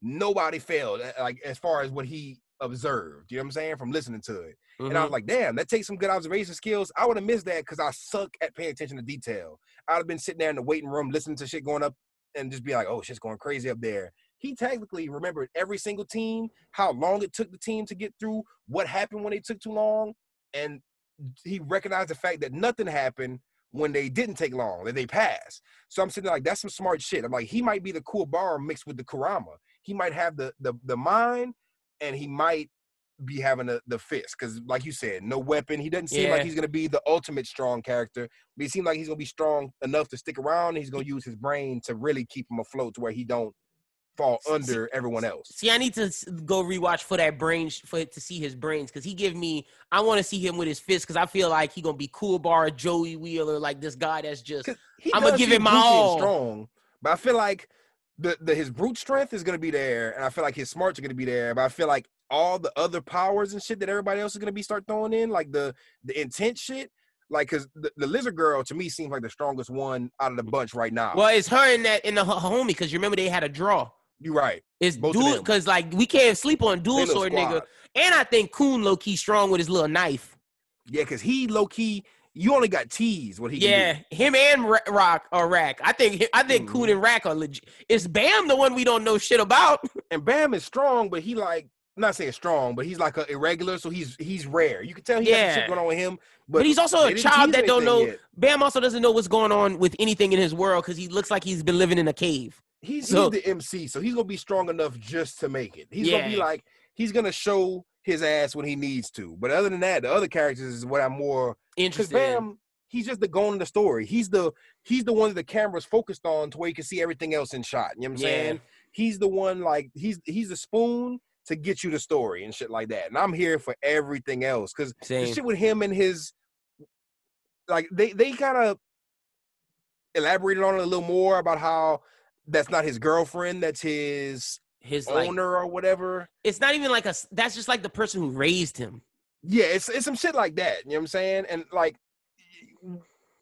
nobody failed. Like as far as what he observed, you know what I'm saying from listening to it. And I was like, damn, that takes some good observation skills. I would have missed that because I suck at paying attention to detail. I'd have been sitting there in the waiting room listening to shit going up and just be like, oh, shit's going crazy up there. He technically remembered every single team, how long it took the team to get through, what happened when they took too long, and he recognized the fact that nothing happened when they didn't take long, that they passed. So I'm sitting there like, that's some smart shit. I'm like, he might be the Kuwabara mixed with the Kurama. He might have the the the mind, and he might be having the, the fist because like you said no weapon he doesn't seem like he's going to be the ultimate strong character but he seems like he's going to be strong enough to stick around and he's going to use his brain to really keep him afloat to where he don't fall under everyone else See, I need to go rewatch for that brain for to see his brains because he give me. I want to see him with his fist because I feel like he gonna be Kuwabara Joey Wheeler, like this guy that's just. I'ma give him my all. strong but i feel like the, the his brute strength is to be there and i feel like his smarts are to be there but i feel like all the other powers and shit that everybody else is to be start throwing in like the the intense shit like because the, the lizard girl to me seems like the strongest one out of the bunch right now well, it's her and that in the homie because you remember they had a draw. You're right It's Both dual because like we can't sleep on dual sword nigga, and I think Khun low key strong with his little knife. Yeah, because he low key, you only got teased what he Yeah, him and Ra- Rock or Rak. I think I think Mhm. Khun and Rak are legit. It's Bam the one we don't know shit about. And Bam is strong, but he like I'm not saying strong, but he's like a irregular, so he's he's rare. You can tell he got some shit going on with him. But, But he's also a child that don't know. yet. Bam also doesn't know what's going on with anything in his world because he looks like he's been living in a cave. He's, So- he's the MC, so he's gonna be strong enough just to make it. He's gonna be like he's gonna show his ass when he needs to. But other than that, the other characters is what I'm more interested. Bam, he's just the goal in the story. He's the he's the one that the camera's focused on to where you can see everything else in shot. You know what I'm Yeah. saying? He's the one like he's he's the spoon to get you the story and shit like that. And I'm here for everything else because the shit with him and his like they they kind of elaborated on it a little more about how that's not his girlfriend, that's his His like, owner or whatever. it's not even like a. That's just like the person who raised him. Yeah, it's it's some shit like that. You know what I'm saying? And like,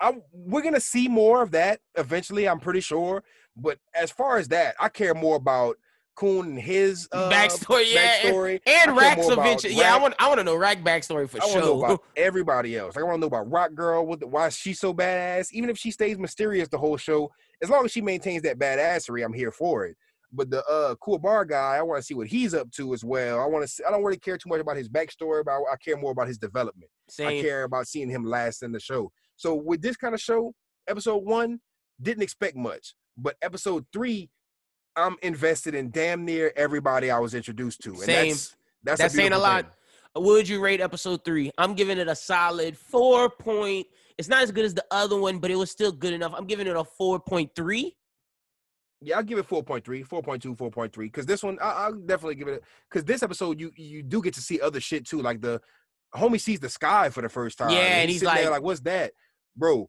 I we're gonna see more of that eventually. I'm pretty sure. But as far as that, I care more about Khun and his uh, backstory, yeah, and- backstory. and, care Rak's more about eventually. Yeah, I want. I want to know Rak backstory for I want know sure. about everybody else. Like, I want to know about Rock Girl. What the, why is she so badass? Even if she stays mysterious the whole show, as long as she maintains that badassery, I'm here for it. But the uh Kuwabara guy, I want to see what he's up to as well. I want to. see I don't really care too much about his backstory, but I, I care more about his development. Same. I care about seeing him last in the show. So with this kind of show, episode one didn't expect much, but episode three, I'm invested in damn near everybody I was introduced to, and Same. that's that's, That's saying a lot. thing. Would you rate episode three? I'm giving it a solid four point. It's not as good as the other one, but it was still good enough. I'm giving it a four point three. Yeah, I'll give it 4.3, 4.2, 4.3. Because this one, I, I'll definitely give it. Because this episode, you you do get to see other shit too. Like the homie sees the sky for the first time. Yeah, and he's sitting there like- like, "What's that, bro?"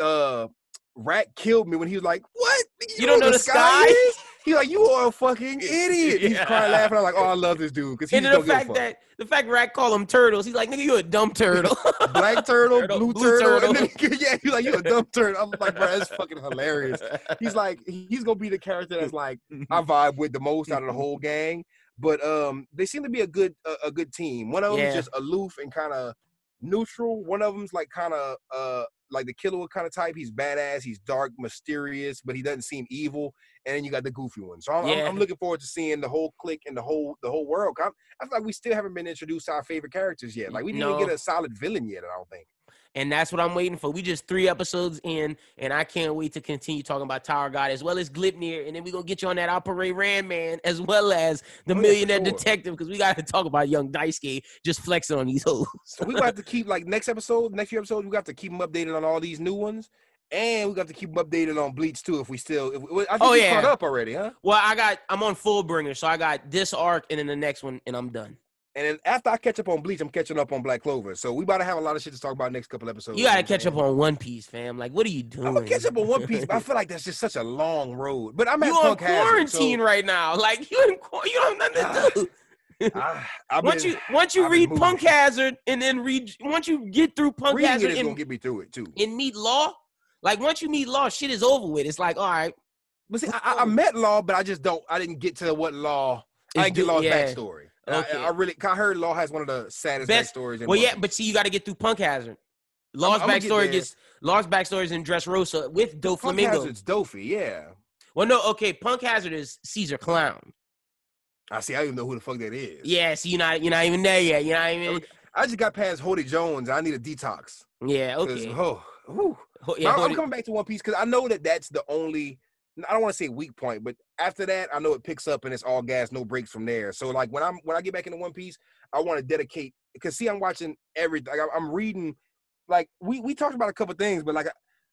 Uh, Rat killed me when he was like, "What? You don't know the sky?" is?" He like, "You are a fucking idiot." He's Yeah. crying, laughing. I'm like, "Oh, I love this dude." Because he And the don't give a fact that the fact Rak call them turtles, he's like, nigga, you a dumb turtle. Black turtle, Turtle, blue, blue turtle, turtle. and then yeah, he's like, "You a dumb turtle." I'm like, "Bro, that's fucking hilarious." He's like, he's gonna be the character that's like. I vibe with the most out of the whole gang. But um, they seem to be a good a, a good team. One of them Yeah. is just aloof and kind of neutral. One of them's like kind of uh like the killer kind of type. He's badass. He's dark, mysterious, but he doesn't seem evil. And then you got the goofy one. So I'm, I'm- I'm looking forward to seeing the whole clique and the whole the whole world. I feel like we still haven't been introduced to our favorite characters yet. Like we didn't even get a solid villain yet. I don't think. And that's what I'm waiting for. We just three episodes in, and I can't wait to continue talking about Tower God as well as Gleipnir, and then we're gonna get you on that Appare-Ranman as well as the Oh, Millionaire sure. Detective because we got to talk about Young Daisuke just flexing on these hoes. So we got to keep like next episode, next few episodes, we got to keep them updated on all these new ones, and we got to keep them updated on Bleach too. If we still, if, I think Oh, yeah. caught up already, huh? well, I got I'm on Fullbringer, so I got this arc and then the next one, and I'm done. And then after I catch up on Bleach, I'm catching up on Black Clover. So we about to have a lot of shit to talk about next couple episodes. You gotta know what I'm catch up on One Piece, fam. Like, what are you doing? I'm gonna catch up on One Piece, but I feel like that's just such a long road. But I'm at you on Punk Hazard, quarantine so right now. Like you in you don't have ah, nothing to do. I, I've once you once you I've read. Punk Hazard and then read once you get through Punk reading Hazard is gonna get me through it too. and meet Law, like once you meet Law, shit is over with. It's like all right, But see, I, I- met Law, but I just don't. I didn't get to what Law. I didn't get Law's yeah. backstory. And I- Okay. I, really, I heard Law has one of the saddest Best- backstories. In well yeah, but see, you got to get through Punk Hazard. Law's I'ma get backstory there. gets Law's backstory is in Dressrosa with Punk Doflamingo. Hazard's Dofi, yeah. Well, no, okay, Punk Hazard is Caesar Clown. I see. I don't even know who the fuck that is. Yeah, so you're not you're not even there yet. You know what I mean? I just got past Hody Jones. I need a detox. Yeah. okay. Oh, whew. Yeah, I'm, I'm coming back to One Piece because I know that that's the only. I don't want to say weak point, but after that, I know it picks up and it's all gas, no breaks from there. So like when I'm when I get back into One Piece, I want to dedicate because see, I'm watching everything. Like, I'm reading. Like we we talked about a couple things, but like I,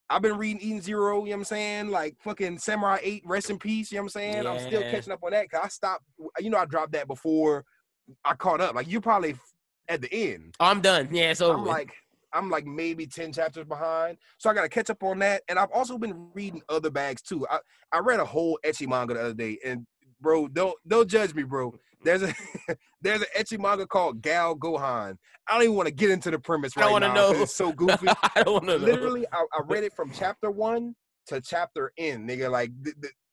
I've been reading Eden Zero. You know what I'm saying? Like fucking Samurai Eight, rest in peace. You know what I'm saying? I'm still catching up on that because I stopped. You know, I dropped that before I caught up. Like you're probably at the end. I'm done. Yeah, it's over. I'm like I'm like maybe 10 chapters behind. So I gotta catch up on that. And I've also been reading other bags too. I, I read a whole ecchi manga the other day, and bro, don't don't judge me, bro. There's a there's an ecchi manga called Gal Gohan. I don't even want to get into the premise I right wanna now. 'cause know. It's so goofy. I don't want to know. Literally, I, I read it from chapter one to chapter end, nigga. Like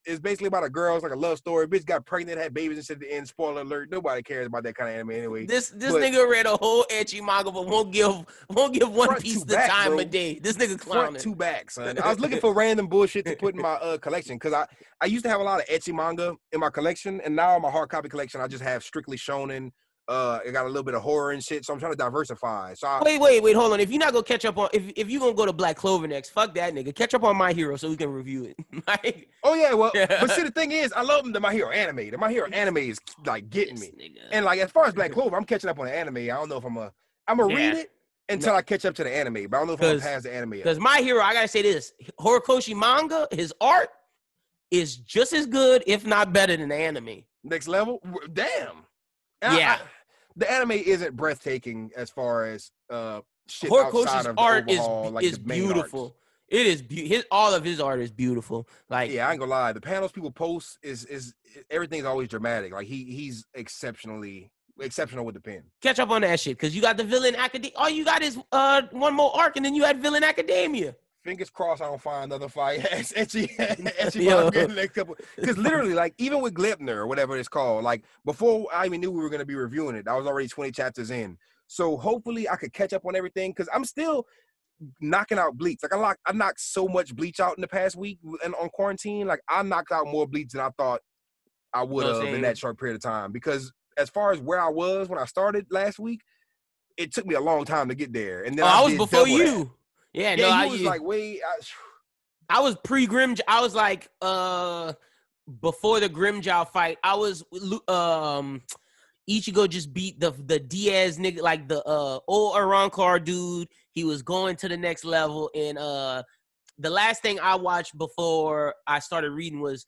it's basically about a girl. It's like a love story. Bitch got pregnant, had babies, and said at the end. Spoiler alert: Nobody cares about that kind of anime anyway. This this But- nigga read a whole ecchi manga, but won't give won't give One Piece the back, time bro. of day. This nigga front clowning. to back, son. I was looking for random bullshit to put in my uh, collection because I, I used to have a lot of ecchi manga in my collection, and now in my hard copy collection, I just have strictly shonen. Uh, it got a little bit of horror and shit, so I'm trying to diversify. So I, Wait, wait, wait, hold on. If you're not gonna catch up on, if if you gonna go to Black Clover next, fuck that nigga. Catch up on My Hero so we can review it. like, oh yeah, well, Yeah. but see, the thing is, I love the My Hero anime. The My Hero anime is like getting this me, nigga. and like as far as Black Clover, I'm catching up on the anime. I don't know if I'm a, I'm gonna read it until I catch up to the anime, but I don't know if I'm 'Cause- past the anime. Because My Hero, I gotta say this: Horikoshi manga, his art is just as good, if not better, than the anime. next level. Damn. And I- Yeah. I- the anime isn't breathtaking as far as uh shit outside Horikoshi's of the art is like is the main arcs. beautiful. It is be- his all of his art is beautiful. Like Yeah, I ain't gonna lie. The panels people post is is everything's always dramatic. Like he he's exceptionally exceptional with the pen. catch up on that shit because you got the villain academia. All you got is uh one more arc, and then you had villain academia. Fingers crossed I don't find another fight. It's ecchi, ecchi Yo. manga in the next couple. Because literally, like even with Gleipnir or whatever it's called, like before I even knew we were gonna be reviewing it, I was already 20 chapters in. So hopefully I could catch up on everything because I'm still knocking out bleach. Like I locked, I knocked so much bleach out in the past week and on quarantine. Like I knocked out more bleach than I thought I would have in that short period of time. Because as far as where I was when I started last week, it took me a long time to get there. And then Oh, I was did before double that. Yeah, Yeah, no, I was you- like way. I, I was pre Grim. I was like uh before the Grimmjow fight. I was um Ichigo just beat the the Diaz nigga like the uh old Arrancar dude. He was going to the next level and uh the last thing I watched before I started reading was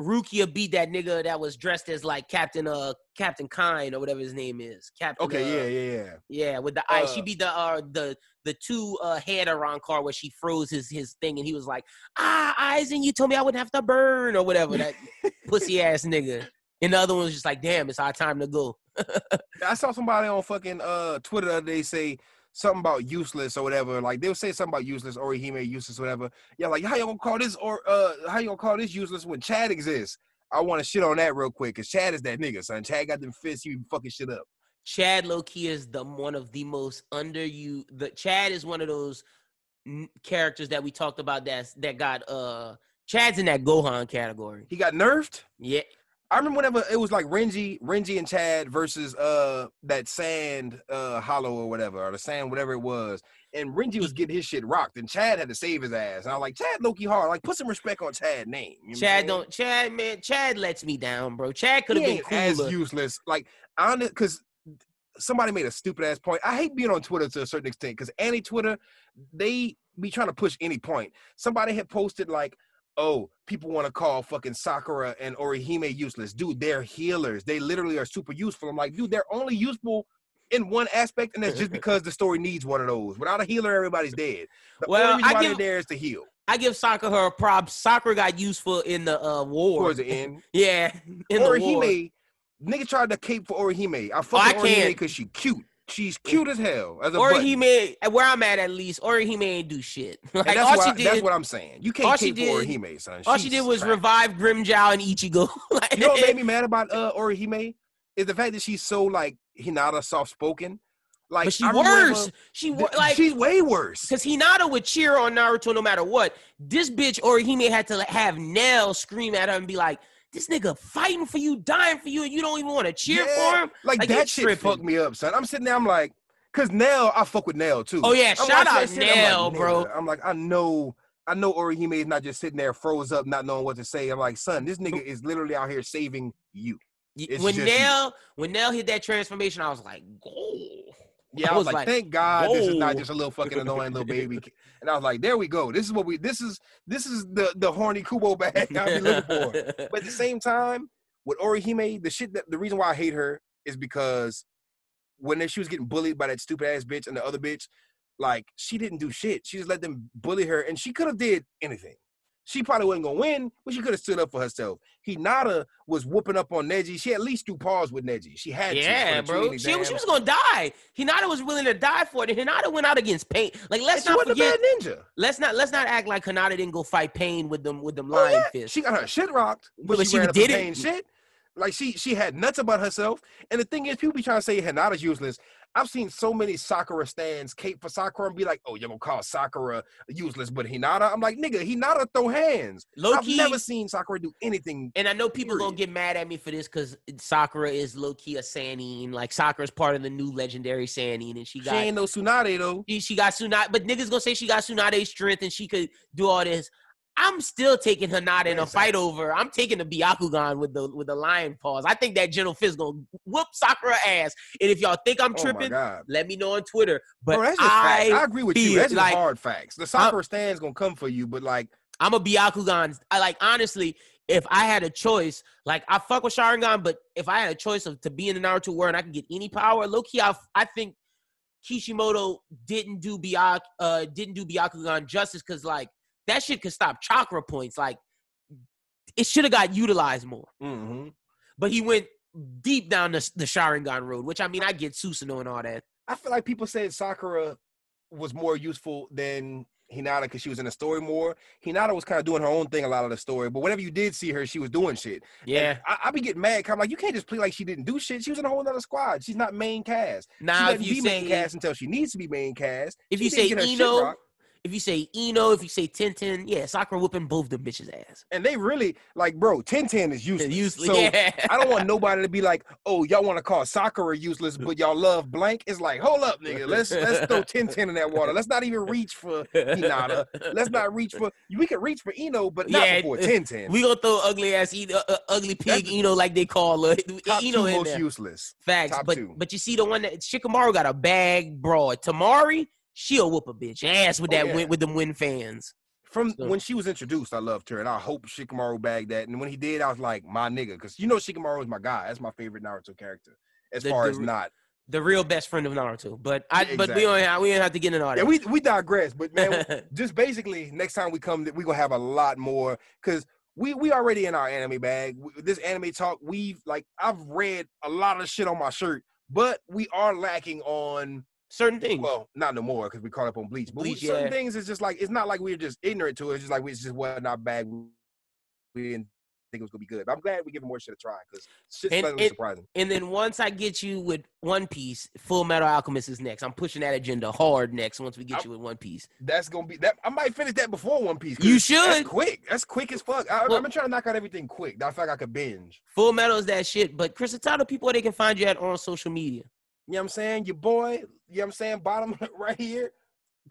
Rukia beat that nigga that was dressed as like Captain uh Captain Kine or whatever his name is. Captain okay, uh, yeah, yeah, yeah. yeah, with the eye. She Uh, beat the uh the the two uh head Arrancar where she froze his his thing and he was like, ah, and you told me I wouldn't have to burn or whatever that pussy ass nigga. And the other one was just like, damn, it's our time to go. I saw somebody on fucking uh Twitter the other day say something about useless or whatever. Like they'll say something about useless or he made useless, whatever. Yeah, like how you gonna call this or uh how you gonna call this useless when Chad exists? I want to shit on that real quick because Chad is that nigga, son. Chad got them fists, he be fucking shit up. Chad Loki is the one of the most under you. The Chad is one of those n- characters that we talked about that's that got uh Chad's in that Gohan category. He got nerfed. Yeah, I remember whenever it was like Renji, Renji and Chad versus uh that sand uh hollow or whatever, or the sand, whatever it was. and Renji was getting his shit rocked, and Chad had to save his ass. And I was like, Chad Loki hard. Like, put some respect on Chad name. You know Chad don't Chad man Chad lets me down, bro. Chad could have been cooler. as useless. Like, honest, because somebody made a stupid ass point. I hate being on Twitter to a certain extent because anti Twitter, they be trying to push any point. Somebody had posted like, "Oh, people want to call fucking Sakura and Orihime useless, dude. They're healers. They literally are super useful." I'm like, dude, they're only useful. In one aspect, and that's just because the story needs one of those. Without a healer, everybody's dead. The Well, only I give- there is to heal I give Sakura her props. Sakura got useful in the uh, war. towards the end. Yeah, in the war. Orihime, nigga tried to cape for Orihime. I fuck I Orihime can't. because she cute. She's cute as hell. As a Or button. he made where I'm at at least. Or he ain't do shit. Like And that's, all what she I- did, that's what I'm saying. You can't cape for did- Orihime, son. all she did was trash. revive Grimmjow and Ichigo. like, You know what made me mad about uh Orihime is the fact that she's so like Hinata soft spoken. Like but she I worse. She th- like she's way worse. because Hinata would cheer on Naruto no matter what. This bitch Orihime had to like, have Nell scream at her and be like, "This nigga fighting for you, dying for you, and you don't even want to cheer Yeah, for him." Like, Like, that shit fucked me up, son. I'm sitting there, I'm like, cause Nell, I fuck with Nell too. Oh yeah, I'm shout watching out I'm like, Nell, bro. I'm like, I know, I know Orihime is not just sitting there froze up, not knowing what to say. I'm like, son, this nigga is literally out here saving you. It's when you. Nell when Nell hit that transformation, I was like, "Go." Yeah, I I was, was like, thank God this is not just a little fucking annoying little baby. And I was like, there we go. This is what we. This is this is the the horny Kubo bag I'll be looking for. But at the same time, with Orihime, the shit that the reason why I hate her is because when she was getting bullied by that stupid ass bitch and the other bitch, like she didn't do shit. She just let them bully her, and she could have did anything. She probably wasn't gonna win, but she could have stood up for herself. Hinata was whooping up on Neji. She at least threw paws with Neji. She had to. Yeah, the bro. She, she was gonna die. Hinata was willing to die for it. And Hinata went out against Pain. Like let's she not forget. ninja. Let's not let's not act like Hinata didn't go fight Pain with them with them Oh, lion yeah. fists. She got her shit rocked, but, But she, she did and it. shit. Like she she had nuts about herself. And the thing is, people be trying to say Hinata's useless. I've seen so many Sakura stands cape for Sakura and be like, "Oh, you're gonna call Sakura useless, but Hinata." I'm like, "Nigga, Hinata throw hands." Low I've key, never seen Sakura do anything. and I know people gonna get mad at me for this because Sakura is low key a Sannin. Like Sakura's part of the new legendary Sannin, and she She got ain't no Tsunade though. she, she got Tsunade, but niggas gonna say she got Tsunade's strength and she could do all this. I'm still taking Hinata in a fight over. I'm taking the Byakugan with the with the lion paws. I think that Gentle Fist gonna whoop Sakura ass. And if y'all think I'm Oh tripping, god. let me know on Twitter. But Bro. I, I agree with you. That's just like- hard facts. The Sakura stand's gonna come for you, but like, I'm a Byakugan. I like honestly, if I had a choice, like I fuck with Sharingan, but if I had a choice of to be in the Naruto world and I could get any power, low key, I, I think Kishimoto didn't do Byak, uh, didn't do Byakugan justice because like that shit could stop chakra points. Like it should have got utilized more, mhm. but he went deep down the, the Sharingan road, which I mean, I get Susanoo and all that. I feel like people said Sakura was more useful than Hinata because she was in the story more. Hinata was kind of doing her own thing a lot of the story, but whenever you did see her, she was doing shit. And Yeah, I, I be getting mad. 'cause I'm like, you can't just play like she didn't do shit. She was in a whole other squad. She's not main cast. now she if you be say main cast until she needs to be main cast. if She you say Ino. If you say Ino, if you say Tenten, yeah, Sakura whooping both them bitches ass. and they really like, bro. Ten Ten is useless. Useless, So yeah. I don't want nobody to be like, oh, y'all want to call Sakura useless, but y'all love blank. It's like, hold up, nigga. Let's let's throw 10 10 in that water. Let's not even reach for Hinata. Let's not reach for we can reach for Ino, but not Yeah, before 10 10. We gonna throw ugly ass Ino, uh, ugly That's pig Ino like they call her. Top Ino most there. useless. Facts, top but two. but you see the one that Shikamaru got a bag broad. Temari, she'll whoop a bitch ass with Oh, that yeah. win, with them win fans. From So- when she was introduced, I loved her, and I hope Shikamaru bagged that. And when he did, I was like, my nigga, because you know Shikamaru is my guy. That's my favorite Naruto character. As The- far the as not, The real best friend of Naruto. But I Yeah, but we don't have, we don't have to get into all that. yeah, we we digress, but man, just basically next time we come we're gonna have a lot more because we we already in our anime bag this anime talk we've like i've read a lot of shit on my shirt but we are lacking on certain things. well not no more because we caught up on bleach but we, Bleach, certain yeah. things is just like it's not like we're just ignorant to it it's just like we- just what not our bag we, we didn't think it was gonna be good but i'm glad we're giving more shit a try because shit's And- and- surprising and then once I get you with One Piece, Full Metal Alchemist is next. I'm pushing that agenda hard next. Once we get I'm- you with One Piece, that's gonna be that i might finish that before one Piece. You that's should. quick that's quick as fuck I, Well- i've been trying to knock out everything quick i feel like i could binge Full Metal is that shit. But Chris, tell the people where they can find you at on social media. You know what I'm saying? Your boy, you know what I'm saying? Bottom right here.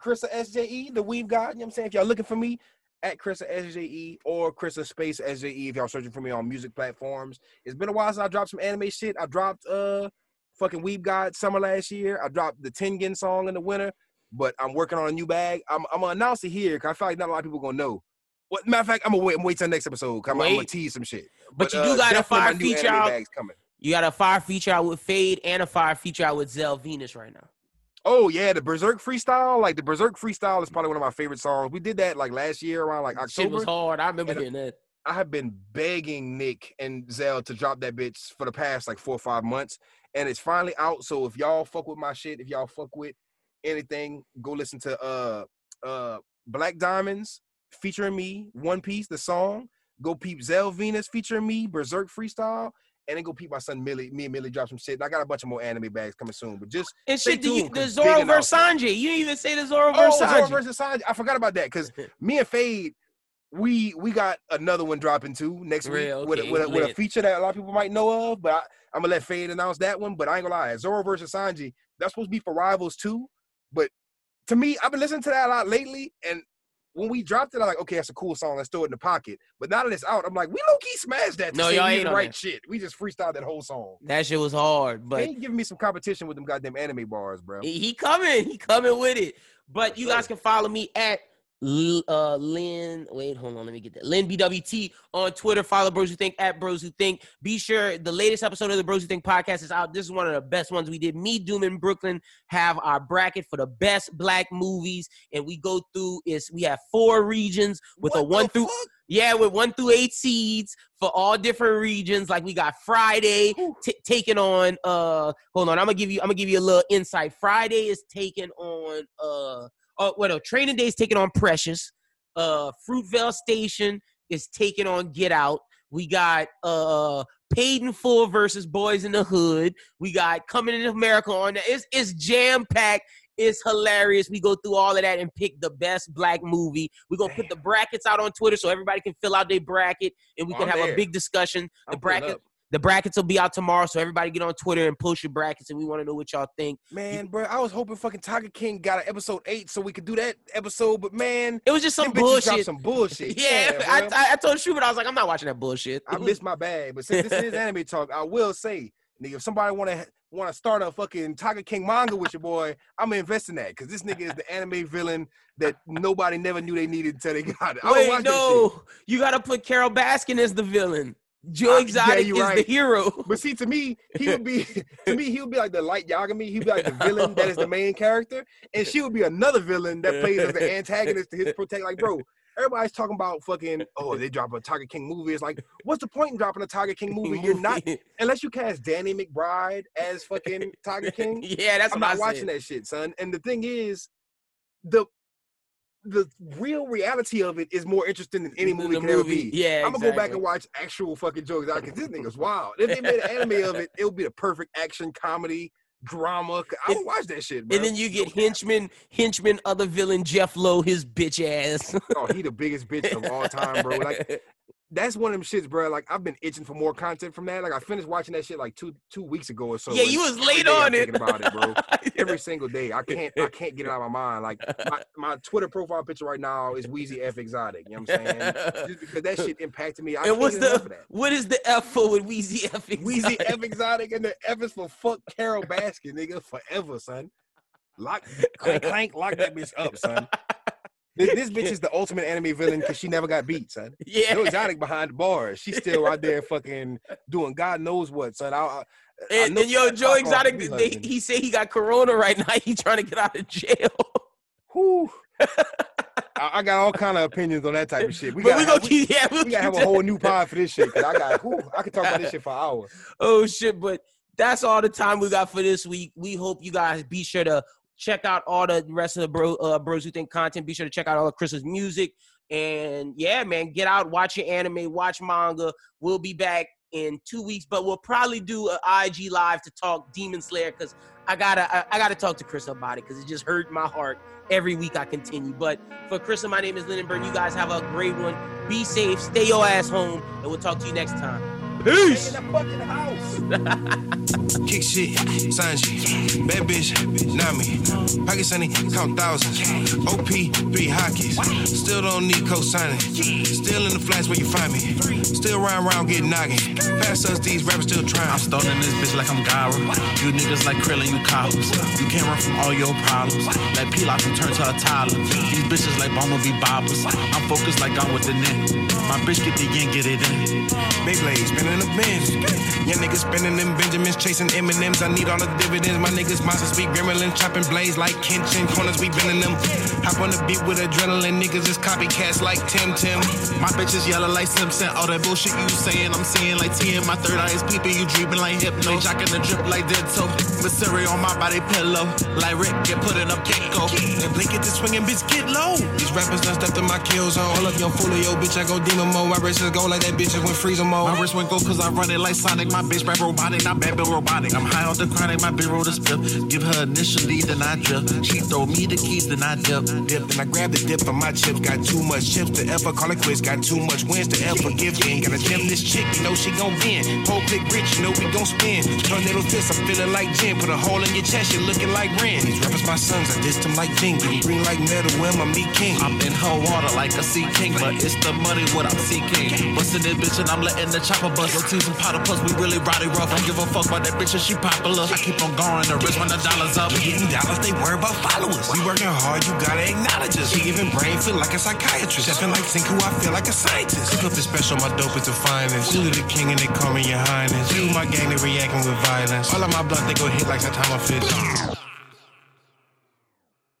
Chrissa SJE, the Weeb God. You know what I'm saying? If y'all looking for me, at Chrissa SJE or Chrissa Space SJE if y'all searching for me on music platforms. It's been a while since I dropped some anime shit. I dropped uh fucking Weeb God summer last year. I dropped the Tengen song in the winter, but I'm working on a new bag. I'm, I'm gonna announce it here because I feel like not a lot of people gonna know. What matter of fact, I'm gonna wait. I'm wait till next episode. I'm, I'm gonna tease some shit. But, but you do uh, got a fire feature out. Coming. You got a fire feature out with Fade and a fire feature out with Zell Venus right now. Oh yeah, the Berserk freestyle. Like the Berserk freestyle is probably one of my favorite songs. We did that like last year around like October. Shit was hard. I remember hearing that. I have been begging Nick and Zell to drop that bitch for the past like four or five months, and it's finally out. So if y'all fuck with my shit, if y'all fuck with anything, go listen to uh uh Black Diamonds featuring me, One Piece, the song. Go peep Zell Venus featuring me, Berserk freestyle, and then go peep my son Millie. Me and Millie drop some shit. And I got a bunch of more anime bags coming soon. But just and shit, the, the Zoro versus Sanji. You didn't even say the Zoro versus oh, Sanji. Zoro versus Sanji. I forgot about that because me and Fade, we we got another one dropping too next week okay, with, a, with, a, with, a, feature that a lot of people might know of. But I, am gonna let Fade announce that one. But I ain't gonna lie, Zoro versus Sanji. That's supposed to be for rivals too. But to me, I've been listening to that a lot lately, and when we dropped it, I'm like, okay, that's a cool song. Let's throw it in the pocket. But now that it's out, I'm like, we low key smashed that. no, y'all ain't right that. shit. We just freestyled that whole song. That shit was hard, but he giving me some competition with them goddamn anime bars, bro. He coming, he coming with it. But you guys can follow me at uh Lynn. Wait, hold on, let me get that. Lynn BWT on Twitter. Follow Bros Who Think at Bros Who Think. Be sure the latest episode of the Bros Who Think podcast is out. This is one of the best ones we did. Me, Doom, and Brooklyn have our bracket for the best black movies, and we go through is we have four regions with what a one through fuck? yeah with one through eight seeds for all different regions. Like we got Friday t- taking on uh hold on, I'm gonna give you I'm gonna give you a little insight. Friday is taking on uh oh, well, no, Training Day is taking on Precious. Uh, Fruitvale Station is taking on Get Out. We got uh Paid in Full versus Boys in the Hood. We got Coming in America on that. It's it's jam packed. It's hilarious. We go through all of that and pick the best black movie. We're gonna put the brackets out on Twitter so everybody can fill out their bracket and we can have there. a big discussion. The bracket the brackets will be out tomorrow, so everybody get on Twitter and post your brackets, and we want to know what y'all think. Man, bro, I was hoping fucking Tiger King got an episode eight so we could do that episode, but man, it was just some bullshit. Some bullshit. yeah, yeah I, I, I, told Schubert I was like, I'm not watching that bullshit. I missed my bag, but since this is anime talk, I will say, nigga, if somebody want to want to start a fucking Tiger King manga with your boy, I'm gonna invest in that because this nigga is the anime villain that nobody never knew they needed until they got it. Wait, no, you gotta put Carole Baskin as the villain. Joe Exotic yeah, is right. the hero. But see, to me, he would be to me, he would be like the light Yagami. He'd be like the villain that is the main character, and she would be another villain that plays as the antagonist to his protect. Like, bro, everybody's talking about fucking. Oh, they drop a Tiger King movie. It's like, what's the point in dropping a Tiger King movie? You're not unless you cast Danny McBride as fucking Tiger King. Yeah, that's I'm not watching that shit, son. And the thing is, the the real reality of it is more interesting than any movie can movie. ever be. Yeah, I'm gonna exactly. go back and watch actual fucking jokes out because this nigga's wild. If they made an anime of it, it would be the perfect action comedy drama. I would watch that shit. Bro. And then you get henchman, henchman, other villain Jeff Lowe, his bitch ass. oh, he the biggest bitch of all time, bro. Like that's one of them shits, bro. Like I've been itching for more content from that. Like I finished watching that shit like two two weeks ago or so. Yeah, you was late on it. about it, bro. Every single day, I can't I can't get it out of my mind. Like my, my Twitter profile picture right now is Wheezy F Exotic. You know what I'm saying? Just because that shit impacted me. I and what's the what is the F for with Wheezy F Exotic? Wheezy F Exotic, and the F is for fuck Carole Baskin, nigga, forever, son. Lock clank clank, lock that bitch up, son. This, this bitch is the ultimate anime villain because she never got beat, son. Yeah, Joe Exotic behind the bars. She's still out there fucking doing God knows what, son. I, I, and, and yo, Joe Exotic, they, he said he got corona right now. He trying to get out of jail. Whew. I, I, got all kind of opinions on that type of shit. We got we gonna keep, yeah, we, we gotta have a whole new pod for this shit. Cause I got, whew, I can talk about this shit for hours. Oh shit! But that's all the time we got for this week. We hope you guys be sure to check out all the rest of the bro, uh, bros who think content. Be sure to check out all of Chris's music. And yeah, man, get out, watch your anime, watch manga. We'll be back in two weeks, but we'll probably do an IG live to talk Demon Slayer because I gotta I, I, gotta talk to Chris about it because it just hurt my heart every week I continue. But for Chris, my name is Lindenberg. You guys have a great one. Be safe, stay your ass home, and we'll talk to you next time. Peace. In the fucking house. Kick shit, Sanji, bad bitch, not me. Pakistani, count thousands. OP, three hockeys. Still don't need co-signing. Still in the flats where you find me. Still round round getting noggin. Past us, these rappers still trying. I'm stoning this bitch like I'm Gyra. You niggas like Krillin, you coppers. You can't run from all your problems. Like P-Lock from turn to a toddler. These bitches like Bumblebee bobbers. I'm focused like I'm with the net. My bitch get the yen, get it in. Beyblade, spinning the bins. Young niggas spinning them Benjamins, chasing M&M's. I need all the dividends. My niggas monsters speak gremlin, chopping blades like Kenshin. Corners, we bending them. Hop on the beat with adrenaline. Niggas is copycats like Tim Tim. My bitches yellow like Simpson. All that bullshit you saying, I'm seeing like T in my third eye is peeping. You dreaming like hypno. Jocking the drip like Ditto. With cereal on my body pillow. Like Rick, get put in a pickle. And blink at the swinging bitch, get low. These rappers done stepped in my kill zone. All up, young fool of yo, bitch, I go demon mode. My wrist is go like that bitch just went freezer mode. My wrist went go cause I run it like Sonic. My bitch rap robotic, not bad, but robotic. I'm high on the chronic, my bitch roll the spip. Give her initially, then I drip. She throw me the keys, then I dip. Dip, then I grab the dip from my chips. Got too much chips to ever call it quits. Got too much wins to ever give in. Gotta gem this chick, you know she gon' win. Whole click rich, you know we gon' spin. Tornado fist, I'm feeling like gin. Put a hole in your chest, you're looking like Ren. These rappers my sons, I dissed them like Jing. Green like metal when my meat king. I'm in her water like a sea king, but it's the money what I'm seeking. Bustin' this bitch and I'm letting the chopper bust. Tease and powder plus we really rowdy rough. Don't give a fuck about that bitch if she popular. I keep on going, the rich when the dollars up. We Getting dollars, they worry about followers. We working hard, you gotta acknowledge us. She giving brain feel like a psychiatrist. Chefing like Tinku, I feel like a scientist. Cook up the special, my dope is the finest. Cool the king and they call me your highness. You my gang, they reacting with violence. All of my blood, they go hit like Satama fish.